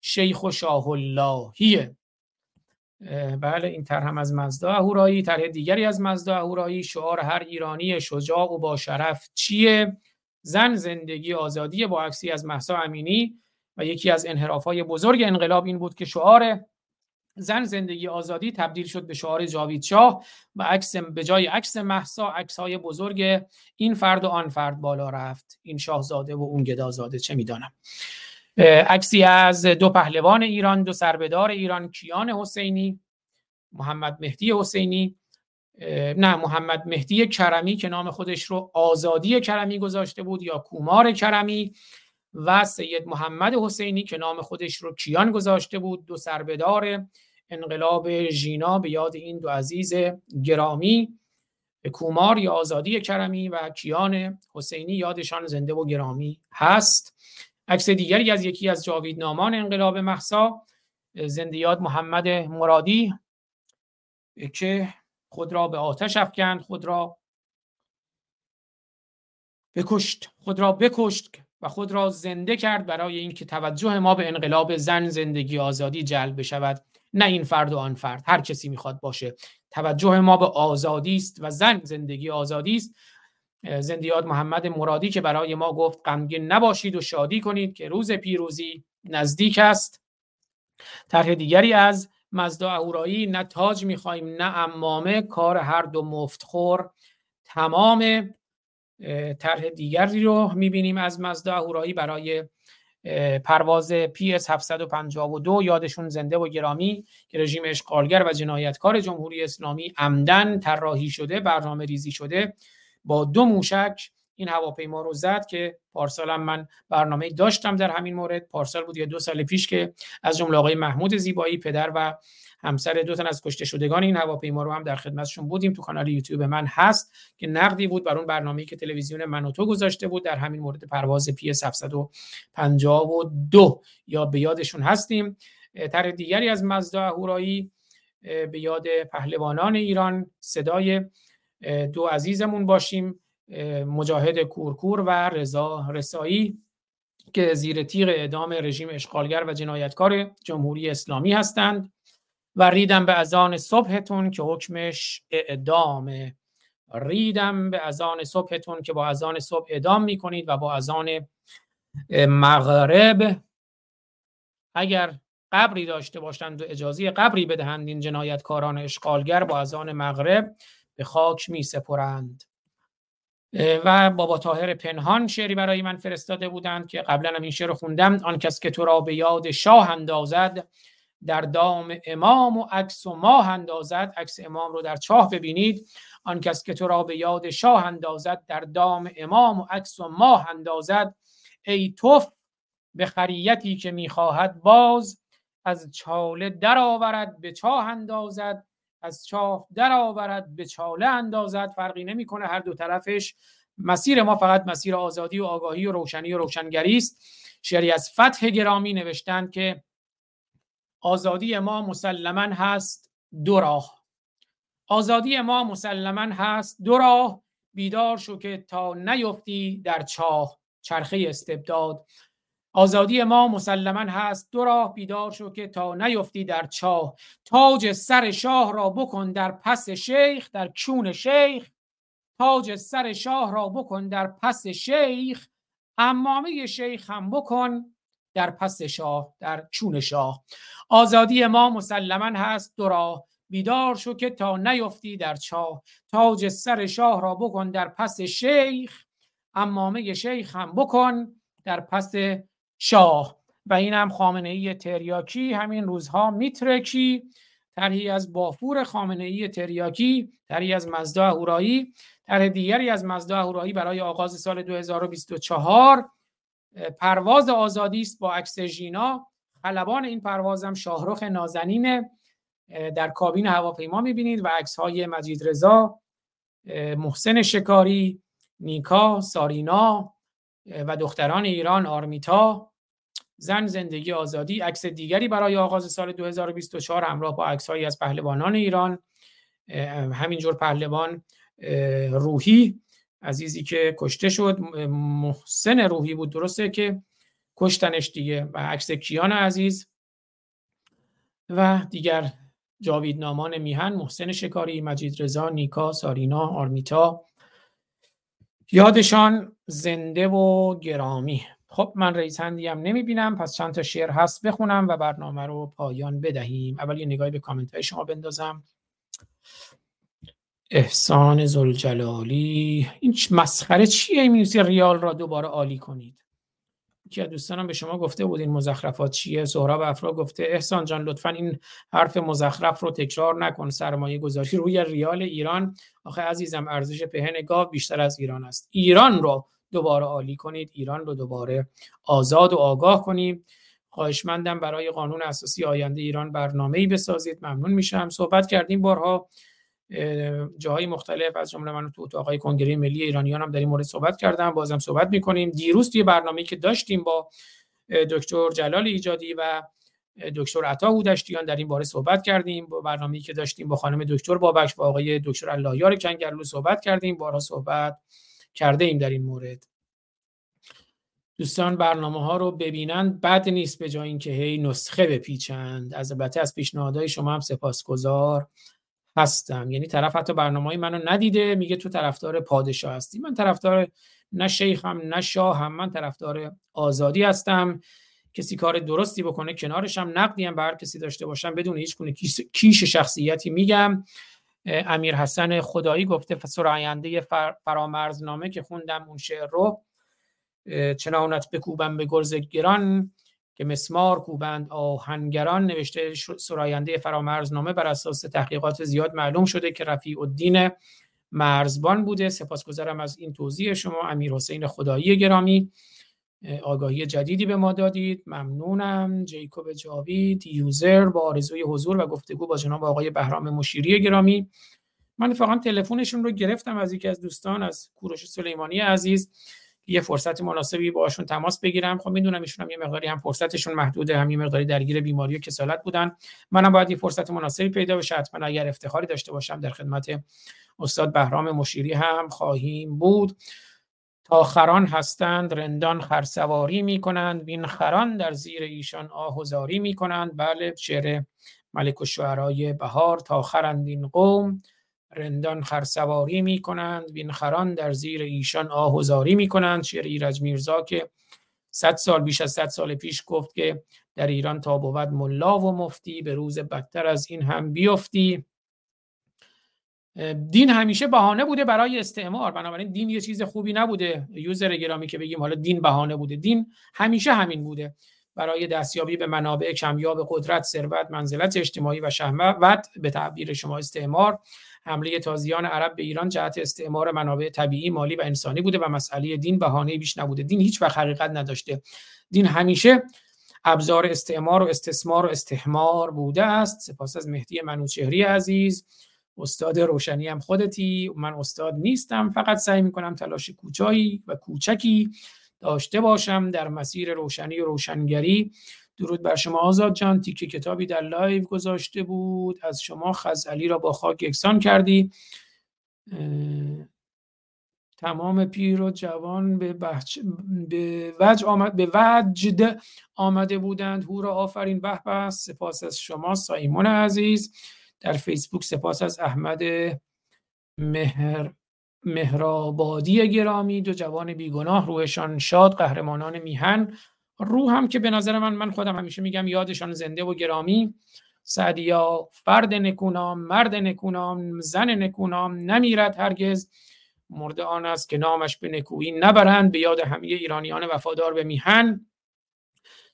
شیخ و شاه اللهیه. بله این طرح هم از مزدا اهورایی طرح دیگری از مزدا اهورایی شعار هر ایرانی شجاع و با شرف چیه؟ زن زندگی آزادی با عکسی از محسا امینی و یکی از انحرافهای بزرگ انقلاب این بود که شعار زن زندگی آزادی تبدیل شد به شعار جاوید شاه و عکس به جای عکس محسا عکس های بزرگ این فرد و آن فرد بالا رفت. این شاهزاده و اون گدازاده چه می‌دانم. عکسی از دو پهلوان ایران دو سربدار ایران کیان حسینی محمد مهدی حسینی. نه محمد مهدی کرمی که نام خودش رو آزادی کرمی گذاشته بود یا کومار کرمی. و سید محمد حسینی که نام خودش رو کیان گذاشته بود دو سربدار انقلاب ژینا به یاد این دو عزیز گرامی کومار یا آزادی کرمی و کیان حسینی یادشان زنده و گرامی هست. عکس دیگری از یکی از جاویدنامان انقلاب محسا زنده یاد محمد مرادی که خود را به آتش افکند خود را بکشت خود را بکشت. و خود را زنده کرد برای اینکه توجه ما به انقلاب زن زندگی آزادی جلب بشود. نه این فرد و آن فرد هر کسی می‌خواد باشه. توجه ما به آزادی است و زن زندگی آزادی است. زندیات محمد مرادی که برای ما گفت غمگین نباشید و شادی کنید که روز پیروزی نزدیک است. طرح دیگری از مزدا اهورایی نه تاج می‌خوایم نه امامه کار هر دو مفتخور. تمام طرح دیگری رو می‌بینیم از مزدا اهورایی برای پرواز PS 752 یادشون زنده و گرامی که رژیم اشغالگر و جنایتکار جمهوری اسلامی عمدن طراحی شده برنامه ریزی شده با دو موشک این هواپیما رو زد که پارسال من برنامه داشتم در همین مورد. پارسال بود یا دو سال پیش که از جمله آقای محمود زیبایی پدر و همسر دو تن از کشته شدگان این هواپیما رو هم در خدمتشون بودیم. تو کانال یوتیوب من هست که نقدی بود بر اون برنامه‌ای که تلویزیون من و تو گذاشته بود. در همین مورد پرواز پی 752 یا به یادشون هستیم. طرح دیگری از مزدا اهورایی به یاد پهلوانان ایران صدای دو عزیزمون باشیم مجاهد کورکور و رضا رسایی که زیر تیغ اعدام رژیم اشغالگر و جنایتکار جمهوری اسلامی هستند. و ریدم به اذان صبحتون که حکمش اعدامه. ریدم به اذان صبحتون که با اذان صبح اعدام می‌کنید و با اذان مغرب. اگر قبری داشته باشند و اجازه قبری بدهند این جنایتکاران اشغالگر با اذان مغرب به خاک می سپرند و بابا تاهر پنهان شعری برای من فرستاده بودند که قبلا هم این شعر خوندم. آن کس که تو را به یاد شاه اندازد در دام امام و عکس و ماه اندازد عکس امام رو در چاه ببینید. آن کس که تو را به یاد شاه اندازد در دام امام و عکس و ماه اندازد. ای توف به خریتی که می‌خواهد باز. از چاله درآورد به چاه اندازد. از چاه در آورد به چاله اندازد. فرقی نمی‌کنه هر دو طرفش. مسیر ما فقط مسیر آزادی و آگاهی و روشنی و روشنگری است. شعری از فتح گرامی نوشتند که آزادی ما مسلما هست دو راه. آزادی ما مسلما هست دو راه. بیدار شو که تا نیفتی در چاه. چرخه استبداد. آزادی ما مسلما هست دو راه. بیدار شو که تا نیفتی در چاه. تاج سر شاه را بکن در پس شیخ در کون شیخ. تاج سر شاه را بکن در پس شیخ. امامه شیخ هم بکن در پس شاه در چون شاه. آزادی ما مسلما هست دو راه بیدار شو که تا نیفتی در چاه. تاج سر شاه را بکن در پس شیخ. امامه شیخ هم بکن در پس شاه. و این هم خامنه ای تریاکی. همین روزها میترکی. طرحی از بافور خامنه ای تریاکی طرحی از مزدا اهورایی طرح دیگری از مزدا اهورایی برای آغاز سال 2024 پرواز آزادی است با عکس ژینا. خلبان این پروازم شاهرخ نازنین در کابین هواپیما می‌بینید و عکس های مجید رضا محسن شکاری نیکا سارینا و دختران ایران آرمیتا. زن زندگی آزادی. عکس دیگری برای آغاز سال 2024 همراه با عکسهایی از پهلوانان ایران. همینجور پهلوان روحی. عزیزی که کشته شد محسن روحی بود درسته که کشتنش دیگه و عکس کیان عزیز و دیگر جاوید نامان میهن محسن شکاری مجید رضا نیکا سارینا آرمیتا. یادشان زنده و گرامی. خب من رئیس هندی هم نمی‌بینم پس چند تا شعر هست بخونم و برنامه رو پایان بدهیم. اول یه نگاهی به کامنت های شما بندازم. احسان زلجلالی این مسخره چیه این ریال را دوباره عالی کنید. از دوستانم به شما گفته بود این مزخرفات چیه. سهراب افرا گفته احسان جان لطفا این حرف مزخرف رو تکرار نکن. سرمایه گذاری روی ریال ایران. آخه عزیزم ارزش پهن گاو بیشتر از ایران است. ایران رو دوباره عالی کنید. ایران رو دوباره آزاد و آگاه کنیم خواهشمندم برای قانون اساسی آینده ایران برنامه ای بسازید. ممنون میشم. صحبت کردیم. بارها جاهای مختلف از جمله من تو اتاقای کنگره ملی ایرانیان هم در این مورد صحبت کردم بازم صحبت می‌کنیم. دیروز توی برنامه‌ای که داشتیم با دکتر جلال ایجادی و دکتر عطا هودشتیان در این باره صحبت کردیم. با برنامه‌ای که داشتیم با خانم دکتر بابک و آقای دکتر اللهیار کنگرلو صحبت کردیم. بارها صحبت کرده ایم در این مورد. دوستان برنامه ها رو ببینند بد نیست به جای اینکه هی نسخه بپیچند. از البته از پیشنهادهای شما هم سپاسگزار. هستم. یعنی طرف حتی برنامه های منو ندیده میگه تو طرفدار پادشاه هستی. من طرفدار نه شیخم نه شاهم من طرفدار آزادی هستم. کسی کار درستی بکنه کنارشم نقدی هم بر کسی داشته باشم. بدون هیچ گونه کیش شخصیتی میگم. امیر حسن خدایی گفته سراینده فرامرزنامه که خوندم اون شعر رو چنانت بکوبم به گرز گران. که مسمار کوبند آهنگران نوشته سراینده فرامرزنامه بر اساس تحقیقات زیاد معلوم شده که رفیع الدین مرزبان بوده. سپاسگزارم از این توضیح شما امیر حسین خدایی گرامی. آگاهی جدیدی به ما دادید. ممنونم. جیکوب جاوید یوزر با آرزوی حضور و گفتگو با جناب آقای بهرام مشیری گرامی. من فقط تلفنشون رو گرفتم از یکی از دوستان از کوروش سلیمانی عزیز. یه فرصت مناسبی باشون تماس بگیرم. خب می‌دونم ایشون هم یه مقداری هم فرصتشون محدوده هم یه مقداری درگیر بیماری و کسالت بودن. منم باید یه فرصت مناسبی پیدا بشه حتما اگر افتخاری داشته باشم در خدمت استاد بهرام مشیری هم خواهیم بود. تا خران هستند رندان خرسواری می کنند بین خران در زیر ایشان آهوزاری می کنند بله شعر ملک و شعرهای بهار تا خرند این قوم. رندان خرسواری می کنند بین خران در زیر ایشان آهوزاری می کنند شعر ایرج میرزا که صد سال بیش از صد سال پیش گفت که در ایران تا بود ملا و مفتی به روز بدتر از این هم بیفتی. دین همیشه بهانه بوده برای استعمار بنابراین دین یه چیز خوبی نبوده. یوزر گرامی که بگیم حالا دین بهانه بوده. دین همیشه همین بوده. برای دستیابی به منابع کمیاب قدرت ثروت منزلت اجتماعی و شهوت به تعبیر شما استعمار. حمله تازیان عرب به ایران جهت استعمار منابع طبیعی مالی و انسانی بوده و مسئله دین بهانه بیش نبوده. دین هیچ وقت حقیقت نداشته. دین همیشه ابزار استعمار و استثمار و استحمار بوده است. سپاس از مهدی منوچهری عزیز. استاد روشنی هم خودتی. من استاد نیستم. فقط سعی می‌کنم تلاش کوچایی و کوچکی داشته باشم. در مسیر روشنی و روشنگری درود بر شما آزاد جان. تیکه کتابی در live گذاشته بود. از شما خزعلی را با خاک یکسان کردی. تمام پیر و جوان به, بحج... به وجد آمد به وجد آمده بودند. هو را آفرین به سپاس از شما سایمون عزیز. در فیسبوک سپاس از احمد مهر مهرآبادی گرامی. دو جوان بیگناه روحشان شاد قهرمانان میهن. روح هم که به نظر من من خودم همیشه میگم یادشان زنده و گرامی. سعدیا فرد نکونام مرد نکونام زن نکونام نمیرد هرگز. مرده آن است که نامش به نکویی نبرند به یاد همه ایرانیان وفادار به میهن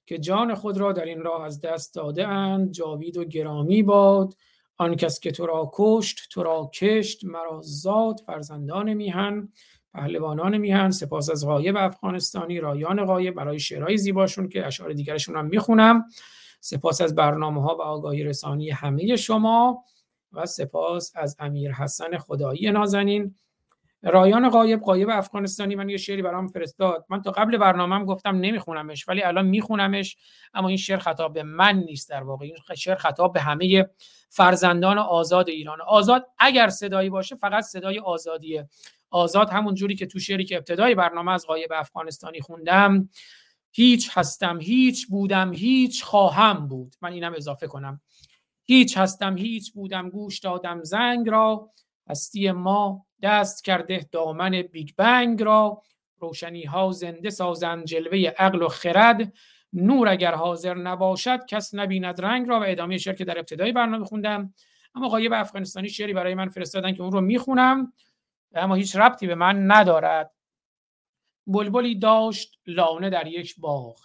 که جان خود را در این راه از دست داده اند. جاوید و گرامی باد. آن کس که تو را کشت تو را کشت مرا زاد فرزندان میهن. پهلوانان میهن سپاس از غایب افغانستانی رایان غایب برای شعرهای زیباشون که اشعار دیگرشون هم می‌خونم. سپاس از برنامه ها و آگاهی رسانی همه شما و سپاس از امیر حسن خدایی نازنین. رایان قایب قایب افغانستانی من یه شعری برام فرستاد. من تا قبل برنامهم گفتم نمیخونمش ولی الان میخونمش اما این شعر خطاب به من نیست در واقع. این شعر خطاب به همه فرزندان آزاد ایران. آزاد اگر صدایی باشه فقط صدای آزادیه. آزاد همون جوری که تو شعری که ابتدای برنامه از قایب افغانستانی خوندم هیچ هستم هیچ بودم هیچ خواهم بود. من اینم اضافه کنم. هیچ هستم هیچ بودم گوش دادم زنگ را هستی ما دست کرده دامن بیگ بنگ را. روشنی ها زنده سازند جلوه عقل و خرد. نور اگر حاضر نباشد کس نبیند رنگ را. و ادامه شعر که در ابتدای برنامه خوندم. اما قایب افغانستانی شعری برای من فرستادن که اون رو می‌خونم. اما هیچ ربطی به من ندارد. بلبلی داشت لانه در یک باغ.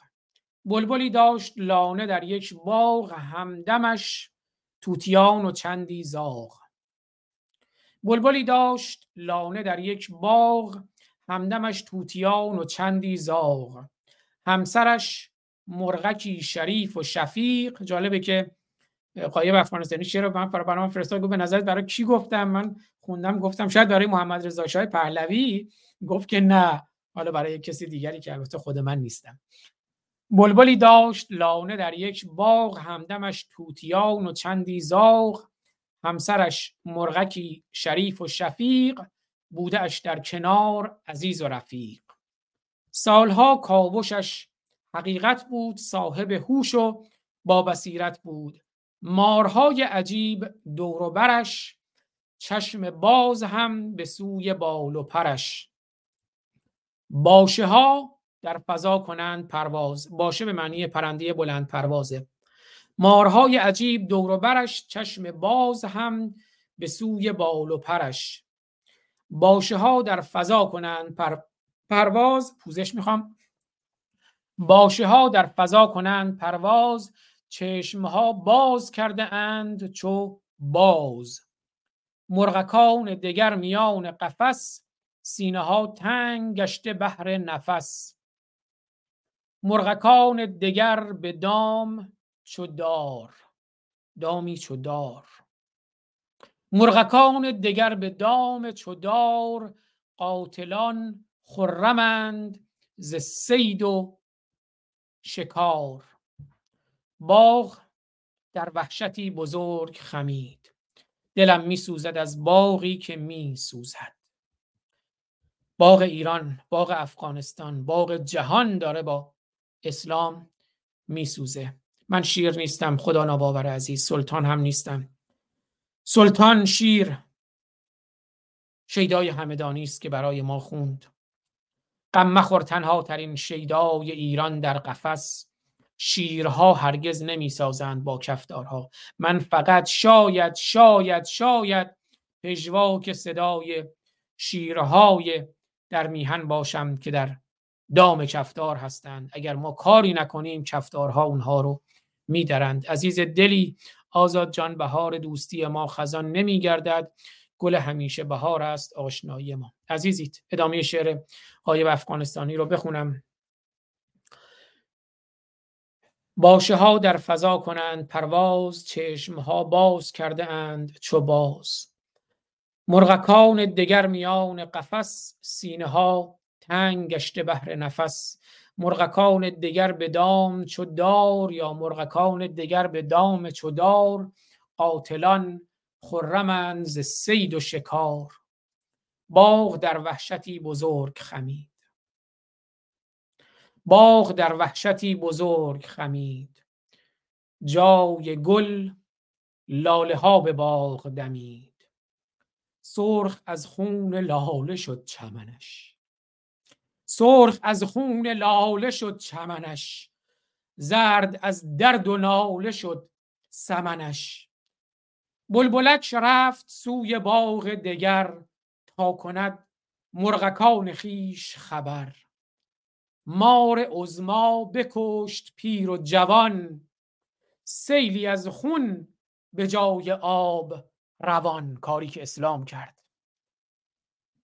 بلبلی داشت لانه در یک باغ همدمش توتیان و چندی زاغ. بلبلی داشت لانه در یک باغ همدمش توتیان و چندی زاغ. همسرش مرغکی شریف و شفیق جالبه که قایب افغانستانی رو من برای فرستاد؟ گفت به نظرت برای کی گفتم؟ من خوندم گفتم شاید برای محمد رضا شاه پهلوی؟ گفت که نه. حالا برای کسی دیگری که البته خود من نیستم. بلبلی داشت لانه در یک باغ همدمش توتیان و چندی زاغ. همسرش مرغکی شریف و شفیق بودهش در کنار عزیز و رفیق. سالها کاوشش حقیقت بود صاحب هوش و با بصیرت بود. مارهای عجیب دور و برش چشم باز هم به سوی بال و پرش. باشه ها در فضا کنند پرواز. باشه به معنی پرنده بلند پروازه. مارهای عجیب دور و برش چشم باز هم به سوی بال و پرش. باشه ها در فضا کنند پر... پرواز. پوزش می‌خوام. باشه ها در فضا کنند پرواز. چشم ها باز کرده اند چو باز. مرغکان دگر میان قفس سینه ها تنگ گشته بهر نفس. مرغکان دگر به دام چو دار دامی چو دار. مرغکان دگر به دام چو دار قاتلان خرمند ز سید و شکار. باغ در وحشتی بزرگ خمید. دلم می سوزد از باغی که می سوزد باغ ایران باغ افغانستان باغ جهان داره با اسلام میسوزه. من شیر نیستم خدا ناباور عزیز سلطان هم نیستم. سلطان شیر شیدای همدانی است که برای ما خوند. غم مخور تنها ترین شیدای ایران در قفس. شیرها هرگز نمی‌سازند با کفدارها من فقط شاید شاید شاید پژواک صدای شیرهای در میهن باشم که در دام کفدار هستند. اگر ما کاری نکنیم کفدارها اونها رو میدرند. عزیز دلی آزاد جان بهار دوستی ما خزان نمیگردد. گل همیشه بهار است آشنایی ما. عزیزید ادامه شعر قایب افغانستانی رو بخونم. باشه ها در فضا کنند پرواز چشم ها باز کرده اند چو باز. مرغکان دگر میان قفس سینه ها تنگ گشته بهر نفس. مرغکان دگر به دام چو دار یا مرغکان دگر به دام چو دار قاتلان خرمند ز صید و شکار. باغ در وحشتی بزرگ خمید باغ در وحشتی بزرگ خمید. جای گل لاله ها به باغ دمید. سرخ از خون لاله شد چمنش. سرخ از خون لاله شد چمنش. زرد از درد و ناله شد سمنش. بلبلک رفت سوی باغ دگر تا کند مرغکان خیش خبر. مار عزما بکشت پیر و جوان سیلی از خون به جای آب روان کاری که اسلام کرد.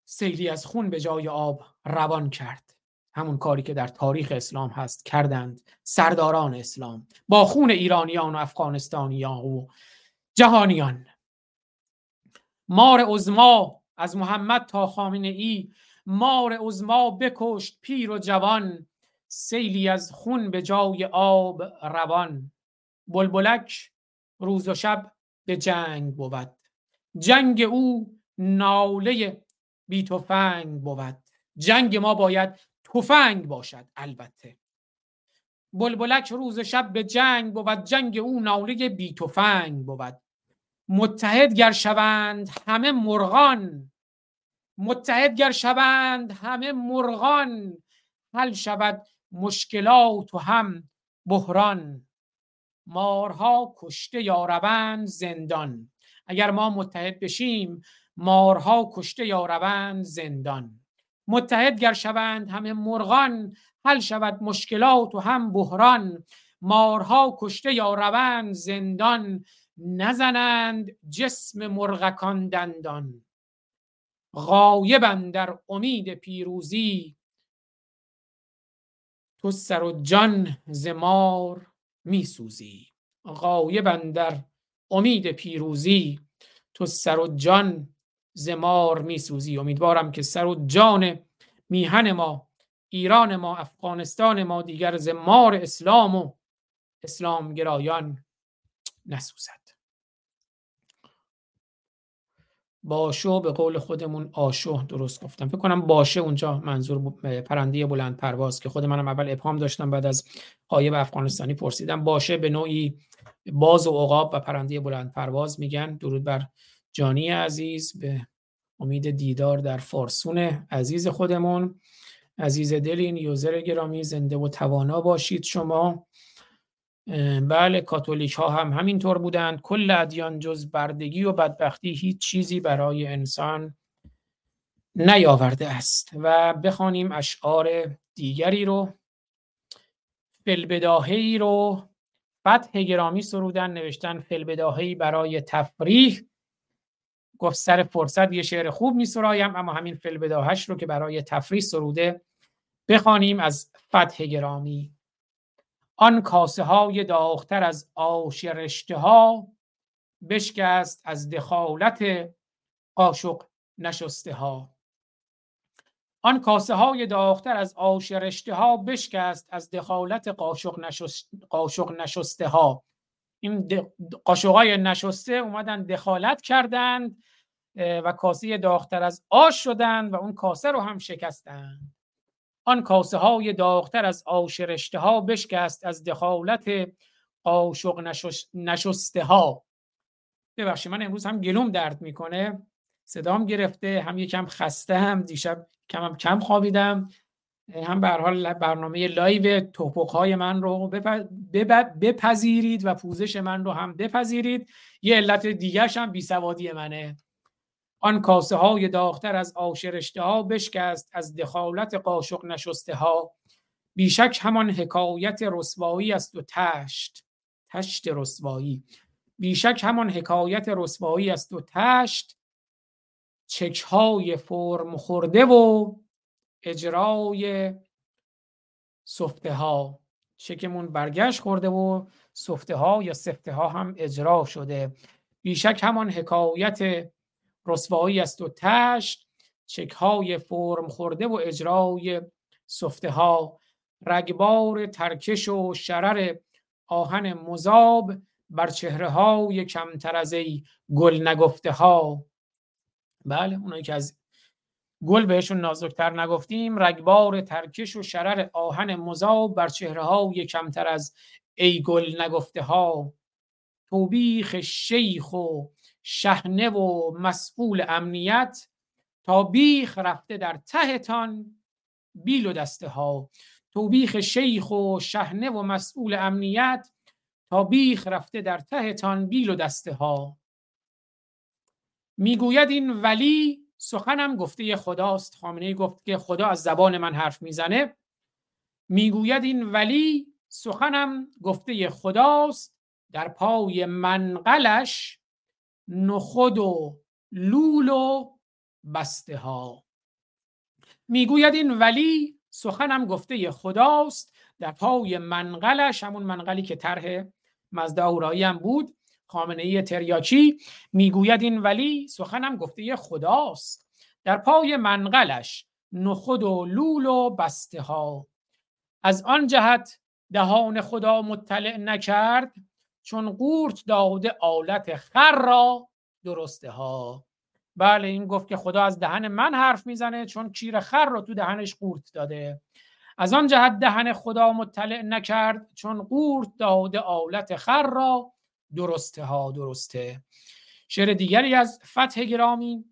سیلی از خون به جای آب روان کرد. همون کاری که در تاریخ اسلام هست کردند سرداران اسلام با خون ایرانیان و افغانستانیان و جهانیان. مار عزما از محمد تا خامنه ای مار عزما بکشت پیر و جوان سیلی از خون به جای آب روان. بلبلک روز و شب به جنگ بود. جنگ او ناله بی تفنگ بود. جنگ ما باید تفنگ باشد البته. بلبلک روز و شب به جنگ بود. جنگ او ناله بی تفنگ بود. متحد گر شوند همه مرغان متحد گر شوند همه مرغان حل شود مشکلات و هم بحران. مارها کشته یا روند زندان. اگر ما متحد بشیم مارها کشته یا روند زندان. متحد گر شوند همه مرغان حل شود مشکلات و هم بحران. مارها کشته یا روند زندان نزنند جسم مرغکان دندان. غایبن در امید پیروزی. تو سر و جان زمار میسوزی. غایبن در امید پیروزی. تو سر و جان زمار میسوزی. امیدوارم که سر و جان میهن ما ایران ما افغانستان ما دیگر زمار اسلام و اسلام گرایان نسوزد. باشو به قول خودمون آشو درست گفتم. فکر کنم باشه اونجا منظور پرنده بلند پرواز که خود منم اول ابهام داشتم بعد از قایب افغانستانی پرسیدم. باشه به نوعی باز و عقاب و پرنده بلند پرواز میگن. درود بر جانی عزیز. به امید دیدار در فارسون عزیز خودمون. عزیز دلین یوزر گرامی زنده و توانا باشید شما. بله کاتولیک ها هم همینطور بودند. کل ادیان جز بردگی و بدبختی هیچ چیزی برای انسان نیاورده است. و بخوانیم اشعار دیگری رو. فلبداهی رو. فتح گرامی سرودن نوشتن فلبداهی برای تفریح. گفت سر فرصت یه شعر خوب می سرایم اما همین فلبداهش رو که برای تفریح سروده بخوانیم از فتح گرامی. آن کاسه های داختر از آش رشته ها بشکست از دخالت قاشق نشسته ها آن کاسه های داختر از آش رشته ها بشکست از دخالت قاشق, نشست... قاشق نشسته ها این قاشق های نشسته اومدن دخالت کردند و کاسه داختر از آش شدند و اون کاسه رو هم شکستند. آن کاسه های داغتر از آش رشته ها بشکست از دخالت قاشق نشسته ها ببخشید من امروز هم گلوم درد می‌کنه. صدام گرفته هم یکم خسته هم دیشب کمم کم خوابیدم. هم به حال برنامه live تپق های من رو بپذیرید و پوزش من رو هم بپذیرید. یه علت دیگرش هم بیسوادی منه. آن کاسه های داختر از آشرشته ها بشکست از دخالت قاشق نشسته ها بیشک همان حکایت رسوایی است و تشت تشت رسوایی. بیشک همان حکایت رسوایی است و تشت چک های فرم خورده و اجرای سفته ها چکمون برگشت خورده و سفته ها یا سفته ها هم اجرا شده. بیشک همان حکایت رسوایی است و تشت چک های فرم خورده و اجرای سفته ها رگبار ترکش و شرر آهن مذاب بر چهره های کمتر از ای گل نگفته ها بله اونایی که از گل بهشون نازکتر نگفتیم رگبار ترکش و شرر آهن مذاب بر چهره های کمتر از ای گل نگفته ها توبیخ شیخ و شهنه و مسئول امنیت تا بیخ رفته در تهتان بیل و دسته ها توبیخ شیخ و شهنه و مسئول امنیت تا بیخ رفته در تهتان بیل و دسته ها می‌گوید این ولی سخنم گفته خداست. خامنه گفت که خدا از زبان من حرف می‌زنه. می‌گوید این ولی سخنم گفته خداست. در پای منقلش نخود و لول و بسته ها می‌گوید این ولی سخنم گفته خداست در پای منقلش همون منقلی که طرح مزد اورایی هم بود خامنه ای تریاچی می‌گوید این ولی سخنم گفته خداست. در پای منقلش نخود و لول و بسته ها از آن جهت دهان خدا مطلع نکرد چون قورت داده آلت خر را. درسته ها. بله این گفت که خدا از دهن من حرف می‌زنه چون کیر خر رو تو دهنش قورت داده. از آن جهت دهن خدا مطلع نکرد چون قورت داده آلت خر را. درسته ها درسته. شعر دیگری از فتح گرامی.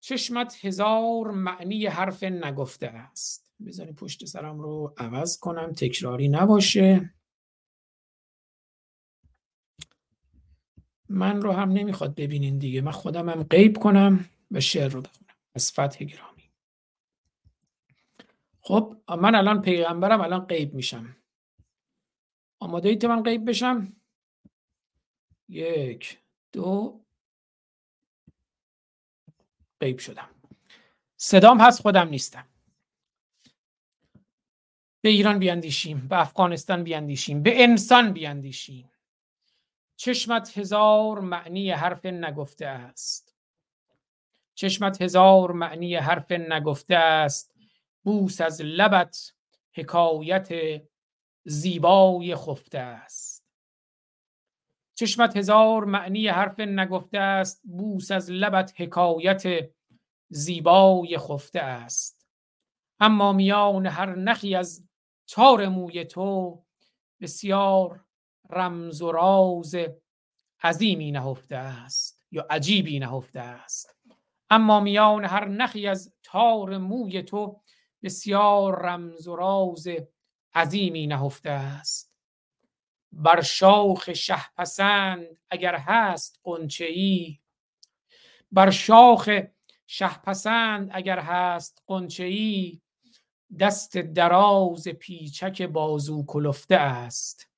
چشمت هزار معنی حرف نگفته است. بذاری پشت سرم رو عوض کنم تکراری نباشه. من رو هم نمی‌خواد ببینین دیگه. من خودم هم قیب کنم و شعر رو بخونم. از فتح گرامی. خب من الان پیغمبرم الان قیب میشم. آماده ایت من قیب بشم؟ یک دو. قیب شدم. صدام هست خودم نیستم. به ایران بیاندیشیم به افغانستان بیاندیشیم به انسان بیاندیشیم. چشمت هزار معنی حرف نگفته است. چشمت هزار معنی حرف نگفته است. بوس از لبت حکایت زیبای خفته است. چشمت هزار معنی حرف نگفته است. بوس از لبت حکایت زیبای خفته است. اما میان هر نخی از چار موی تو بسیار رمز و راز عظیمی نهفته است یا عجیبی نهفته است. اما میان هر نخی از تار موی تو بسیار رمز و راز عظیمی نهفته است. بر شاخ شه پسند اگر هست قنچه ای بر شاخ شه پسند اگر هست قنچه ای دست دراز پیچک بازو کلفته است.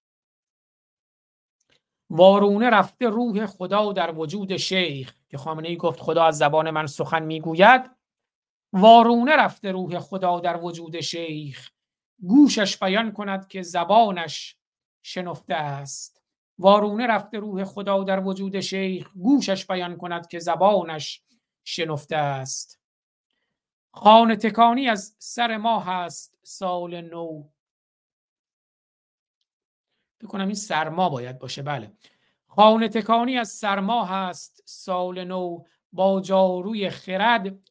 وارونه رفته روح خدا در وجود شیخ که خامنه ای گفت خدا از زبان من سخن می‌گوید. وارونه رفته روح خدا در وجود شیخ. گوشش بیان کند که زبانش شنفته است. وارونه رفته روح خدا در وجود شیخ. گوشش بیان کند که زبانش شنفته است. خانه تکانی از سر ما هست سال نو. بکنم این سرما باید باشه بله. خانه تکانی از سرما هست سال نو با جاروی خرد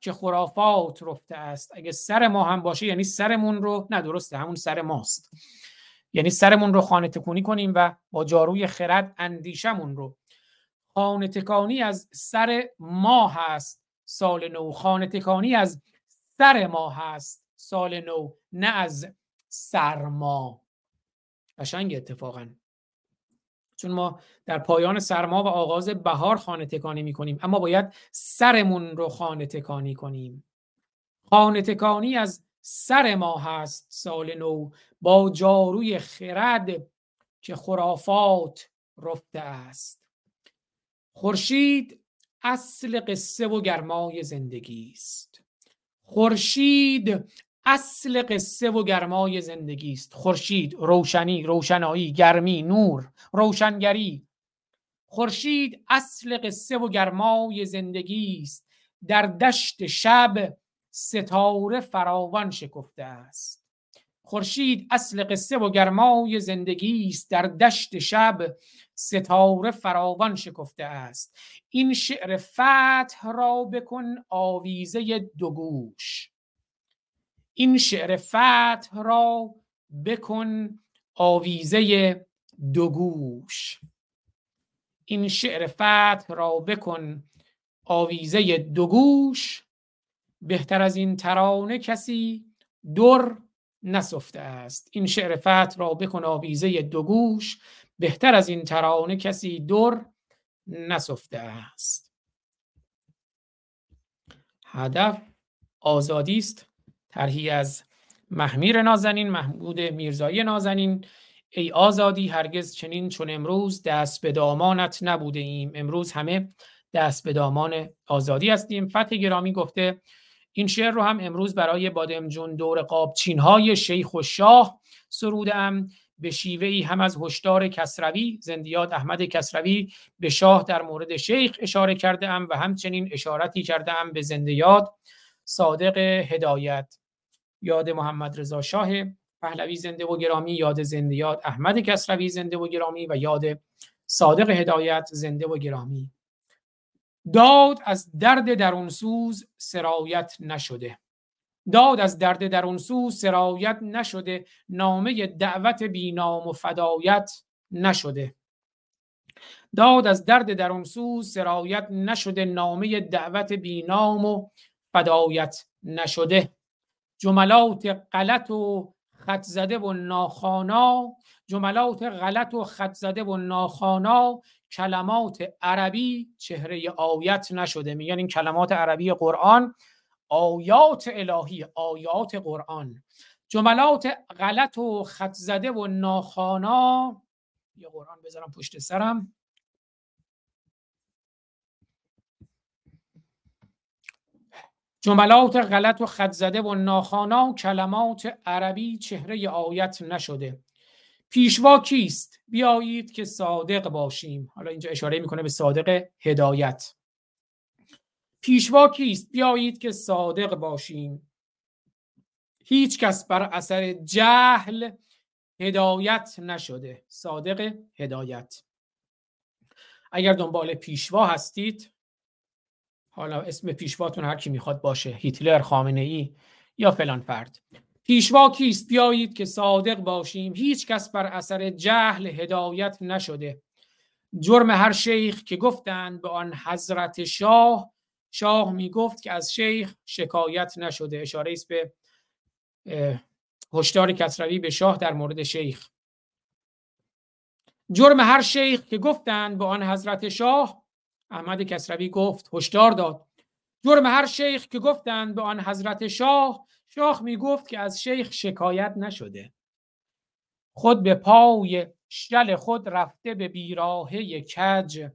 که خرافات رفته است. اگه سر ما هم باشه یعنی سرمون رو نه درسته همون سر ماست. یعنی سرمون رو خانه تکونی کنیم و با جاروی خرد اندیشمون رو. خانه تکانی از سر ما هست سال نو. خانه تکانی از سر ما هست سال نو نه از سرما. قشنگ اتفاقا. چون ما در پایان سرما و آغاز بهار خانه تکانی می کنیم اما باید سرمون رو خانه تکانی کنیم. خانه تکانی از سر ما هست سال نو با جاروی خرد که خرافات رفته است. خورشید اصل قصه و گرمای زندگی است. خورشید اصل قصه و گرمای زندگی است. خورشید روشنی روشنایی گرمی نور روشنگری. خورشید اصل قصه و گرمای زندگی است. در دشت شب ستاره فراوان شکفته است. خورشید اصل قصه و گرمای زندگی است. در دشت شب ستاره فراوان شکفته است. این شعر فتح را بکن آویزه دو گوش. این شعر فتح را بکن آویزه دو گوش. این شعر فتح را بکن آویزه دو گوش. بهتر از این ترانه کسی در نسفته است. این شعر فتح را بکن آویزه دو گوش. بهتر از این ترانه کسی در نسفته است. هدف آزادی است. طرحی از محمیر نازنین محمود میرزایی نازنین. ای آزادی هرگز چنین چون امروز دست به دامانت نبوده ایم. امروز همه دست به دامان آزادی هستیم. فتح گرامی گفته این شعر رو هم امروز برای بادمجون دور قابچین های شیخ و شاه سرودم به شیوه ای هم از هشدار کسروی زندیات احمد کسروی به شاه در مورد شیخ اشاره کرده ام و همچنین اشارتی کرده ام به زندیات صادق هدایت. یاد محمد رضا شاه پهلوی زنده و گرامی یاد زندیات احمد کسروی زنده و گرامی و یاد صادق هدایت زنده و گرامی. داد از درد درونسوز سرایت نشده. داد از درد درونسوز سرایت نشده. نامه دعوت بینام و فدایت نشده. داد از درد درونسوز سرایت نشده. نامه دعوت بینام و فدایت نشده. جملات غلط و خط زده و ناخانا جملات غلط و خط زده و ناخانا کلمات عربی چهره آیت نشده میگن. این کلمات عربی قرآن آیات الهی آیات قرآن. جملات غلط و خط زده و ناخانا یه قرآن بذارم پشت سرم. جملات غلط و خط زده و ناخانا کلمات عربی چهره آیت نشده. پیشوا کیست؟ بیایید که صادق باشیم. حالا اینجا اشاره می‌کنه به صادق هدایت. پیشوا کیست؟ بیایید که صادق باشیم. هیچ کس بر اثر جهل هدایت نشده. صادق هدایت. اگر دنبال پیشوا هستید حالا اسم پیشواتون هر کی می‌خواد باشه هیتلر خامنه ای یا فلان فرد. پیشوا کیست؟ بیایید که صادق باشیم. هیچ کس بر اثر جهل هدایت نشده. جرم هر شیخ که گفتند به آن حضرت شاه شاه می‌گفت که از شیخ شکایت نشده. اشاره است به هشدار کسروی به شاه در مورد شیخ. جرم هر شیخ که گفتند به آن حضرت شاه احمد کسروی گفت هشدار داد. جرم هر شیخ که گفتند به آن حضرت شاه شاه می گفت که از شیخ شکایت نشده. خود به پای شل خود رفته به بیراهه کج.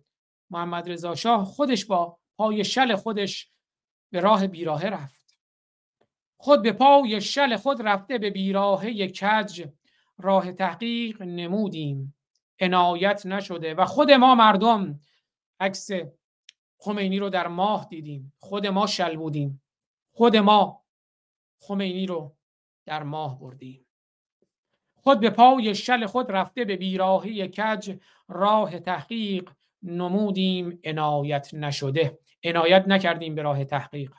محمد رضا شاه خودش با پای شل خودش به راه بیراهه رفت. خود به پای شل خود رفته به بیراهه کج. راه تحقیق نمودیم. عنایت نشده و خود ما مردم عکس خمینی رو در ماه دیدیم. خود ما شل بودیم. خود ما خمینی رو در ماه بردیم. خود به پای شل خود رفته به بیراهی کج. راه تحقیق نمودیم. عنایت نشده. عنایت نکردیم به راه تحقیق.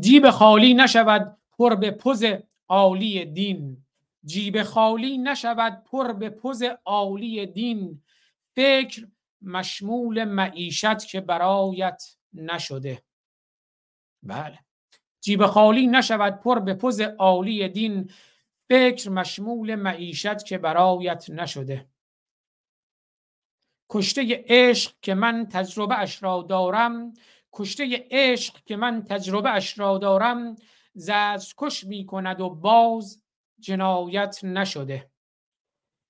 جیب خالی نشود پر به پز عالی دین. جیب خالی نشود پر به پز عالی دین. فکر مشمول معیشت که برایت نشده. بله. جیب خالی نشود پر به پز عالی دین. فکر مشمول معیشت که برایت نشده. کشته عشق که من تجربه اش را دارم. کشته عشق که من تجربه اش را دارم. زجر کش می کند و باز جنایت نشده.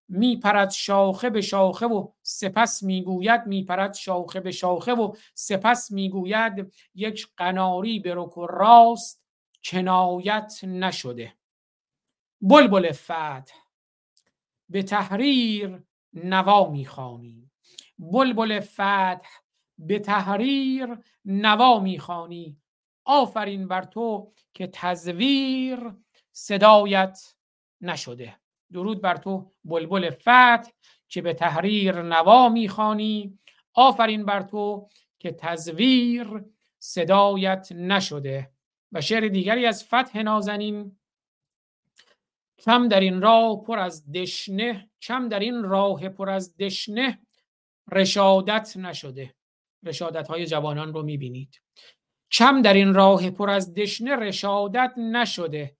میپرد شاخه به شاخه و سپس می‌گوید میپرد شاخه به شاخه و سپس می‌گوید یک قناری به رک و راست کنایت نشده. بلبل فتح به تحریر نوا می‌خوانی. بلبل فتح به تحریر نوا می‌خوانی. آفرین بر تو که تزویر صدایت نشده. درود بر تو بلبل فتح که به تحریر نوا می‌خوانی. آفرین بر تو که تزویر صدایت نشده. و شعر دیگری از فتح نازنین. کم در این راه پر از دشنه کم در این راه پر از دشنه رشادت نشده. رشادت های جوانان رو می‌بینید. کم در این راه پر از دشنه رشادت نشده.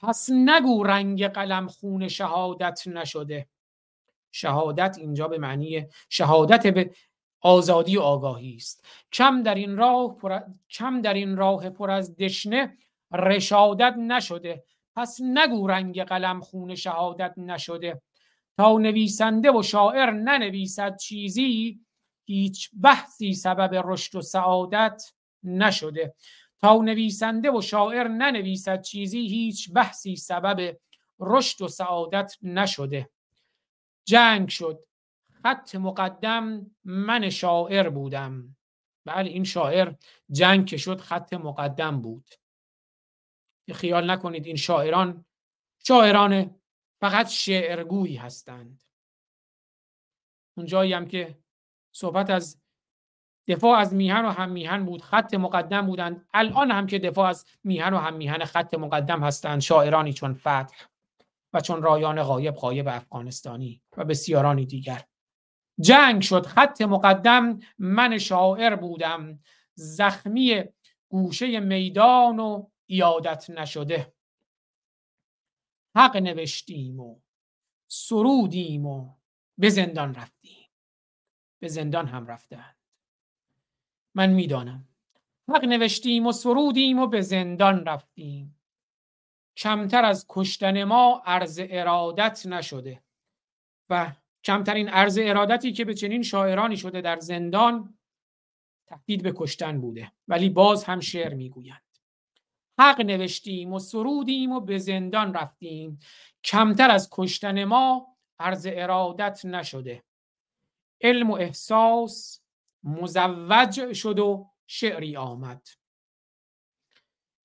پس نگو رنگ قلم خون شهادت نشده. شهادت اینجا به معنی شهادت به آزادی و آگاهی است. کم در این راه پر... کم در این راه پر از دشنه رشادت نشده. پس نگو رنگ قلم خون شهادت نشده. تا نویسنده و شاعر ننویسد چیزی هیچ بحثی سبب رشد و سعادت نشده. تا نویسنده و شاعر ننویسد چیزی هیچ بحثی سبب رشد و سعادت نشده. جنگ شد. خط مقدم من شاعر بودم. بله این شاعر جنگ که شد خط مقدم بود. خیال نکنید این شاعران شاعران فقط شعرگویی هستند. اونجایی هم که صحبت از دفاع از میهن و هم میهن بود خط مقدم بودند. الان هم که دفاع از میهن و هم میهن خط مقدم هستند شاعرانی چون فتح و چون رایان غایب غایب افغانستانی و بسیارانی دیگر. جنگ شد خط مقدم من شاعر بودم. زخمی گوشه میدان و ایادت نشده. حق نوشتیم و سرودیم و به زندان رفتیم. به زندان هم رفتند. من می‌دانم. حق نوشتیم و سرودیم و به زندان رفتیم. کمتر از کشتن ما عرض ارادت نشده و کمترین عرض ارادتی که به چنین شاعرانی شده در زندان تهدید به کشتن بوده ولی باز هم شعر می‌گویند. حق نوشتیم و سرودیم و به زندان رفتیم. کمتر از کشتن ما عرض ارادت نشده. علم و احساس مزوج شد و شعری آمد.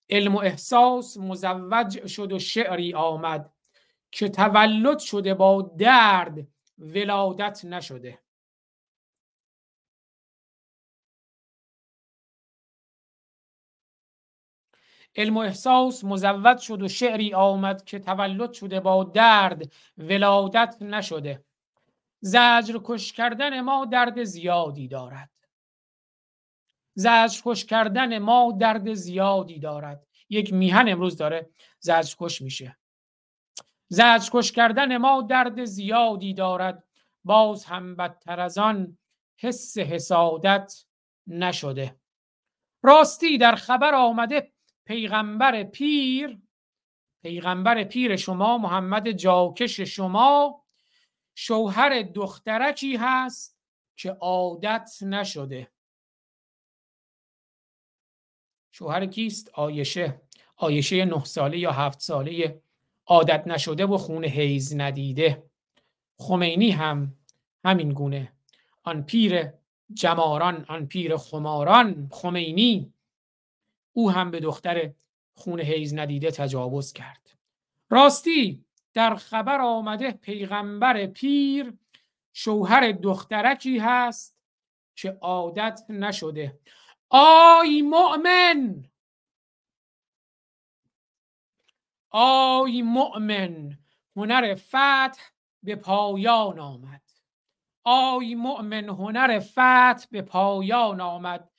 علم و احساس مزوج شد و شعری آمد که تولد شده با درد ولادت نشده. علم و احساس مزود شد و شعری آمد که تولد شده با درد ولادت نشده. زجر کش کردن ما درد زیادی دارد. زجر کش کردن ما درد زیادی دارد. یک میهن امروز داره زجر کش میشه. زجر کش کردن ما درد زیادی دارد. باز هم بدتر از آن حس حسادت نشده. راستی در خبر آمده پیغمبر پیر پیغمبر پیر شما محمد جاکش شما شوهر دخترکی هست که عادت نشده؟ شوهر کیست؟ آیشه. آیشه نه ساله یا هفت ساله عادت نشده و خون حیز ندیده. خمینی هم همین گونه. آن پیر جماران آن پیر خماران خمینی. او هم به دختر خون حیز ندیده تجاوز کرد. راستی در خبر آمده پیغمبر پیر شوهر دخترکی هست که عادت نشده. آی مؤمن! آی مؤمن! هنر فتح به پایان آمد. آی مؤمن! هنر فتح به پایان آمد.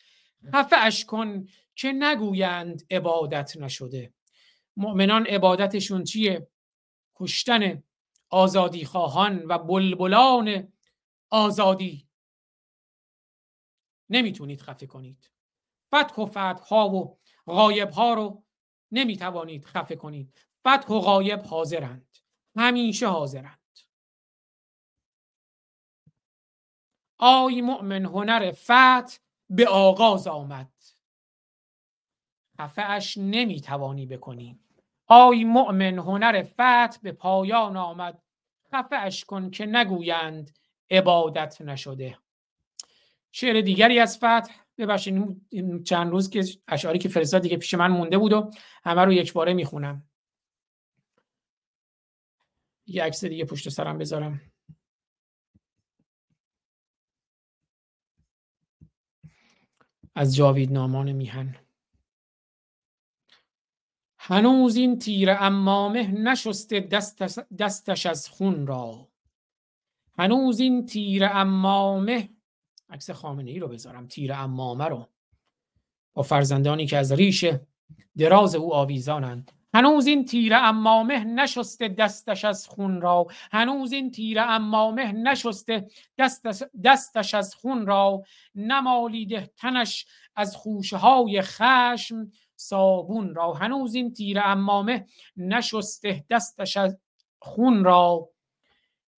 خفه کن که نگویند عبادت نشده. مؤمنان عبادتشون چیه؟ کشتن آزادی خواهان و بلبلان آزادی. نمی‌تونید خفه کنید. فتح و فتح ها و غایب ها رو نمی‌توانید خفه کنید. فتح و غایب حاضرند. همیشه حاضرند. آی مؤمن هنر فتح به آغاز آمد. خفه اش نمی‌توانی بکنی. آی مؤمن هنر فتح به پایان آمد. خفه کن که نگویند عبادت نشده. شعر دیگری از فتح. ببخشید چند روز که اشعاری که فرستاد دیگه پیش من مونده بود و همه رو یک باره می‌خونم. یه عکس دیگه پشت سرم بذارم. از جاوید نامان میهن. هنوز این تیر امامه نشسته دستش, دستش از خون را. هنوز این تیر امامه عکس خامنه ای رو بذارم تیر امامه رو. با فرزندانی که از ریش دراز او آویزانند. هنوز این تیر امامه نشسته دستش از خون را. هنوز این تیر امامه نشسته دستش, دستش از خون را. نمالیده تنش از خوشه های خشم. صابون را هنوز این تیر امامه نشسته دستش از خون را.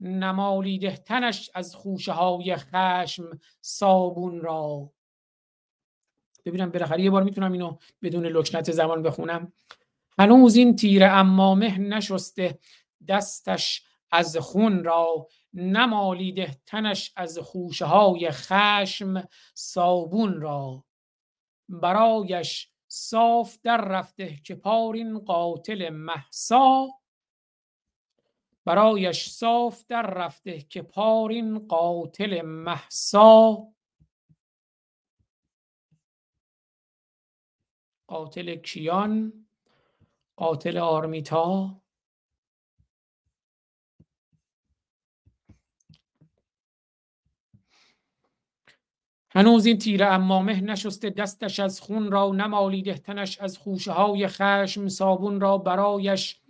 نمالیده تنش از خوشه های خشم صابون را. ببینم بالاخره یه بار می‌تونم اینو بدون لکنت زمان بخونم. هنوز این تیر امامه نشسته دستش از خون را. نمالیده تنش از خوشه های خشم صابون را. برایش صاف در رفته که پارین قاتل محسا برایش صاف در رفته که پارین قاتل محسا قاتل کیان؟ قاتل آرمیتا؟ هنوز این تیر امامه نشسته دستش از خون را نمالیده تنش از خوشه های خشم صابون را برایش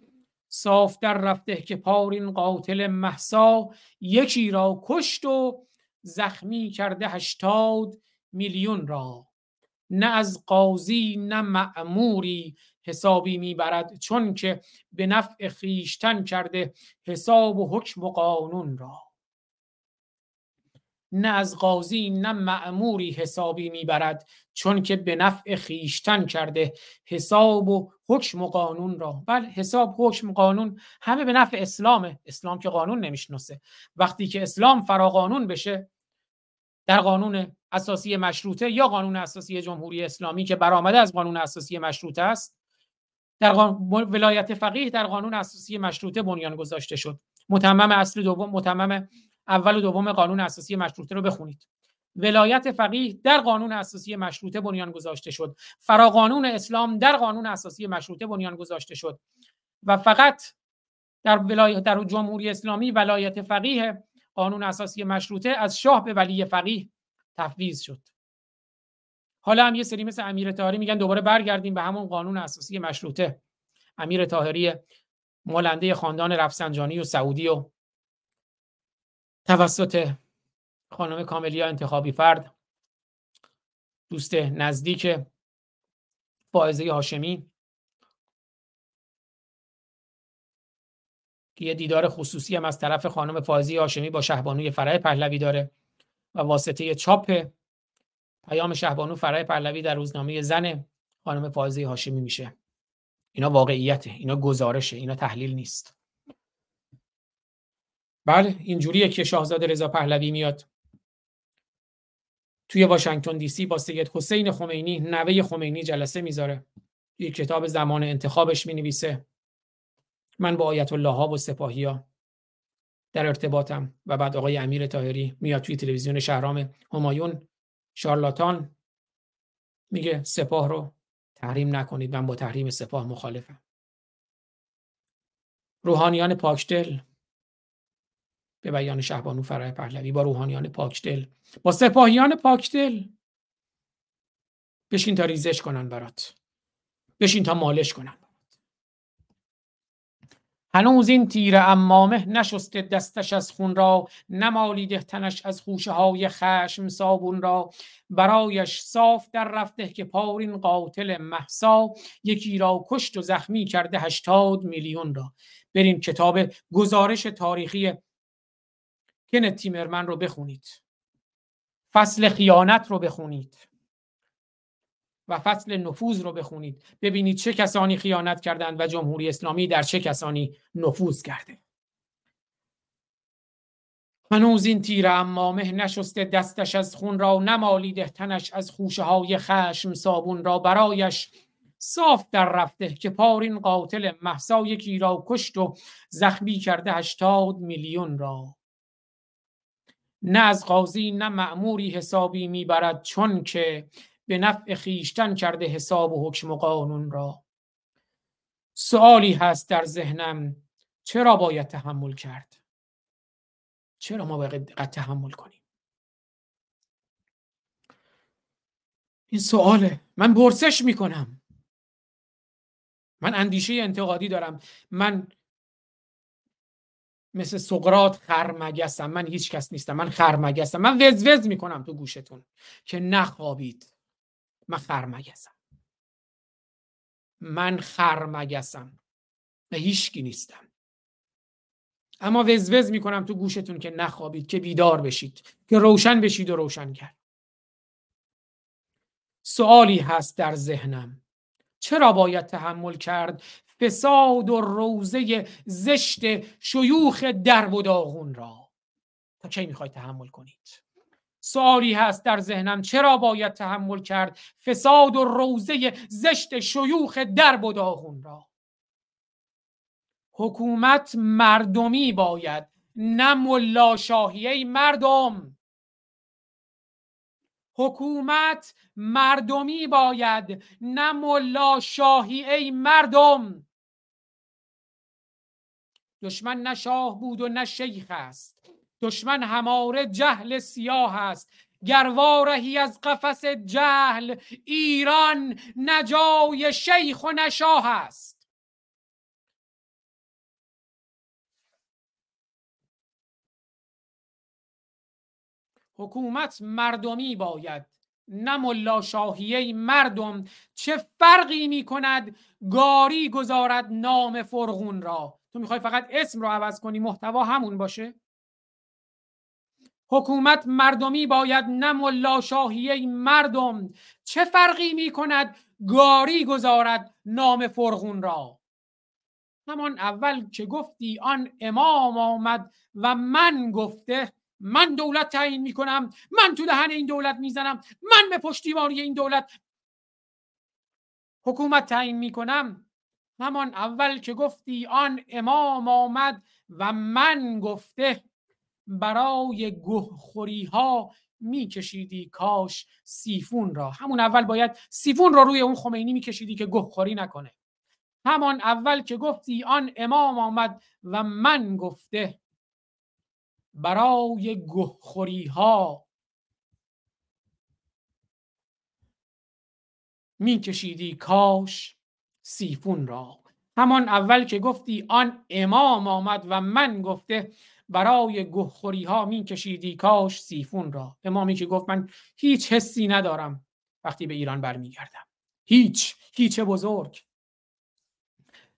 صاف در رفته که پارین قاتل محسا یکی را کشت و زخمی کرده هشتاد میلیون را. نه از قاضی نه معموری حسابی می‌برد چون که به نفع خیشتن کرده حساب و حکم و قانون را. نه از قاضی نه معموری حسابی می‌برد چون که به نفع خیشتن کرده حساب و حکم و قانون را. بله حساب حکم قانون همه به نفع اسلامه اسلام که قانون نمی‌شناسه. وقتی که اسلام فراقانون بشه در قانون اساسی مشروطه یا قانون اساسی جمهوری اسلامی که برآمده از قانون اساسی مشروطه است در ولایت فقیه در قانون اساسی مشروطه بنیان گذاشته شد. متمم اصل دوم متمم اول و دوم قانون اساسی مشروطه رو بخونید. ولایت فقیه در قانون اساسی مشروطه بنیان گذاشته شد. فراقانون اسلام در قانون اساسی مشروطه بنیان گذاشته شد. و فقط در ولایت در جمهوری اسلامی ولایت فقیه قانون اساسی مشروطه از شاه به ولی فقیه تفویض شد. حالا هم یه سری مثل امیر طاهری میگن دوباره برگردیم به همون قانون اساسی مشروطه. امیر طاهری مولنده خاندان رفسنجانی و سعودی و توسط خانم کاملیا انتخابی فرد دوست نزدیک فائزه هاشمی که یه دیدار خصوصی هم از طرف خانم فائزه هاشمی با شهبانوی فرای پهلوی داره و واسطه چاپ پیام شهبانو فرای پهلوی در روزنامه زن خانم فائزه هاشمی میشه. اینا واقعیته اینا گزارشه اینا تحلیل نیست. بله اینجوریه که شاهزاده رضا پهلوی میاد. توی واشنگتن دی سی با سید حسین خمینی نوه خمینی جلسه می‌ذاره. یک کتاب زمان انتخابش می نویسه من با آیت الله ها و سپاهی ها در ارتباطم و بعد آقای امیر تاهری میاد توی تلویزیون شهرام همایون. شارلاتان میگه سپاه رو تحریم نکنید من با تحریم سپاه مخالفم. روحانیان پاکدل به بیان شهبانو فرای پهلوی با روحانیان پاکدل. با سپاهیان پاکدل. بشین تا ریزش کنن برات. بشین تا مالش کنن هنوز این تیر امامه نشسته دستش از خون را نمالیده تنش از خوشه های خشم صابون را. برایش صاف در رفته که پارین قاتل محسا یکی را کشت و زخمی کرده هشتاد میلیون را. برین کتاب گزارش تاریخی کنت تیمرمن رو بخونید. فصل خیانت رو بخونید. و فصل نفوذ رو بخونید. ببینید چه کسانی خیانت کردند و جمهوری اسلامی در چه کسانی نفوذ کرده. هنوز این تیر امامه نشسته دستش از خون را نمالیده تنش از خوشه های خشم صابون را. برایش صاف در رفته که پارین قاتل محسا یکی را کشت و زخمی کرده هشتاد میلیون را. نه از قاضی نه معموری حسابی می‌برد چون که به نفع خیشتن کرده حساب و حکم و قانون را. سوالی هست در ذهنم چرا باید تحمل کرد؟ چرا ما باید تحمل کنیم؟ این سواله من برسش می‌کنم. من اندیشه انتقادی دارم. من مثل سقرات خرمگسم. من هیچ کس نیستم. من خرمگسم. من وز می‌کنم تو گوشتون که نخوابید. من خرمگسم. من خرمگسم. و هیچکی نیستم. اما وزوز می‌کنم تو گوشتون که نخوابید که بیدار بشید که روشن بشید و روشن کرد. سوالی هست در ذهنم. چرا باید تحمل کرد؟ فساد و روزه زشت شیوخ درب و داغون را. تا کی می‌خواید تحمل کنید؟ سوالی هست در ذهنم چرا باید تحمل کرد فساد و روزه زشت شیوخ درب و داغون را؟ حکومت مردمی باید نه ملا شاهیه مردم! حکومت مردمی باید نه ملا شاهی ای مردم! دشمن نه شاه بود و نه شیخ است. دشمن هماره جهل سیاه است. گر وارهی از قفس جهل ایران نجای شیخ و نشاه است. حکومت مردمی باید نه ملا شاهیه مردم چه فرقی می کند گاری گذارد نام فرغون را؟ تو می‌خوای فقط اسم رو عوض کنی محتوا همون باشه؟ حکومت مردمی باید نه ملا شاهیه مردم. چه فرقی می کند گاری گذارد نام فرغون را؟ همان اول که گفتی آن امام آمد و من گفته من دولت تعیین می‌کنم من تو دهن این دولت می‌زنم من به پشتیبانی این دولت. حکومت تعیین می‌کنم؟ همان اول که گفتی آن امام آمد و من گفته برای گهخوری ها میکشیدی کاش سیفون را. همون اول باید سیفون را روی اون خمینی میکشیدی که گهخوری نکنه. همان اول که گفتی آن امام آمد و من گفته برای گهخوری ها میکشیدی کاش سیفون را. همان اول که گفتی آن امام آمد و من گفته برای گهخوری ها میکشیدی کاش سیفون را. امامی که گفت من هیچ حسی ندارم. وقتی به ایران برمیگردم. هیچ هیچ بزرگ.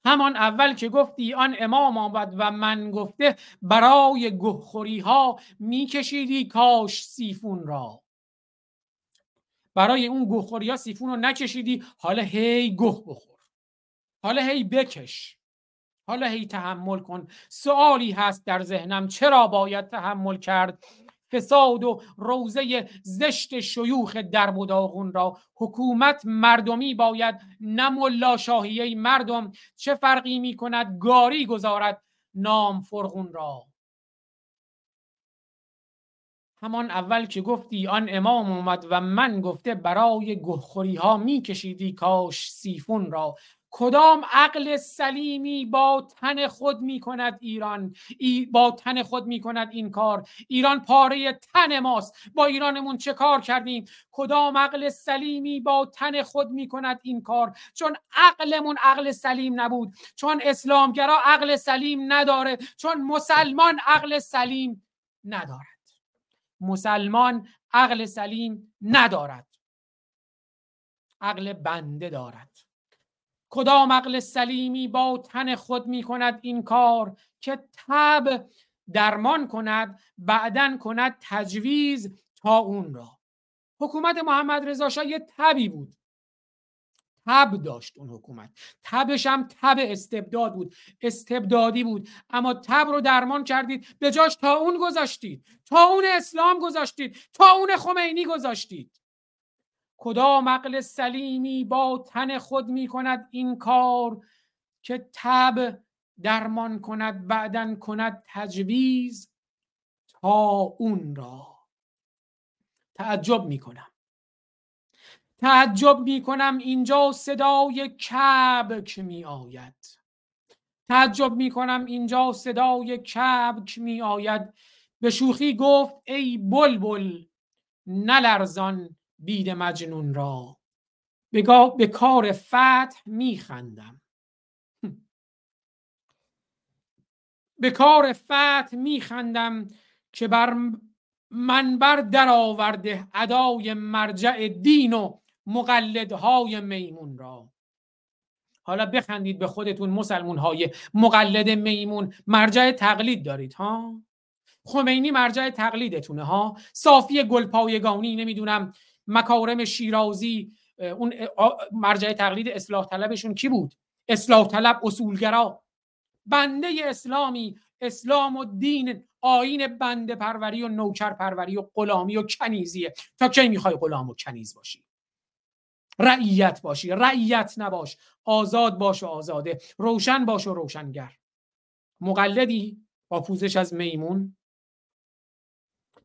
همان اول که گفتی آن امام آمد و من گفته برای گهخوری ها میکشیدی کاش سیفون را. برای اون گهخوری ها سیفون رو نکشیدی حالا هی گه بخور. حالا هی بکش. حالا هی تحمل کن. سوالی هست در ذهنم. چرا باید تحمل کرد؟ فساد و روزه زشت شیوخ در و داغون را. حکومت مردمی باید نه ملا شاهیه مردم. چه فرقی می کند؟ گاری گذارد نام فرغون را. همان اول که گفتی آن امام اومد و من گفته برای گهخوری ها می کشیدی کاش سیفون را. کدام عقل سلیمی با تن خود می کند ایران؟ ای با تن خود می کند این کار. ایران پاره تن ماست. با ایرانمون چه کار کردیم؟ کدام عقل سلیمی با تن خود می کند این کار؟ چون عقلمون عقل سلیم نبود چون اسلامگرا عقل سلیم نداره چون مسلمان عقل سلیم ندارد. مسلمان عقل سلیم ندارد. عقل بنده دارد. کدام عقل سلیمی با تن خود می کند این کار که تب درمان کند بعدا کند تجویز تا اون را. حکومت محمد رضا شاه یه تبی بود. تب داشت اون حکومت. تبش هم تب استبداد بود استبدادی بود. اما تب رو درمان کردید به جاش تا اون گذاشتید تا اون اسلام گذاشتید تا اون خمینی گذاشتید. کدام عقل سلیمی با تن خود می کند این کار که تب درمان کند بعدا کند تجویز تا اون را. تعجب می کنم. تعجب می کنم اینجا صدای کبک می آید. تعجب می کنم اینجا صدای کبک می آید. به شوخی گفت ای بلبل نلرزان بید مجنون را. به کار فتح میخندم. به کار فتح میخندم که بر منبر در آورده ادای مرجع دین و مقلدهای میمون را. حالا بخندید به خودتون مسلمون های مقلد میمون. مرجع تقلید دارید ها؟ خمینی مرجع تقلیدتونه ها؟ صافی گلپایگانی نمی‌دونم. مکارم شیرازی اون مرجع تقلید اصلاح طلبشون کی بود؟ اصلاح طلب اصولگرا. بنده اسلامی اسلام و دین آین بنده پروری و نوکر پروری و غلامی و کنیزیه. تا کی می‌خوای غلام و کنیز باشی؟ رعیت باشی. رعیت نباش. آزاد باش و آزاده. روشن باش و روشنگر. مقلدی؟ با پوزش از میمون.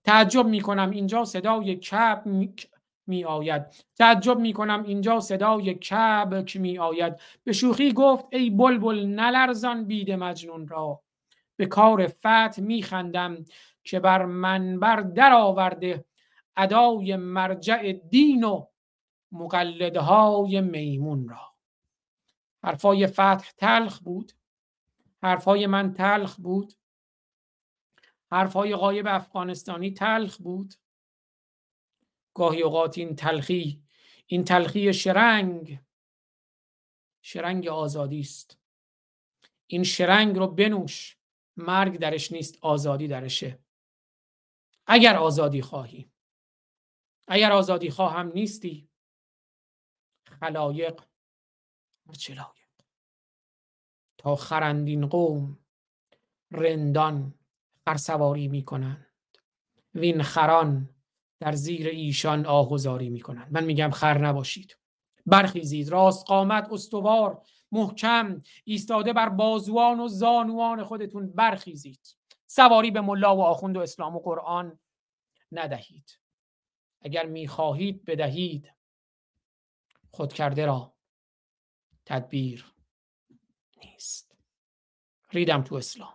تعجب می‌کنم اینجا صدای کب می آید تعجب می کنم اینجا صدای کبک می آید به شوخی گفت ای بلبل نلرزان بید مجنون را. به کار فت می خندم که بر منبر در آورده ادای مرجع دین و مقلدهای میمون را. حرفای فتح تلخ بود. حرفای من تلخ بود. حرفهای غایب افغانستانی تلخ بود. گاهی اوقات این تلخی این تلخی شرنگ شرنگ آزادی است. این شرنگ رو بنوش مرگ درش نیست آزادی درشه. اگر آزادی خواهی. اگر آزادی خواهم نیستی. خلایق چه تا خرندین قوم رندان خرسواری می کنند وین خران در زیر ایشان آهوزاری می کنند من میگم خر نباشید. برخیزید. راست قامت استوار محکم ایستاده بر بازوان و زانوان خودتون برخیزید. سواری به ملا و آخوند و اسلام و قرآن ندهید. اگر می‌خواهید بدهید. خود کرده را تدبیر نیست. ریدم تو اسلام.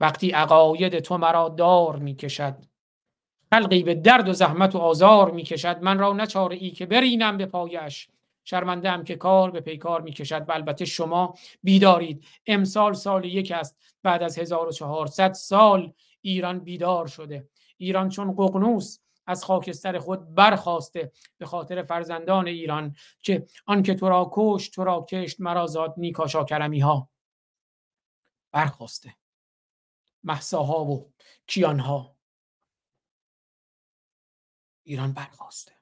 وقتی عقاید تو مرا دار می‌کشد خلقی به درد و زحمت و آزار می‌کشد. من را نچاره ای که برینم به پایش. شرمنده هم که کار به پیکار می‌کشد و البته شما بیدارید. امسال سال یک است. بعد از 1400 سال ایران بیدار شده. ایران چون ققنوس از خاکستر خود برخواسته به خاطر فرزندان ایران که آنکه تو را کشت تو را کشت مرا زاد نیکا کرمی ها برخواسته. محساها و کیانها. ایران برخواسته.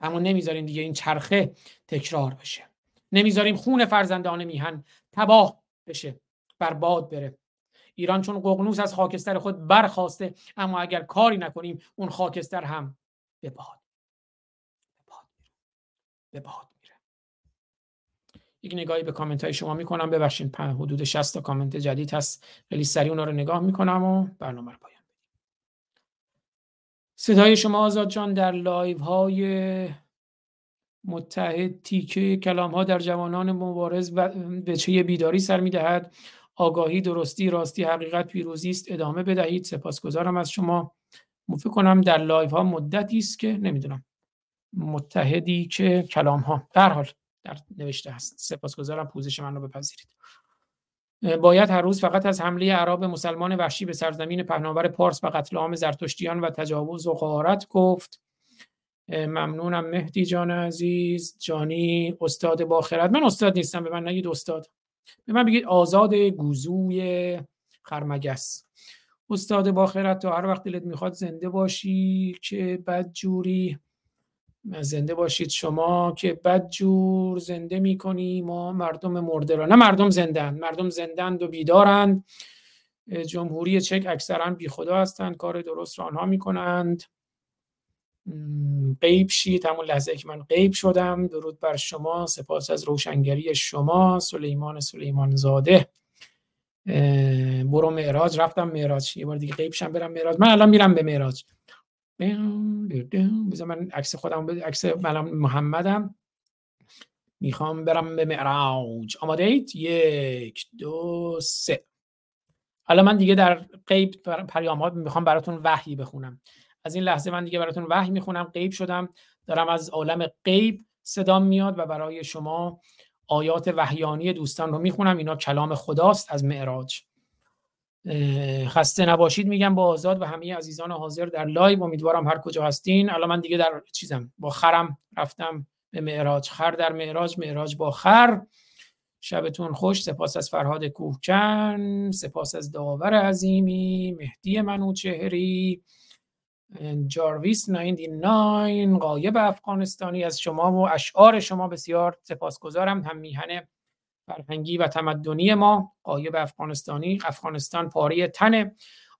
اما نمی‌ذاریم دیگه این چرخه تکرار بشه. نمی‌ذاریم خون فرزندان میهن تباه بشه برباد بره. ایران چون ققنوس از خاکستر خود برخواسته اما اگر کاری نکنیم اون خاکستر هم به باد به باد میره. یک نگاهی به کامنت های شما می‌کنم. ببخشید حدود 60 تا کامنت جدید هست. خیلی سریع اونا رو نگاه می‌کنم و برنامه رو پایان صدای شما آزاد جان در لایو های متحد تیکه کلام ها در جوانان مبارز به چه بیداری سر می‌دهد. آگاهی درستی راستی حقیقت پیروزی است. ادامه بدهید. سپاسگزارم از شما. فکر کنم در لایو ها مدتی است که نمی‌دونم. متحدی که کلام ها در حال در نوشته هست. سپاسگزارم. پوزش من رو بپذیرید. باید هر روز فقط از حمله عرب مسلمان وحشی به سرزمین پهناور پارس و قتل عام زرتشتیان و تجاوز و غارت گفت. ممنونم مهدی جان عزیز. جانی استاد باخرت من استاد نیستم به من نگید استاد. به من بگید آزاد گوزوی خرمگس. استاد باخرت تا هر وقت دلت می‌خواد زنده باشی. که بد جوری زنده باشید شما که بد جور زنده می‌کنی ما مردم مرده را نه مردم زندن مردم زندند و بیدارند. جمهوری چک اکثرا بی خدا هستند کار درست را آنها می‌کنند. قیب شید همون لحظه که من قیب شدم. درود بر شما سپاس از روشنگری شما سلیمان سلیمان زاده برو معراج. رفتم معراج. یه بار دیگه قیب شم برم معراج. من الان میرم به معراج. بذار من عکس خودم بده عکس من محمدم. می‌خوام برم به معراج. آماده اید؟ یک دو سه. حالا من دیگه در قیب پیام می‌خوام براتون وحی بخونم. از این لحظه من دیگه براتون وحی می‌خونم. غیب شدم. دارم از عالم غیب صدام میاد و برای شما آیات وحیانی دوستان رو می‌خونم. اینا کلام خداست از معراج. خسته نباشید میگم با آزاد و همه عزیزان حاضر در لایو. امیدوارم هر کجا هستین. الان من دیگه در چیزم با خرم رفتم به معراج. خر در معراج معراج با خر. شبتون خوش. سپاس از فرهاد کوهکن. سپاس از داور عظیمی. مهدی منوچهری. جارویس 99 قایب افغانستانی از شما و اشعار شما. بسیار سپاسگزارم. هم میهن فرهنگی و تمدنی ما قایب افغانستانی افغانستان پاره تن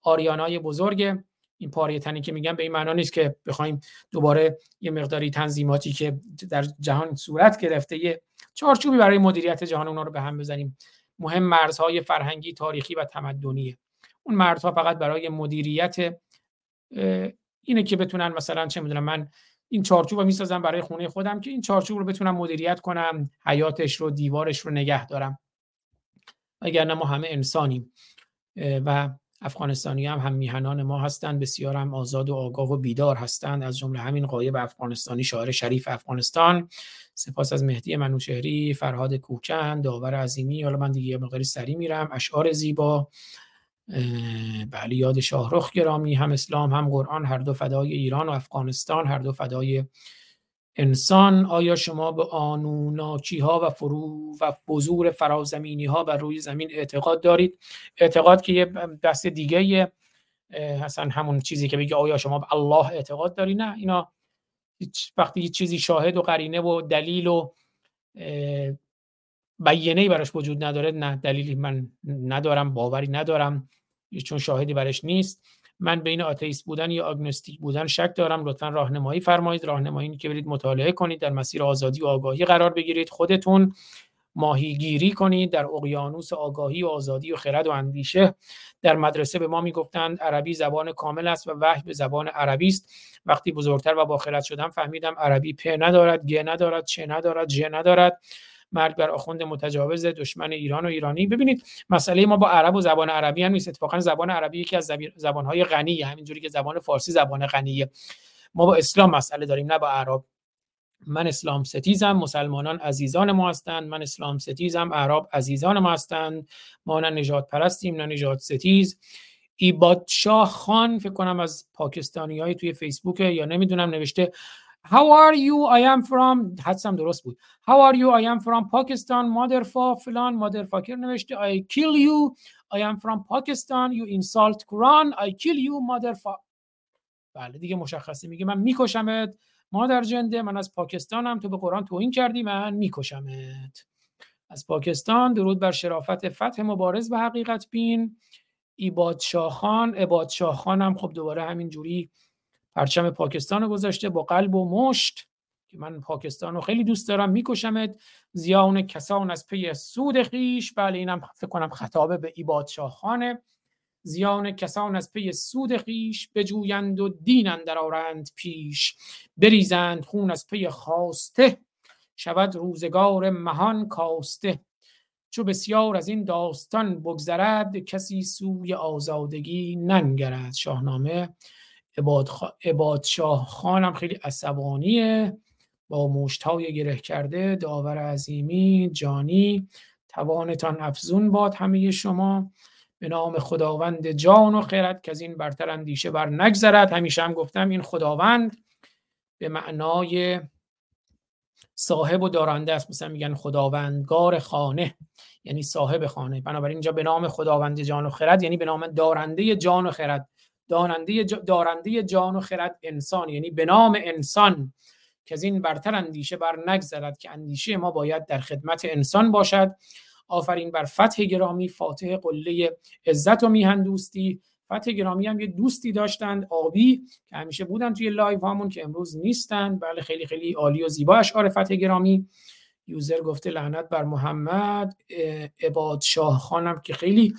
آریانای بزرگ. این پاره تنی که میگم به این معنا نیست که بخوایم دوباره یه مقداری تنظیماتی که در جهان صورت گرفته یه چارچوبی برای مدیریت جهان اونا رو به هم بزنیم. مهم مرزهای فرهنگی تاریخی و تمدنیه اون مرزها فقط برای مدیریت اینه که بتونن مثلا چه می‌دونم من این چارچوب رو می‌سازم برای خونه خودم که این چارچوب رو بتونم مدیریت کنم حیاتش رو دیوارش رو نگه دارم. اگر ما همه انسانیم و افغانستانی هم هم میهنان ما هستند بسیار هم آزاد و آگاه و بیدار هستند. از جمله همین قایب افغانستانی شاعر شریف افغانستان. سپاس از مهدی منوشهری فرهاد کوکن داور عظیمی. حالا من دیگه مقداری سری میرم. اشعار زیبا. بله یاد شاهرخ گرامی هم اسلام هم قرآن هر دو فدای ایران و افغانستان هر دو فدای انسان. آیا شما به آنوناکی ها و فرو و بزور فرازمینی ها بر روی زمین اعتقاد دارید؟ اعتقاد که یه دست دیگه اصلا همون چیزی که بگه آیا شما به الله اعتقاد داری؟ نه اینا وقتی یه چیزی شاهد و قرینه و دلیل و بیانه براش وجود نداره نه دلیلی من ندارم باوری ندارم. چون شاهدی برش نیست. من بین آتئیست بودن یا آگنوستیک بودن شک دارم. لطفا راهنمایی فرمایید. راهنمایی که برید مطالعه کنید. در مسیر آزادی و آگاهی قرار بگیرید. خودتون ماهیگیری کنید. در اقیانوس آگاهی و آزادی و خرد و اندیشه. در مدرسه به ما می‌گفتند عربی زبان کامل است و وحی به زبان عربی است. وقتی بزرگتر و با خرد شدم فهمیدم عربی پ ندارد گ ندارد چه ندارد ژ ندارد. مرگ بر آخوند متجاوز دشمن ایران و ایرانی. ببینید مسئله ما با عرب و زبان عربی هم نیست. اتفاقا زبان عربی یکی از زبانهای غنیه همینجوری که زبان فارسی زبان غنیه. ما با اسلام مسئله داریم نه با عرب. من اسلام ستیزم مسلمانان عزیزان ما هستند. من اسلام ستیزم عرب عزیزان ما هستند. ما نه نجات پرستیم نه نجات ستیز. ایبادشاه خان فکر کنم از پاکستانی های توی فیسبوک یا نمی‌دونم نوشته How are you? I am from حدسم درست بود. How are you? I am from Pakistan. Motherfa فلان motherfucker نوشته I kill you. I am from Pakistan. You insult Quran. I kill you motherfa بله دیگه مشخصه میگه من میکشمت مادر جنده من از پاکستانم تو به قرآن توهین کردی من میکشمت از پاکستان درود بر شرافت فتح مبارز به حقیقت بین ایباد شاخان عباد شاخان هم خب دوباره همین جوری پرچم پاکستان گذاشته با قلب و مشت که من پاکستان رو خیلی دوست دارم میکشمت زیان کسان از پی سود خیش بله اینم فکر کنم خطابه به ایباد شاخانه زیان کسان از پی سود خیش بجویند و دین اندر آرند پیش. بریزند خون از پی خواسته. شود روزگار مهان کاسته. چو بسیار از این داستان بگذرد کسی سوی آزادگی ننگرد. شاهنامه عباد, شاه خانم خیلی عصبانیه. با مشتهای گره کرده داور عظیمی جانی توانتان افزون باد همه شما. به نام خداوند جان و خیرت که از این برتر اندیشه بر نگذرد. همیشه هم گفتم این خداوند به معنای صاحب و دارنده است. مثلا میگن خداوندگار خانه یعنی صاحب خانه. بنابراین اینجا به نام خداوند جان و خرد یعنی به نام دارنده جان و خرد. دارنده, دارنده جان و خرد انسان یعنی به نام انسان که از این برتر اندیشه بر نگذرد که اندیشه ما باید در خدمت انسان باشد. آفرین بر فتح گرامی فاتح قله عزت و میهن دوستی. فتح گرامی هم یه دوستی داشتند آبی که همیشه بودن توی لایو همون که امروز نیستند بله خیلی خیلی عالی و زیبا اشعار فتح گرامی. یوزر گفته لعنت بر محمد عباد شاه خانم که خیلی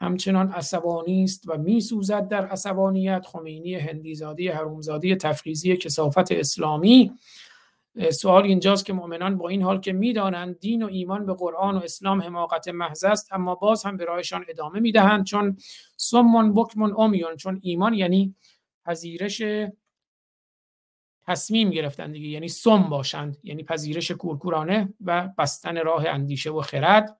همچنان عصبانی است و میسوزد در عصبانیت. خمینی هندیزاده حرومزاده تفریزی کسافت اسلامی. سوال اینجاست که مؤمنان با این حال که می‌دانند دین و ایمان به قرآن و اسلام حماقت محض است اما باز هم به راهشان ادامه می‌دهند. چون سمون بکمون امیون چون ایمان یعنی پذیرش تصمیم گرفتن دیگه یعنی سم باشند یعنی پذیرش کورکورانه و بستن راه اندیشه و خرد.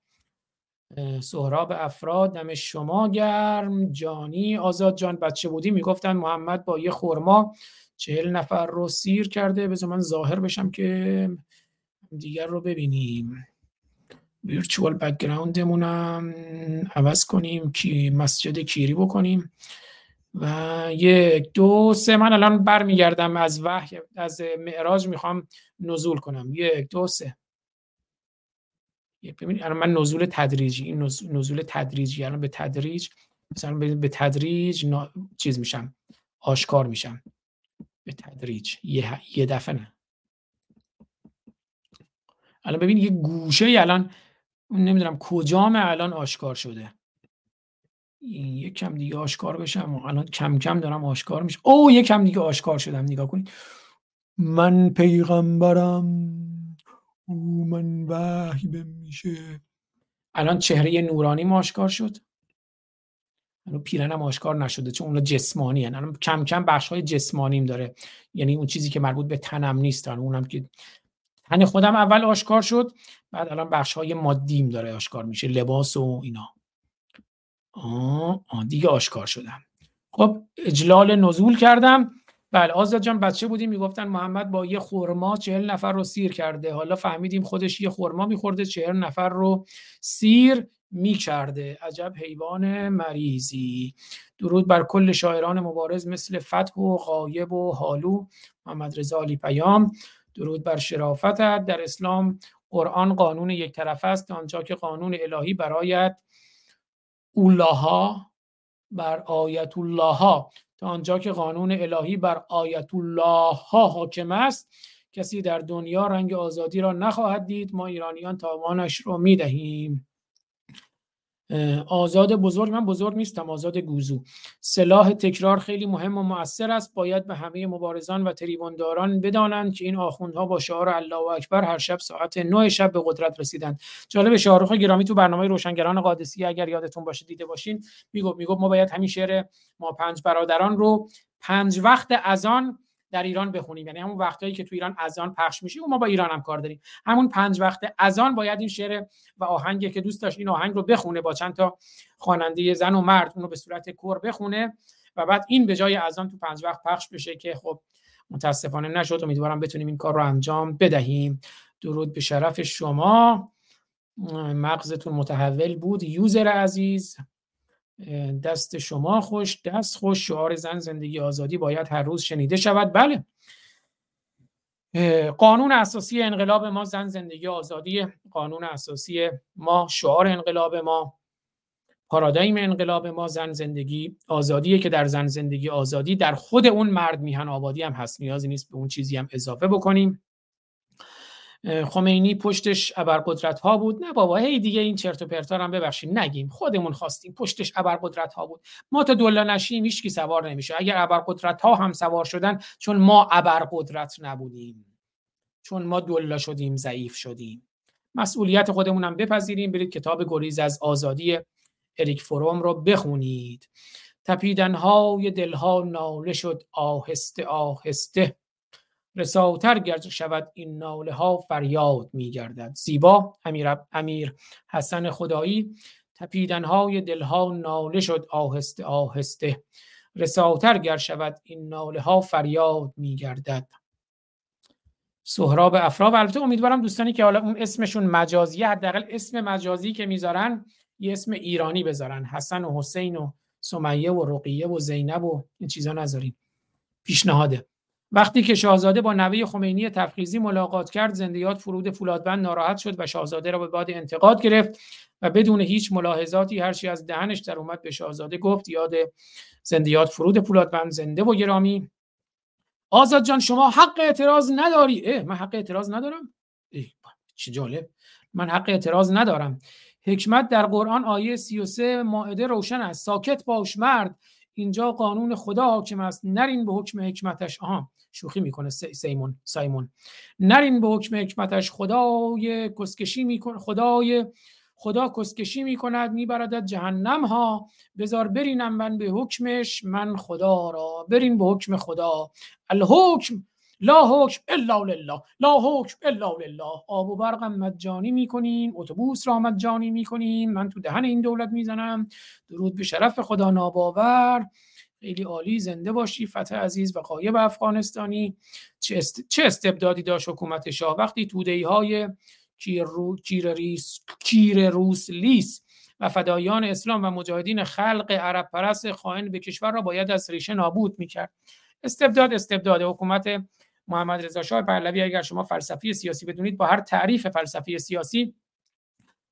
سهراب افراد دم شما گرم. جانی آزاد جان بچه بودی می‌گفتن محمد با یه خورما چهل نفر رو سیر کرده. بذار من ظاهر بشم که دیگر رو ببینیم. ویرچوال بکگراندمونم عوض کنیم کی مسجد کیری بکنیم. و یک دو سه. من الان برمیگردم از وحی از معراج می‌خوام نزول کنم. یک دو سه. ببینید الان من نزول تدریجی این نزول تدریجی الان به تدریج مثلا به تدریج نا... چیز میشم آشکار میشم. به تدریج یه, یه دفعه نه. الان ببین یه گوشه الان نمی‌دونم کجام الان آشکار شده. این یکم دیگه آشکار بشم الان کم کم دارم آشکار میشه او یکم دیگه آشکار شدم نگاه کنید. من پیغمبرم. من وحی میشه الان چهره نورانی آشکار شد. الان پیرنم آشکار نشده چون اونا جسمانی هن. الان کم کم بخش های جسمانیم داره. یعنی اون چیزی که مربوط به تنم نیستن اونم که تن خودم اول آشکار شد بعد الان بخش های مادیم داره آشکار میشه. لباس و اینا. آه, آه دیگه آشکار شدم. خب اجلال نزول کردم. بله آزاد جان بچه بودیم می‌گفتن محمد با یه خورما چهل نفر رو سیر کرده. حالا فهمیدیم خودش یه خورما میخورده چهل نفر رو سیر می‌کرده. عجب حیوان مریضی. درود بر کل شاعران مبارز مثل فتح و غایب و حالو. محمد رضا علی پیام. درود بر شرافتت. در اسلام قرآن قانون یک طرف است آنجا که قانون الهی برایت اولاها بر آیت الله تا آنجا که قانون الهی بر آیت الله ها حاکم است کسی در دنیا رنگ آزادی را نخواهد دید. ما ایرانیان تاوانش رو می‌دهیم. آزاد بزرگ من بزرگ نیستم آزاد گوزو. سلاح تکرار خیلی مهم و مؤثر است. باید به همه مبارزان و تریبانداران بدانند که این آخوندها با شعار الله اکبر هر شب ساعت 9 شب به قدرت رسیدند. جالب شاهرخ گرامی تو برنامه روشنگران قادسی اگر یادتون باشه دیده باشین می‌گفت می‌گفت ما باید همین شعر ما پنج برادران رو پنج وقت اذان در ایران بخونیم. یعنی همون وقتایی که تو ایران اذان پخش میشه ما با ایران هم کار داریم. همون پنج وقت اذان باید این شعر و آهنگی که دوست داشت این آهنگ رو بخونه با چند تا خواننده زن و مرد اون رو به صورت کور بخونه و بعد این به جای اذان تو پنج وقت پخش بشه که خب متاسفانه نشد. امیدوارم بتونیم این کار رو انجام بدهیم. درود به شرف شما. مغزتون متحول بود. یوزر عزیز. دست شما خوش دست خوش. شعار زن زندگی آزادی باید هر روز شنیده شود. بله. قانون اساسی انقلاب ما زن زندگی آزادی. قانون اساسی ما شعار انقلاب ما. پارادایم انقلاب ما زن زندگی آزادیه که در زن زندگی آزادی در خود اون مرد میهن آبادی هم هست. نیازی نیست به اون چیزی هم اضافه بکنیم. خمینی پشتش ابرقدرت ها بود. نه بابا هی دیگه این چرت و پرتا هم ببخشید نگیم. خودمون خواستیم پشتش ابرقدرت ها بود. ما تا دولا نشیم هیچ کی سوار نمیشه. اگر ابرقدرت ها هم سوار شدن چون ما ابرقدرت نبودیم. چون ما دولا شدیم ضعیف شدیم. مسئولیت خودمون هم بپذیریم. برید کتاب گریز از آزادی اریک فروم رو بخونید. تپیدنهای دلها ناله شد آهسته آهسته. رساتر گرد شود این ناله ها فریاد می گردد زیبا امیر, امیر حسن خدایی تپیدن های دل ها ناله شد آهسته آهسته. رساتر گر شود این ناله ها فریاد می گردد سهراب افراب البته امیدوارم دوستانی که حالا اون اسمشون مجازیه حداقل اسم مجازی که می‌ذارن یه اسم ایرانی بذارن. حسن و حسین و سمیه و رقیه و زینب و این چیزا نذارین. پیشنهاده. وقتی که شاهزاده با نوه خمینی تفخیزی ملاقات کرد زندیات فرود فولادبند ناراحت شد و شاهزاده را به باد انتقاد گرفت و بدون هیچ ملاحظاتی هرچی از دهنش در اومد به شاهزاده گفت یاد زندیات فرود فولادبند زنده و گرامی. آزاد جان شما حق اعتراض نداری. اه من حق اعتراض ندارم؟ اه چه جالب. من حق اعتراض ندارم. حکمت در قرآن آیه 33 ماعده روشن است. ساکت باش مرد. اینجا قانون خدا حاکم است. نرین به حکم حکمتش. آها شوخی می‌کنه سیمون سایمون. نرین به حکم حکمتش. خدای کسکشی می‌کنه خدای خدا کسکشی می‌کند میبردد جهنم ها بذار برینم من به حکمش. من خدا را برین به حکم خدا. الحکم لا حکم الا لله لا حکم الا لله. آب و برقم مجانی می‌کنین اتوبوس را مجانی می‌کنین من تو دهن این دولت می‌زنم. درود به شرف خدا ناباور. خیلی عالی زنده باشی فتح عزیز و قایب افغانستانی. چه, چه استبدادی داشت حکومت شاه؟ وقتی توده های کیر, رو، ریس، کیر روس لیس و فدایان اسلام و مجاهدین خلق عرب پرست خائن به کشور را باید از ریشه نابود می‌کرد. استبداد استبداد حکومت محمد رضا شاه پهلوی اگر شما فلسفی سیاسی بدونید با هر تعریف فلسفی سیاسی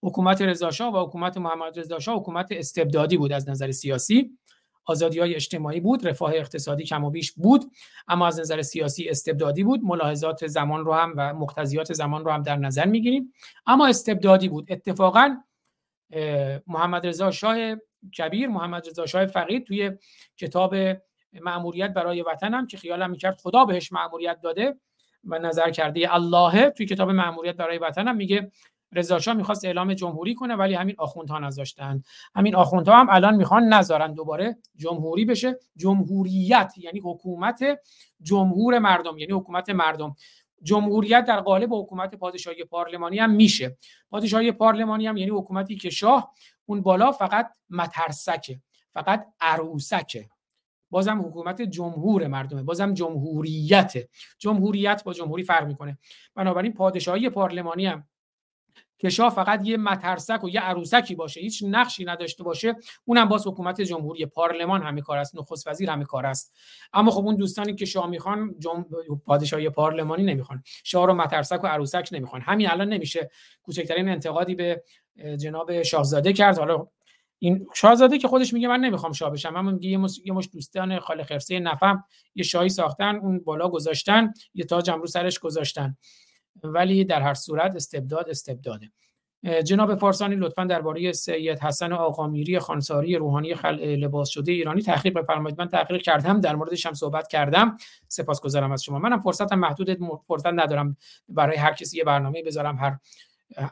حکومت رضا شاه و حکومت محمد رضا شاه حکومت استبدادی بود از نظر سیاسی. آزادی های اجتماعی بود رفاه اقتصادی کم و بیش بود اما از نظر سیاسی استبدادی بود. ملاحظات زمان رو هم و مقتضیات زمان رو هم در نظر می‌گیریم. اما استبدادی بود. اتفاقا محمد رضا شاه کبیر محمد رضا شاه فقید توی کتاب معموریت برای وطنم که خیالم می‌کرد خدا بهش معموریت داده و نظر کرده الله توی کتاب معموریت برای وطنم میگه رضا می‌خواست اعلام جمهوری کنه ولی همین آخوندها نذاشتن. همین آخوندها هم الان می‌خوان نذارن دوباره جمهوری بشه. جمهوریت یعنی حکومت جمهور مردم یعنی حکومت مردم. جمهوریت در قالب حکومت پادشاهی پارلمانی هم میشه. پادشاهی پارلمانی هم یعنی حکومتی که شاه اون بالا فقط مترسکه فقط عروسکه. بازم حکومت جمهور مردمه بازم جمهوریت. جمهوریت با جمهوری فرق می‌کنه. بنابراین پادشاهی پارلمانی هم که شاه فقط یه مترسک و یه عروسکی باشه هیچ نقشی نداشته باشه اونم باز حکومت جمهوری پارلمان همه کار است نخست وزیر همه کار است. اما خب اون دوستانی که شاه می‌خوان جم... پادشاهی پارلمانی نمی‌خوان. شاه رو مترسک و عروسک نمی‌خوان. همین الان نمیشه کوچکترین انتقادی به جناب شاهزاده کرد. حالا این شاهزاده که خودش میگه من نمی‌خوام شاه بشم اما میگه یه, مش... یه مش دوستان خاله خرسه نفهم یه شاهی ساختن اون بالا گذاشتن یه تاج رو سرش گذاشتن. ولی در هر صورت استبداد استبداده. جناب پارسانی لطفا درباره سید حسن آقامیری خانساری روحانی خل... لباس شده ایرانی تحقیق بفرمایید. من تحقیق کردم در موردش هم صحبت کردم. سپاسگزارم از شما. منم فرصتم محدود فرصت ندارم برای هر کسی یه برنامه بذارم هر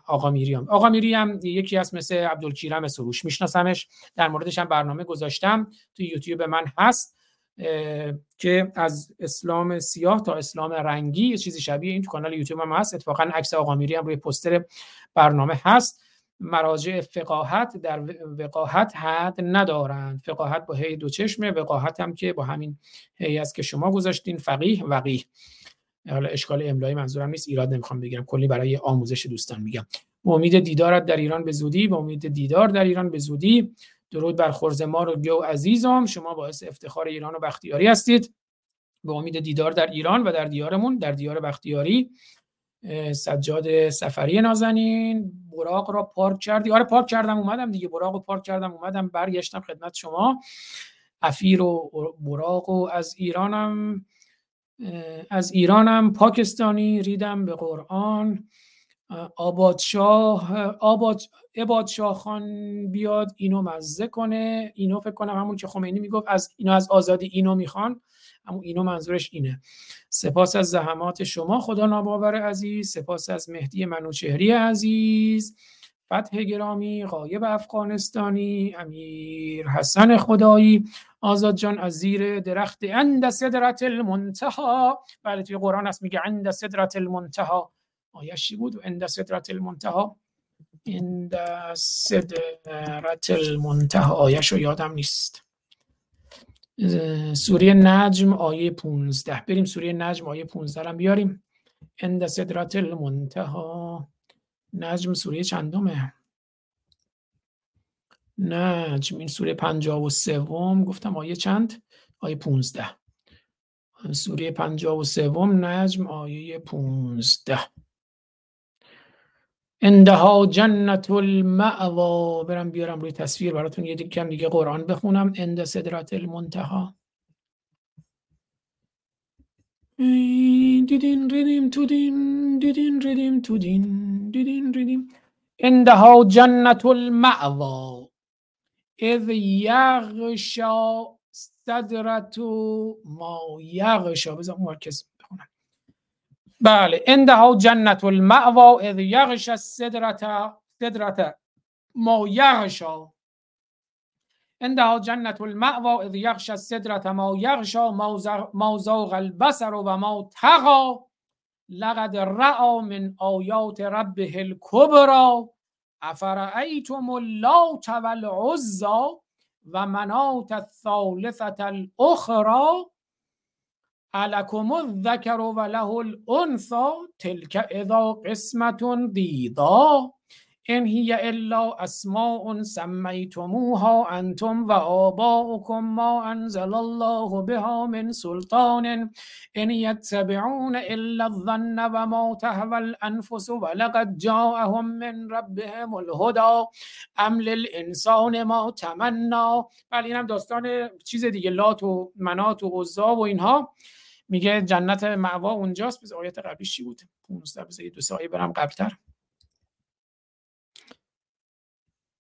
آقا میریام. آقا میری هم یکی از مثل عبدالکیرم سروش. میشناسمش؟ در موردش هم برنامه گذاشتم. تو یوتیوب من هست که از اسلام سیاه تا اسلام رنگی یه چیزی شبیه این تو کانال یوتیوب هم هست. اتفاقا عکس آقا میری هم روی پوستر برنامه هست. مراجع فقاهت در وقاحت حد ندارند. فقاهت با هی دو چشمه وقاحت هم که با همین هی است که شما گذاشتین فقیه وقیه. حالا اشکال املایی منظورم نیست ایراد نمی‌خوام بگیرم کلی برای آموزش دوستان میگم. امید دیدارت در ایران به زودی به امید دیدار در ایران به زودی. درود بر خرزمار و گو عزیزم شما باعث افتخار ایران و بختیاری هستید. به امید دیدار در ایران و در دیارمون در دیار بختیاری. سجاد سفری نازنین براق را پارک کردی. آره پارک کردم اومدم دیگه براق رو پارک کردم اومدم برگشتم خدمت شما. افیر و براق و از ایرانم. از ایرانم پاکستانی ریدم به قرآن. آبادشاه آباد عبادشاه خان بیاد اینو مزه کنه. اینو فکر کنم همون که خمینی می‌گفت از اینو از آزادی اینو می‌خوان. همون اینو منظورش اینه. سپاس از زحمات شما خدا ناباور عزیز. سپاس از مهدی منوچهری عزیز. فتح گرامی غایب افغانستانی امیر حسن خدایی آزاد جان از زیر درخت عند صدرت المنتها بله توی قرآن هست میگه عند صدرت المنتها آیشی بود؟ و عند صدرت المنتها عند صدرت المنتها آیش رو یادم نیست. سوره نجم آیه 15 بریم سوره نجم آیه 15 هم بیاریم. عند صدرت المنتها نجم سوره چندمه؟ نجم این سوره پنجاب و سوم گفتم آیه چند؟ آیه پونزده. سوره پنجاب و سوم نجم آیه پونزده. اندها جنت المعوا برم بیارم روی تصویر براتون یه کم دیگه قرآن بخونم. اند صدرت المنتها دیدین ریدیم تو دین دیدین ریدیم تو دین. دیدین ریدیم اندها جنت المعوا اذ یغشا صدرت ما یغشا. بذار مرکز بخونم. بله اندها جنت المعوا اذ یغشا صدرت صدرت ما یغشا. عندها المأوا اذ یغشى السدرة ما یغشا. ما زاغ و ما تغا. لقد رأى من آیات ربه الكبرى افرأیتم اللات والعزى و منات الثالثة الاخرى علکم الذکر و له الانثى تلک اذا دیضا ان هی الا اسماء سمیتموها انتم و آباؤکم ما انزل الله بها من سلطان ان یتبعون الا الظن و ما تهوى الانفس ولقد جاءهم من ربهم الهدى ام للانسان ما تمنا بله اینم داستان چیز دیگه لات و منات و عزا و اینها. میگه جنت معوا اونجاست. بز آیت قبلیش چی بود؟ 15 بذار یه دو سه آیه برم قبلتر.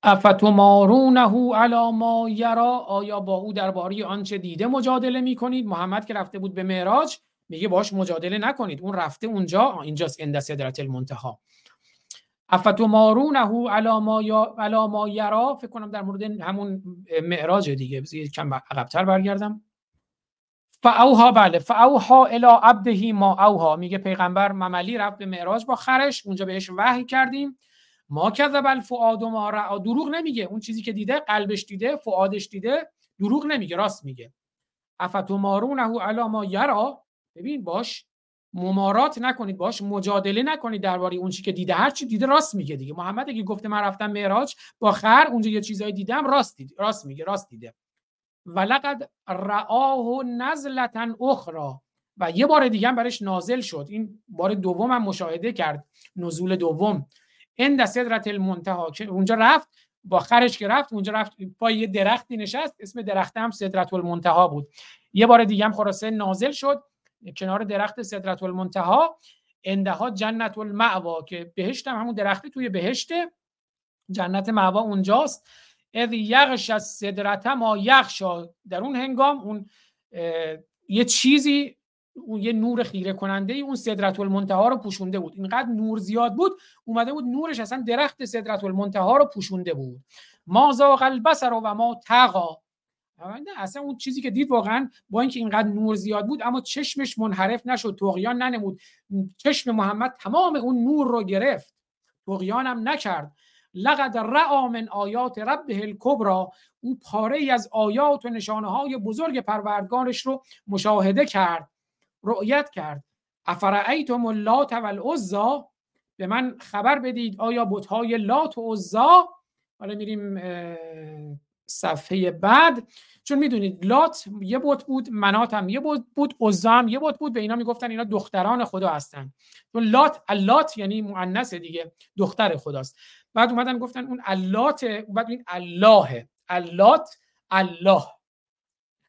افتمارونه علی ما یرا؟ آیا با او درباره آنچه دیده مجادله می‌کنید؟ محمد که رفته بود به معراج میگه باش مجادله نکنید. اون رفته اونجا اینجاست اند سدرت المنتها افتمارونه علی ما یا علی ما یرا؟ فکر کنم در مورد همون معراج دیگه. کم عقب‌تر برگردم. فاوها بله. فاوها الی عبده ما اوها. میگه پیغمبر مملی رفت به معراج با خرش. اونجا بهش وحی کردیم. ما کذب الفؤاد ما را دروغ نمیگه. اون چیزی که دیده قلبش دیده فؤادش دیده دروغ نمیگه. راست میگه. افتمارونه علی ما یرا. ببین باش ممارات نکنید باش مجادله نکنید درباره اون چی که دیده. هر چی دیده راست میگه دیگه. محمد اگه گفته من رفتم معراج با خر اونجا یه چیزایی دیدم راست دید. راست میگه راست دیده. ولقد رآه نزلتا اخرى و یه بار دیگه هم برش نازل شد. این بار دوم هم مشاهده کرد. نزول دوم. اند سدرت المنتها که اونجا رفت با خرش که رفت اونجا رفت پای یه درختی نشست اسم درخت هم سدرت المنتها بود. یه بار دیگه هم خلاصه نازل شد کنار درخت سدرت المنتها اندها جنت المعوا که بهشت هم همون درختی توی بهشته جنت معوا اونجاست. اذ یغش از صدرت ما یغشا. در اون هنگام اون یه چیزی اون یه نور خیره کننده ای اون صدرت المنتها رو پوشونده بود. اینقدر نور زیاد بود اومده بود نورش اصلا درخت صدرت المنتها رو پوشونده بود. ما زاغ البصر و ما تقا اصلا اون چیزی که دید واقعا با اینکه اینقدر نور زیاد بود اما چشمش منحرف نشد طغیان ننمود. چشم محمد تمام اون نور رو گرفت. طغیان هم نکرد. لقد رعا من آیات ربه الکبرا او پاره ای از آیات و نشانه های بزرگ پروردگارش رو مشاهده کرد. رؤیت کرد. افرعیتم اللات و العزا به من خبر بدید آیا بتهای لات و عزا حالا میریم صفحه بعد. چون می‌دونید لات یه بت بود منات هم یه بت بود عزا هم یه بت بود. به اینا می‌گفتن اینا دختران خدا هستن. چون لات اللات یعنی مؤنث دیگه دختر خداست. بعد اومدن گفتن اون اللات بعد این الله اللات الله.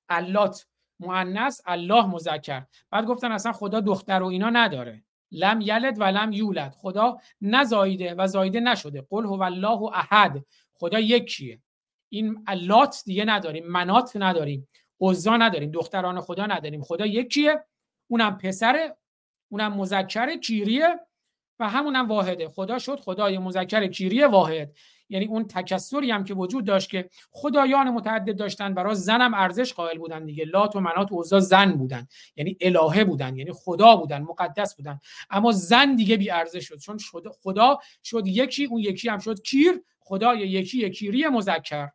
اللات. مؤنث الله مذکر. بعد گفتن اصلا خدا دختر و اینا نداره. لم یلد و لم یولد. خدا نزایده و زایده نشده. قل هو الله احد. خدا یکیه. این اللات دیگه نداریم. منات نداریم. عزا نداریم. دختران خدا نداریم. خدا یکیه. اونم پسره. اونم مذکر کیریه. و همونم واحده. خدا شد. خدای مذکر کیری واحد. یعنی اون تکسری هم که وجود داشت که خدایان متعدد داشتن برای زنم ارزش قائل بودن دیگه. لات و منات و زن بودن. یعنی الهه بودن یعنی خدا بودن مقدس بودن. اما زن دیگه بی ارزش شد. چون خدا شد یکی اون یکی هم شد کیر. خدای یکی کیری مذکر.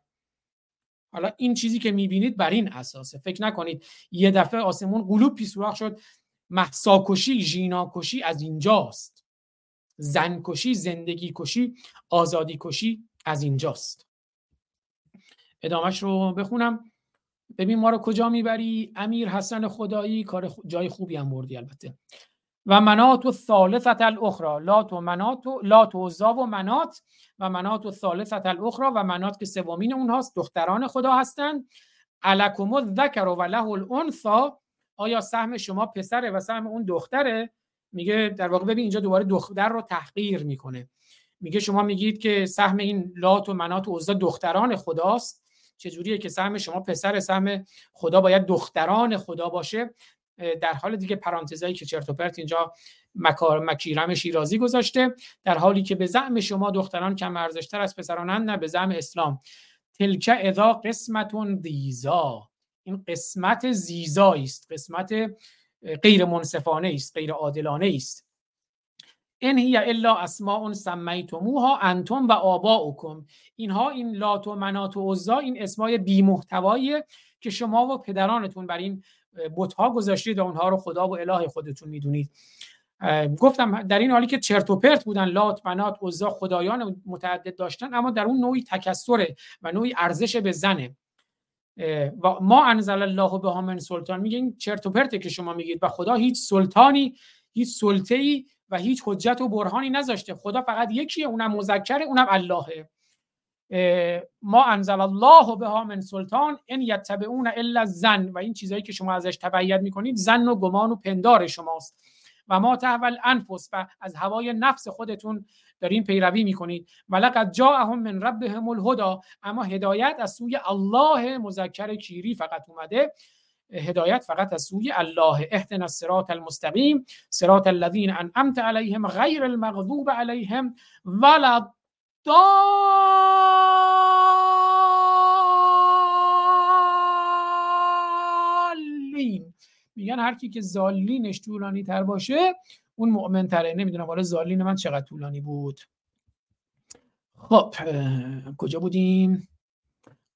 حالا این چیزی که می‌بینید بر این اساسه. فکر نکنید یه دفعه آسمون قلوب پیسوراخ شد. محساکشی ژیناکشی از اینجاست. زنکشی زندگی کشی آزادی کشی از اینجاست. ادامش رو بخونم. ببین ما رو کجا می‌بری؟ امیر حسن خدایی کار جای خوبی هم بردی البته. و منات و ثالثت الاخرى لات و منات و لات و و منات. و منات و ثالثت الاخرى و منات که سومین اونهاست دختران خدا هستند الکم الذکر و له الانثى آیا سهم شما پسره و سهم اون دختره؟ میگه در واقع ببین اینجا دوباره دختر رو تحقیر می‌کنه. میگه شما میگید که سهم این لات و منات و عزا دختران خداست. چجوریه که سهم شما پسر سهم خدا باید دختران خدا باشه؟ در حال دیگه پرانتزایی که چرت و پرت اینجا مکار مکیرم شیرازی گذاشته در حالی که به زعم شما دختران کم ارزشتر از پسرانند نه به زعم اسلام. تلک اذا قسمتون دیزا. این قسمت زیزایی است قسمت غیر منصفانه است غیر عادلانه است. ان هی الا اسماء سمیتموها انتم و آباؤکم. اینها این لات و منات و عزا این اسمای بی محتوایی که شما و پدرانتون بر این بتها گذاشتید و اونها رو خدا و اله خودتون می‌دونید. گفتم در این حالی که چرت و پرت بودن لات منات عزا خدایان متعدد داشتن اما در اون نوعی تکسره و نوعی ارزش به زنه. و ما انزل الله به من سلطان. میگه این چرت و پرته که شما میگید و خدا هیچ سلطانی هیچ سلطه ای و هیچ حجت و برهانی نذاشته. خدا فقط یکیه اونم مذکره اونم اللهه. ما انزل الله به من سلطان ان یتبعون الا زن و این چیزهایی که شما ازش تبعیت می‌کنید زن و گمان و پندار شماست. و ما تحول انفس و از هوای نفس خودتون دارین پیروی می‌کنید. و لقد جاءهم من ربهم الهدى. اما هدایت از سوی الله مذکر کیری فقط اومده. هدایت فقط از سوی الله. اهدنا الصراط المستقیم. صراط الذين انعمت عليهم غیر المغضوب عليهم ولا میگن هر کی که زالینش طولانی تر باشه اون مؤمن تره نمی‌دونم حالا زالین من چقدر طولانی بود. خب کجا بودیم؟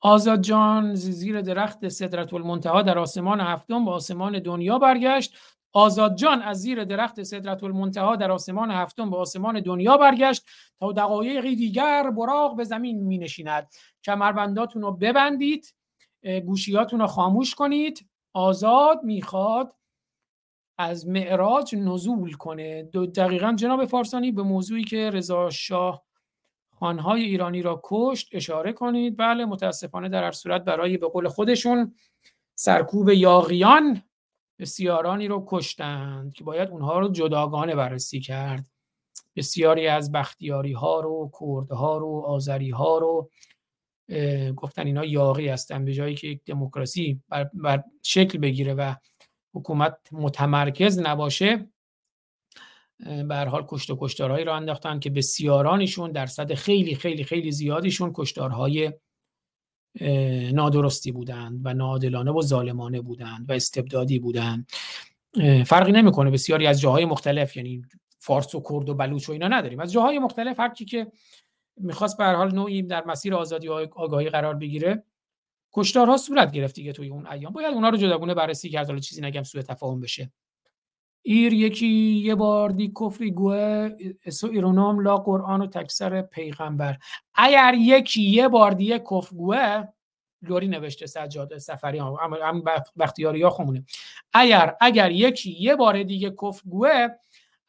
آزاد جان زیر درخت صدرت المنتها در آسمان هفتم به آسمان دنیا برگشت. آزاد جان از زیر درخت صدرت المنتها در آسمان هفتم به آسمان دنیا برگشت. تا دقایقی دیگر براق به زمین می نشیند کمربنداتون رو ببندید گوشیاتون رو خاموش کنید. آزاد می‌خواد از معراج نزول کنه. دو دقیقا جناب فارسانی به موضوعی که رضا شاه خانهای ایرانی را کشت اشاره کنید. بله متاسفانه در هر صورت برای به قول خودشون سرکوب یاغیان بسیارانی رو کشتند که باید اونها رو جداگانه بررسی کرد. بسیاری از بختیاری ها رو کردها رو آذری ها رو گفتن اینا یاغی هستن به جایی که یک دموکراسی بر, بر شکل بگیره و حکومت متمرکز نباشه به حال کشت و کشتارهایی را انداختن که بسیارانشون درصد خیلی خیلی خیلی زیادیشون کشتارهای نادرستی بودند و نادلانه و ظالمانه بودند و استبدادی بودند فرقی نمی‌کنه بسیاری از جاهای مختلف یعنی فارس و کرد و بلوچ و اینا نداریم. از جاهای مختلف هر کی که می‌خواست به حال نوعی در مسیر آزادی آگاهی قرار بگیره. کشتارها صورت گرفت دیگه توی اون ایام. باید اونا رو جداگونه بررسی کرد حالا چیزی نگم سوء تفاهم بشه. ایر یکی یه بار دی کفری گوه اسو ایرونام لا قرآن و تکسر پیغمبر. اگر یکی یه بار دیگه کفر گوه لوری نوشته سجاد سفری هم بختیاری ها خمونه اگر اگر یکی یه بار دیگه کفر گوه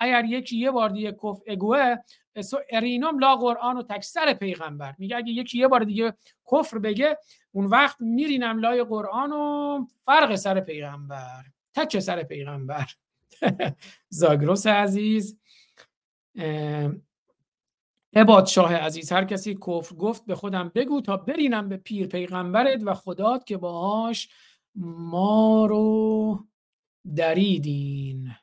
اگر یکی یه بار دیگه کفر اگوه اسو ارینام لا قرآن و تکسر پیغمبر. میگه اگه یکی یه بار دیگه کفر بگه اون وقت میرینم لای قرآن و فرق سر پیغمبر. تک سر پیغمبر. *laughs* زاگروس عزیز. عباد شاه عزیز هر کسی کفر گفت به خودم بگو تا برینم به پیر پیغمبرت و خدات که باهاش ما رو دریدین.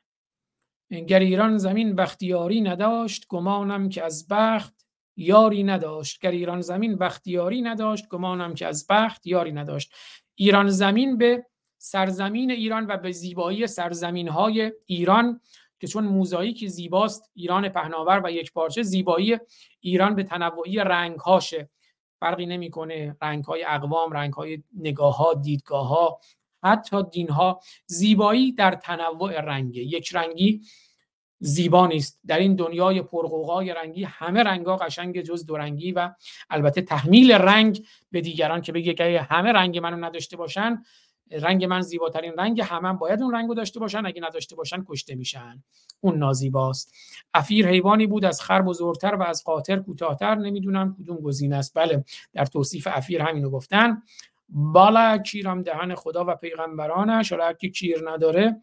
گر ایران زمین بختیاری نداشت گمانم که از بخت یاری نداشت. گر ایران زمین بختیاری نداشت گمانم که از بخت یاری نداشت. ایران زمین به سرزمین ایران و به زیبایی سرزمین های ایران که چون موزاییک زیباست ایران پهناور و یک پارچه زیبایی ایران به تنوعی رنگ هاشه فرقی نمی‌کنه رنگ های اقوام رنگ های نگاه ها دیدگاه ها حتی دین ها زیبایی در تنوع رنگه. یک رنگی زیبا نیست. در این دنیای پرقوقای رنگی همه رنگا قشنگ جز دو رنگی و البته تحمیل رنگ به دیگران که بگه که همه رنگ منو نداشته باشن رنگ من زیباترین رنگ همه هم باید اون رنگو داشته باشن. اگه نداشته باشن کشته میشن. اون نازیباست. افیر حیوانی بود از خر بزرگتر و از قاطر کوتاهتر نمی‌دونم کدوم گزینه است. بله در توصیف افیر همینو گفتن. بالا کیرم دهن خدا و پیغمبرانش حالا کی کیر نداره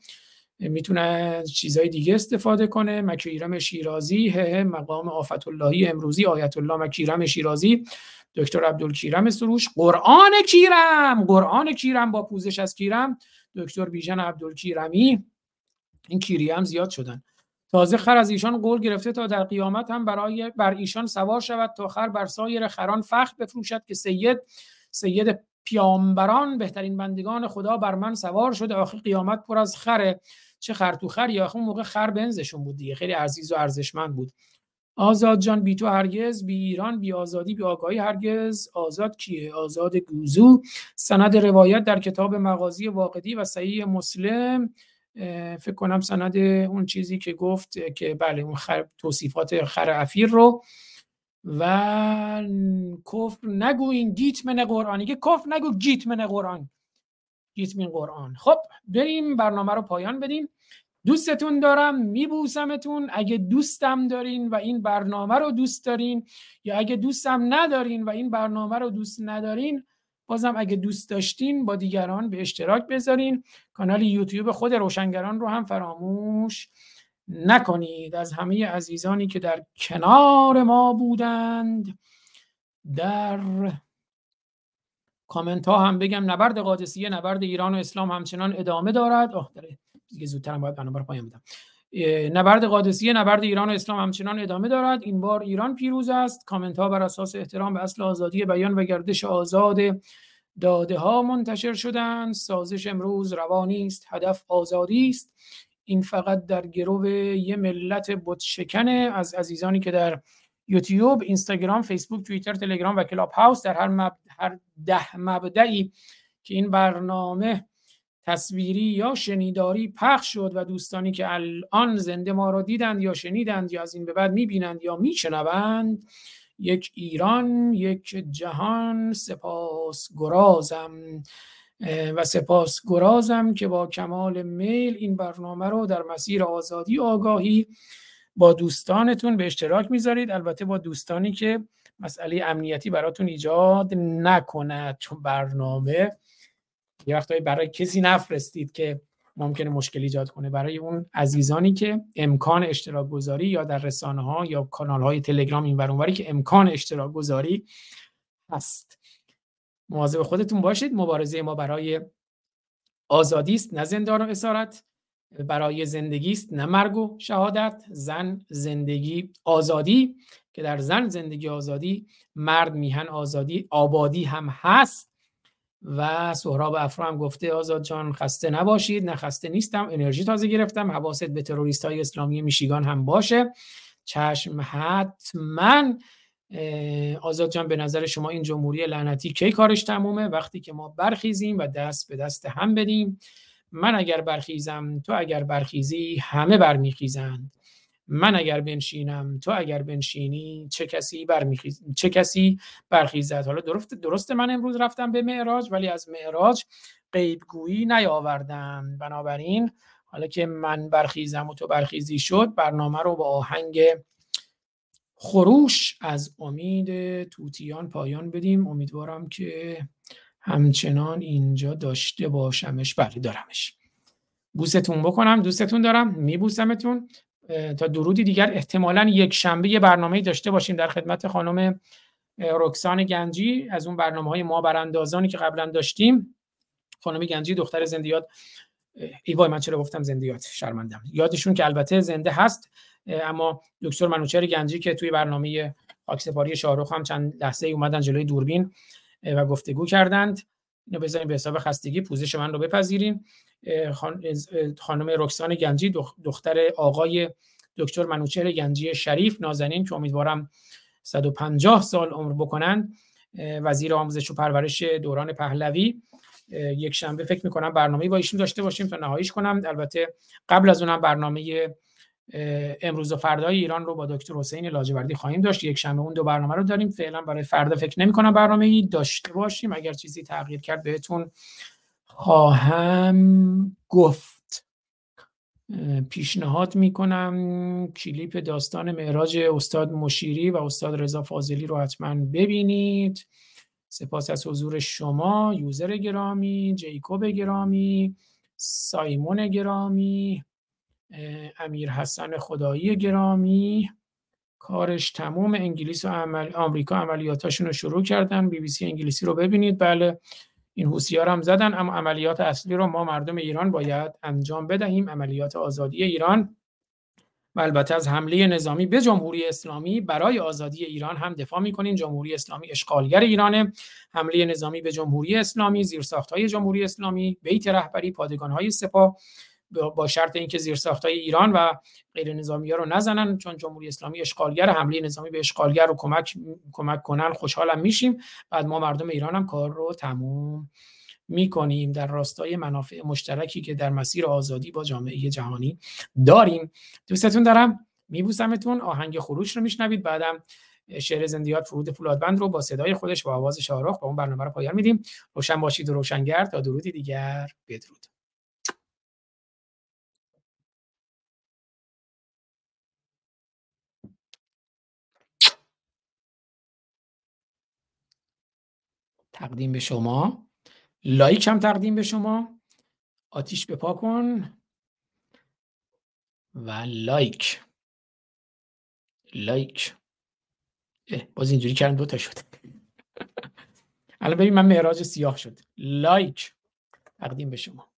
می‌تونه چیزای دیگه استفاده کنه. مکیرم شیرازی هه مقام آفت اللهی امروزی آیت الله مکیرم شیرازی. دکتر عبدالکیرم سروش قرآن کیرم قرآن کیرم با پوزش از کیرم. دکتر بیژن عبدالکیرمی این کیری هم زیاد شدن. تازه خر از ایشان قول گرفته تا در قیامت هم برای بر ایشان سوار شود تا خر بر سایر خران فخر بفروشد که سید سید پیامبران بهترین بندگان خدا بر من سوار شده. آخر قیامت پر از خره. چه خر تو خر یا اون موقع خر بنزشون بود دیگه. خیلی عزیز و ارزشمند بود. آزاد جان بی تو هرگز. بی ایران بی آزادی بی آگاهی هرگز. آزاد کیه؟ آزاد گوزو. سند روایت در کتاب مغازی واقعی و صحیح مسلم. فکر کنم سند اون چیزی که گفت که بله اون خر... توصیفات خر افیر رو. و کفر نگوین گیت من قرآن. که کفر نگو گیت من قرآن. گیت من قرآن. خب بریم برنامه رو پایان بدیم. دوستتون دارم میبوسمتون. اگه دوستم دارین و این برنامه رو دوست دارین یا اگه دوستم ندارین و این برنامه رو دوست ندارین بازم اگه دوست داشتین با دیگران به اشتراک بذارین. کانال یوتیوب خود روشنگران رو هم فراموش نکنید از همه عزیزانی که در کنار ما بودند. در کامنت ها هم بگم نبرد قادسیه نبرد ایران و اسلام همچنان ادامه دارد. آه داره. دیگه زودتر باید رو پایان اه، نبرد قادسیه نبرد ایران و اسلام همچنان ادامه دارد. این بار ایران پیروز است. کامنت ها بر اساس احترام به اصل آزادی بیان و گردش آزاد داده ها منتشر شدند. سازش امروز روانی است هدف آزادی است. این فقط در گرو یه ملت بت شکنه از عزیزانی که در یوتیوب اینستاگرام فیسبوک توییتر تلگرام و کلاب هاوس در هر, مب... هر ده مبدعی که این برنامه تصویری یا شنیداری پخش شد و دوستانی که الان زنده ما را دیدند یا شنیدند یا از این به بعد می‌بینند یا میشنوند یک ایران یک جهان سپاس گرازم و سپاس گرازم که با کمال میل این برنامه رو در مسیر آزادی آگاهی با دوستانتون به اشتراک می‌ذارید. البته با دوستانی که مسئله امنیتی براتون ایجاد نکند چون برنامه. یه وقتایی برای کسی نفرستید که ممکنه مشکل ایجاد کنه. برای اون عزیزانی که امکان اشتراک گذاری یا در رسانه ها یا کانال های تلگرام این اونوری که امکان اشتراک گذاری هست. مواظب خودتون باشید. مبارزه ما برای آزادی است نه زندان و اسارت. برای زندگی است نه مرگ و شهادت. زن زندگی آزادی که در زن زندگی آزادی مرد میهن آزادی آبادی هم هست. و سهراب افرا هم گفته آزاد جان خسته نباشید. نه خسته نیستم انرژی تازه گرفتم. حواست به تروریست های اسلامی میشیگان هم باشه. چشم حتما آزاد جان به نظر شما این جمهوری لعنتی کی کارش تمومه؟ وقتی که ما برخیزیم و دست به دست هم بدیم. من اگر برخیزم تو اگر برخیزی همه برمیخیزند. من اگر بنشینم تو اگر بنشینی چه کسی برمیخیز چه کسی برخیزد؟ حالا درست درست من امروز رفتم به معراج ولی از معراج غیبگویی نیاوردم. بنابراین حالا که من برخیزم و تو برخیزی شد برنامه رو با آهنگ خروش از امید توتیان پایان بدیم. امیدوارم که همچنان اینجا داشته باشمش. بله دارمش. بوستون بکنم. دوستتون دارم. میبوسمتون. تا درودی دیگر. احتمالا یک شنبه یه برنامه داشته باشیم در خدمت خانم رکسان گنجی. از اون برنامه های ما براندازانی که قبلا داشتیم. خانم گنجی دختر زندیات ای وای من چرا گفتم زندیات شرمندم. یادشون که البته زنده هست. اما دکتر منوچهر گنجی که توی برنامه خاکسپاری شاهرخ هم چند لحظه اومدن جلوی دوربین و گفتگو کردند. اینو بذاریم به حساب خستگی پوزش من رو بپذیرین. خانم رکسان گنجی دختر آقای دکتر منوچهر گنجی شریف نازنین که امیدوارم 150 سال عمر بکنند. وزیر آموزش و پرورش دوران پهلوی. یک شنبه فکر می‌کنم برنامه با ایشون داشته باشیم تا نهاییش کنم. البته قبل از اونم برنامه امروز و فردای ایران رو با دکتر حسین لاجوردی خواهیم داشت. یک شنبه اون دو برنامه رو داریم. فعلا برای فردا فکر نمی کنم برنامه ای داشته باشیم. اگر چیزی تغییر کرد بهتون خواهم گفت. پیشنهاد می‌کنم کلیپ داستان معراج استاد مشیری و استاد رضا فاضلی رو حتما ببینید. سپاس از حضور شما یوزر گرامی جیکوب گرامی سایمون گرامی. امیر حسن خدایی گرامی. کارش تموم. انگلیس و عمل آمریکا عملیاتاشون رو شروع کردن. بی بی سی انگلیسی رو ببینید. بله این هوسیار هم زدن اما عملیات اصلی رو ما مردم ایران باید انجام بدهیم. عملیات آزادی ایران. و البته از حمله نظامی به جمهوری اسلامی برای آزادی ایران هم دفاع می‌کنیم. جمهوری اسلامی اشغالگر ایرانه. حمله نظامی به جمهوری اسلامی زیرساختهای جمهوری اسلامی بیت رهبری پادگانهای سپاه. با شرط اینکه زیرساختهای ایران و غیر نظامی ها رو نزنن چون جمهوری اسلامی اشغالگر حمله نظامی به اشغالگر رو کمک کمک کنن خوشحالم میشیم. بعد ما مردم ایران هم کار رو تموم می‌کنیم. در راستای منافع مشترکی که در مسیر آزادی با جامعه جهانی داریم. دوستتون دارم میبوسمتون. آهنگ خروش رو میشنوید. بعدم شعر زندیات فرود فولادبند رو با صدای خودش با آواز شاهرخ با اون برنامه رو پایان میدیم. روشن باشید و روشنگر تا درودی دیگر. بدرود. تقدیم به شما. لایک هم تقدیم به شما. آتیش بپا کن و لایک. لایک. باز اینجوری کردم دو تا شد. *laughs* الان ببین من معراج سیاه شد. لایک. تقدیم به شما.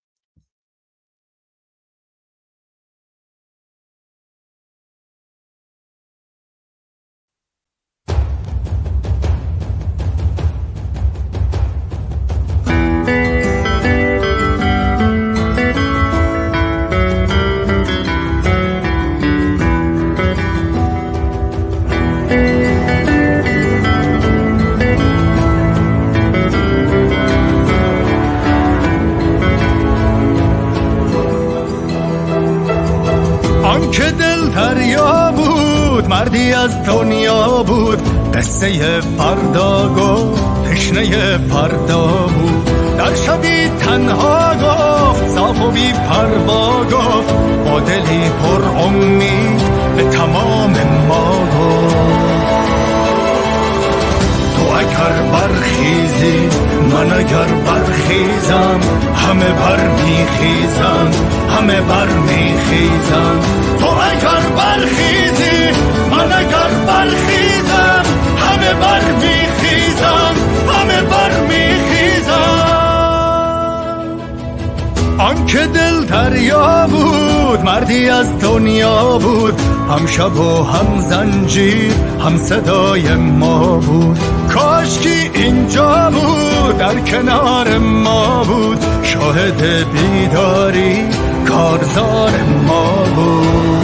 فردا گفت تشنه فردا بود در شبی تنها گفت صاف و بی پروا گفت با دلی پر امید به تمام ما گفت تو اگر برخیزی من اگر برخیزم همه بر میخیزم همه بر میخیزم. تو اگر برخیزی من اگر برخیزم آنکه دل دریا بود مردی از دنیا بود. هم شب و هم زنجیر هم صدای ما بود. کاش کی اینجا بود در کنار ما بود. شاهد بیداری کارزار ما بود.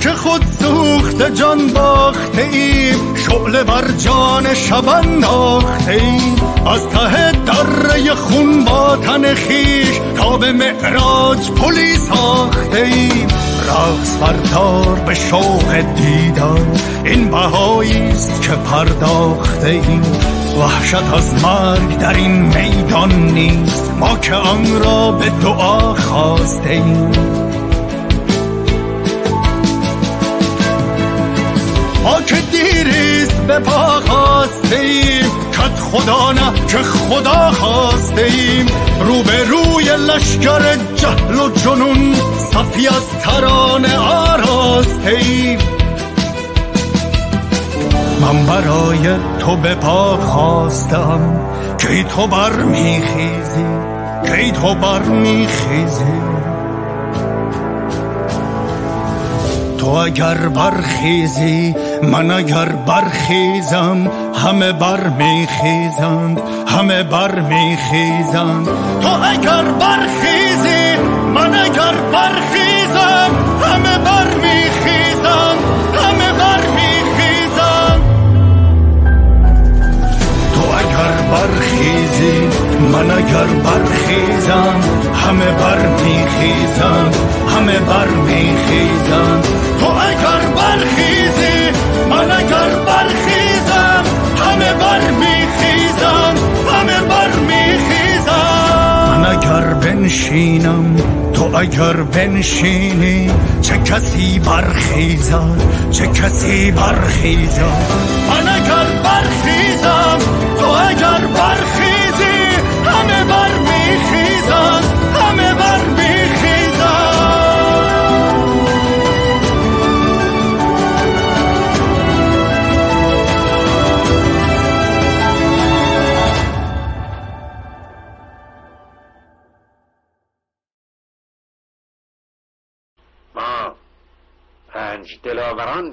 که خود سوخت جان باخته ایم شعله بر جان شب انداخته ایم از ته دره خون با تن خویش تا به معراج پلی ساخته ایم رقص بردار به شوق دیدار این بهایی است که پرداخته ایم وحشت از مرگ در این میدان نیست ما که آن را به دعا خواسته ایم. به پا خواسته ایم کت خدا نه که خدا خواسته ایم رو به روی لشکر جهل و جنون صفی از ترانه آراسته ایم من برای تو به پا خواستم کی تو بر میخیزی کی تو بر میخیزی تو اگر برخیزی من اگر برخیزم همه بر میخیزند همه بر میخیزند تو اگر برخیزی من اگر برخیزم همه بر میخیزند همه بر میخیزند تو اگر برخیزی من اگر برخیزم همه بر میخیزند همه بر میخیزند تو اگر برخیزی من اگر برخیزم همه بر میخیزم همه بر میخیزم من اگر بنشینم تو اگر بنشینی چه کسی برخیزد چه کسی برخیزد من اگر برخیزم تو اگر برخیزی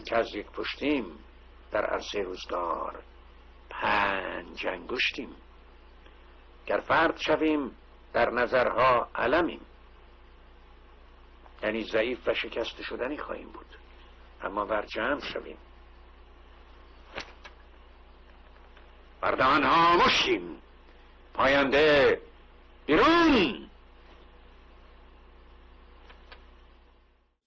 که از یک پشتیم در عرصه روزگار. پنج انگشتیم. گر فرد شویم در نظرها علمیم. یعنی ضعیف و شکست شدنی خواهیم بود. اما بر جمع شویم. بر ها مشتیم پاینده بیرون.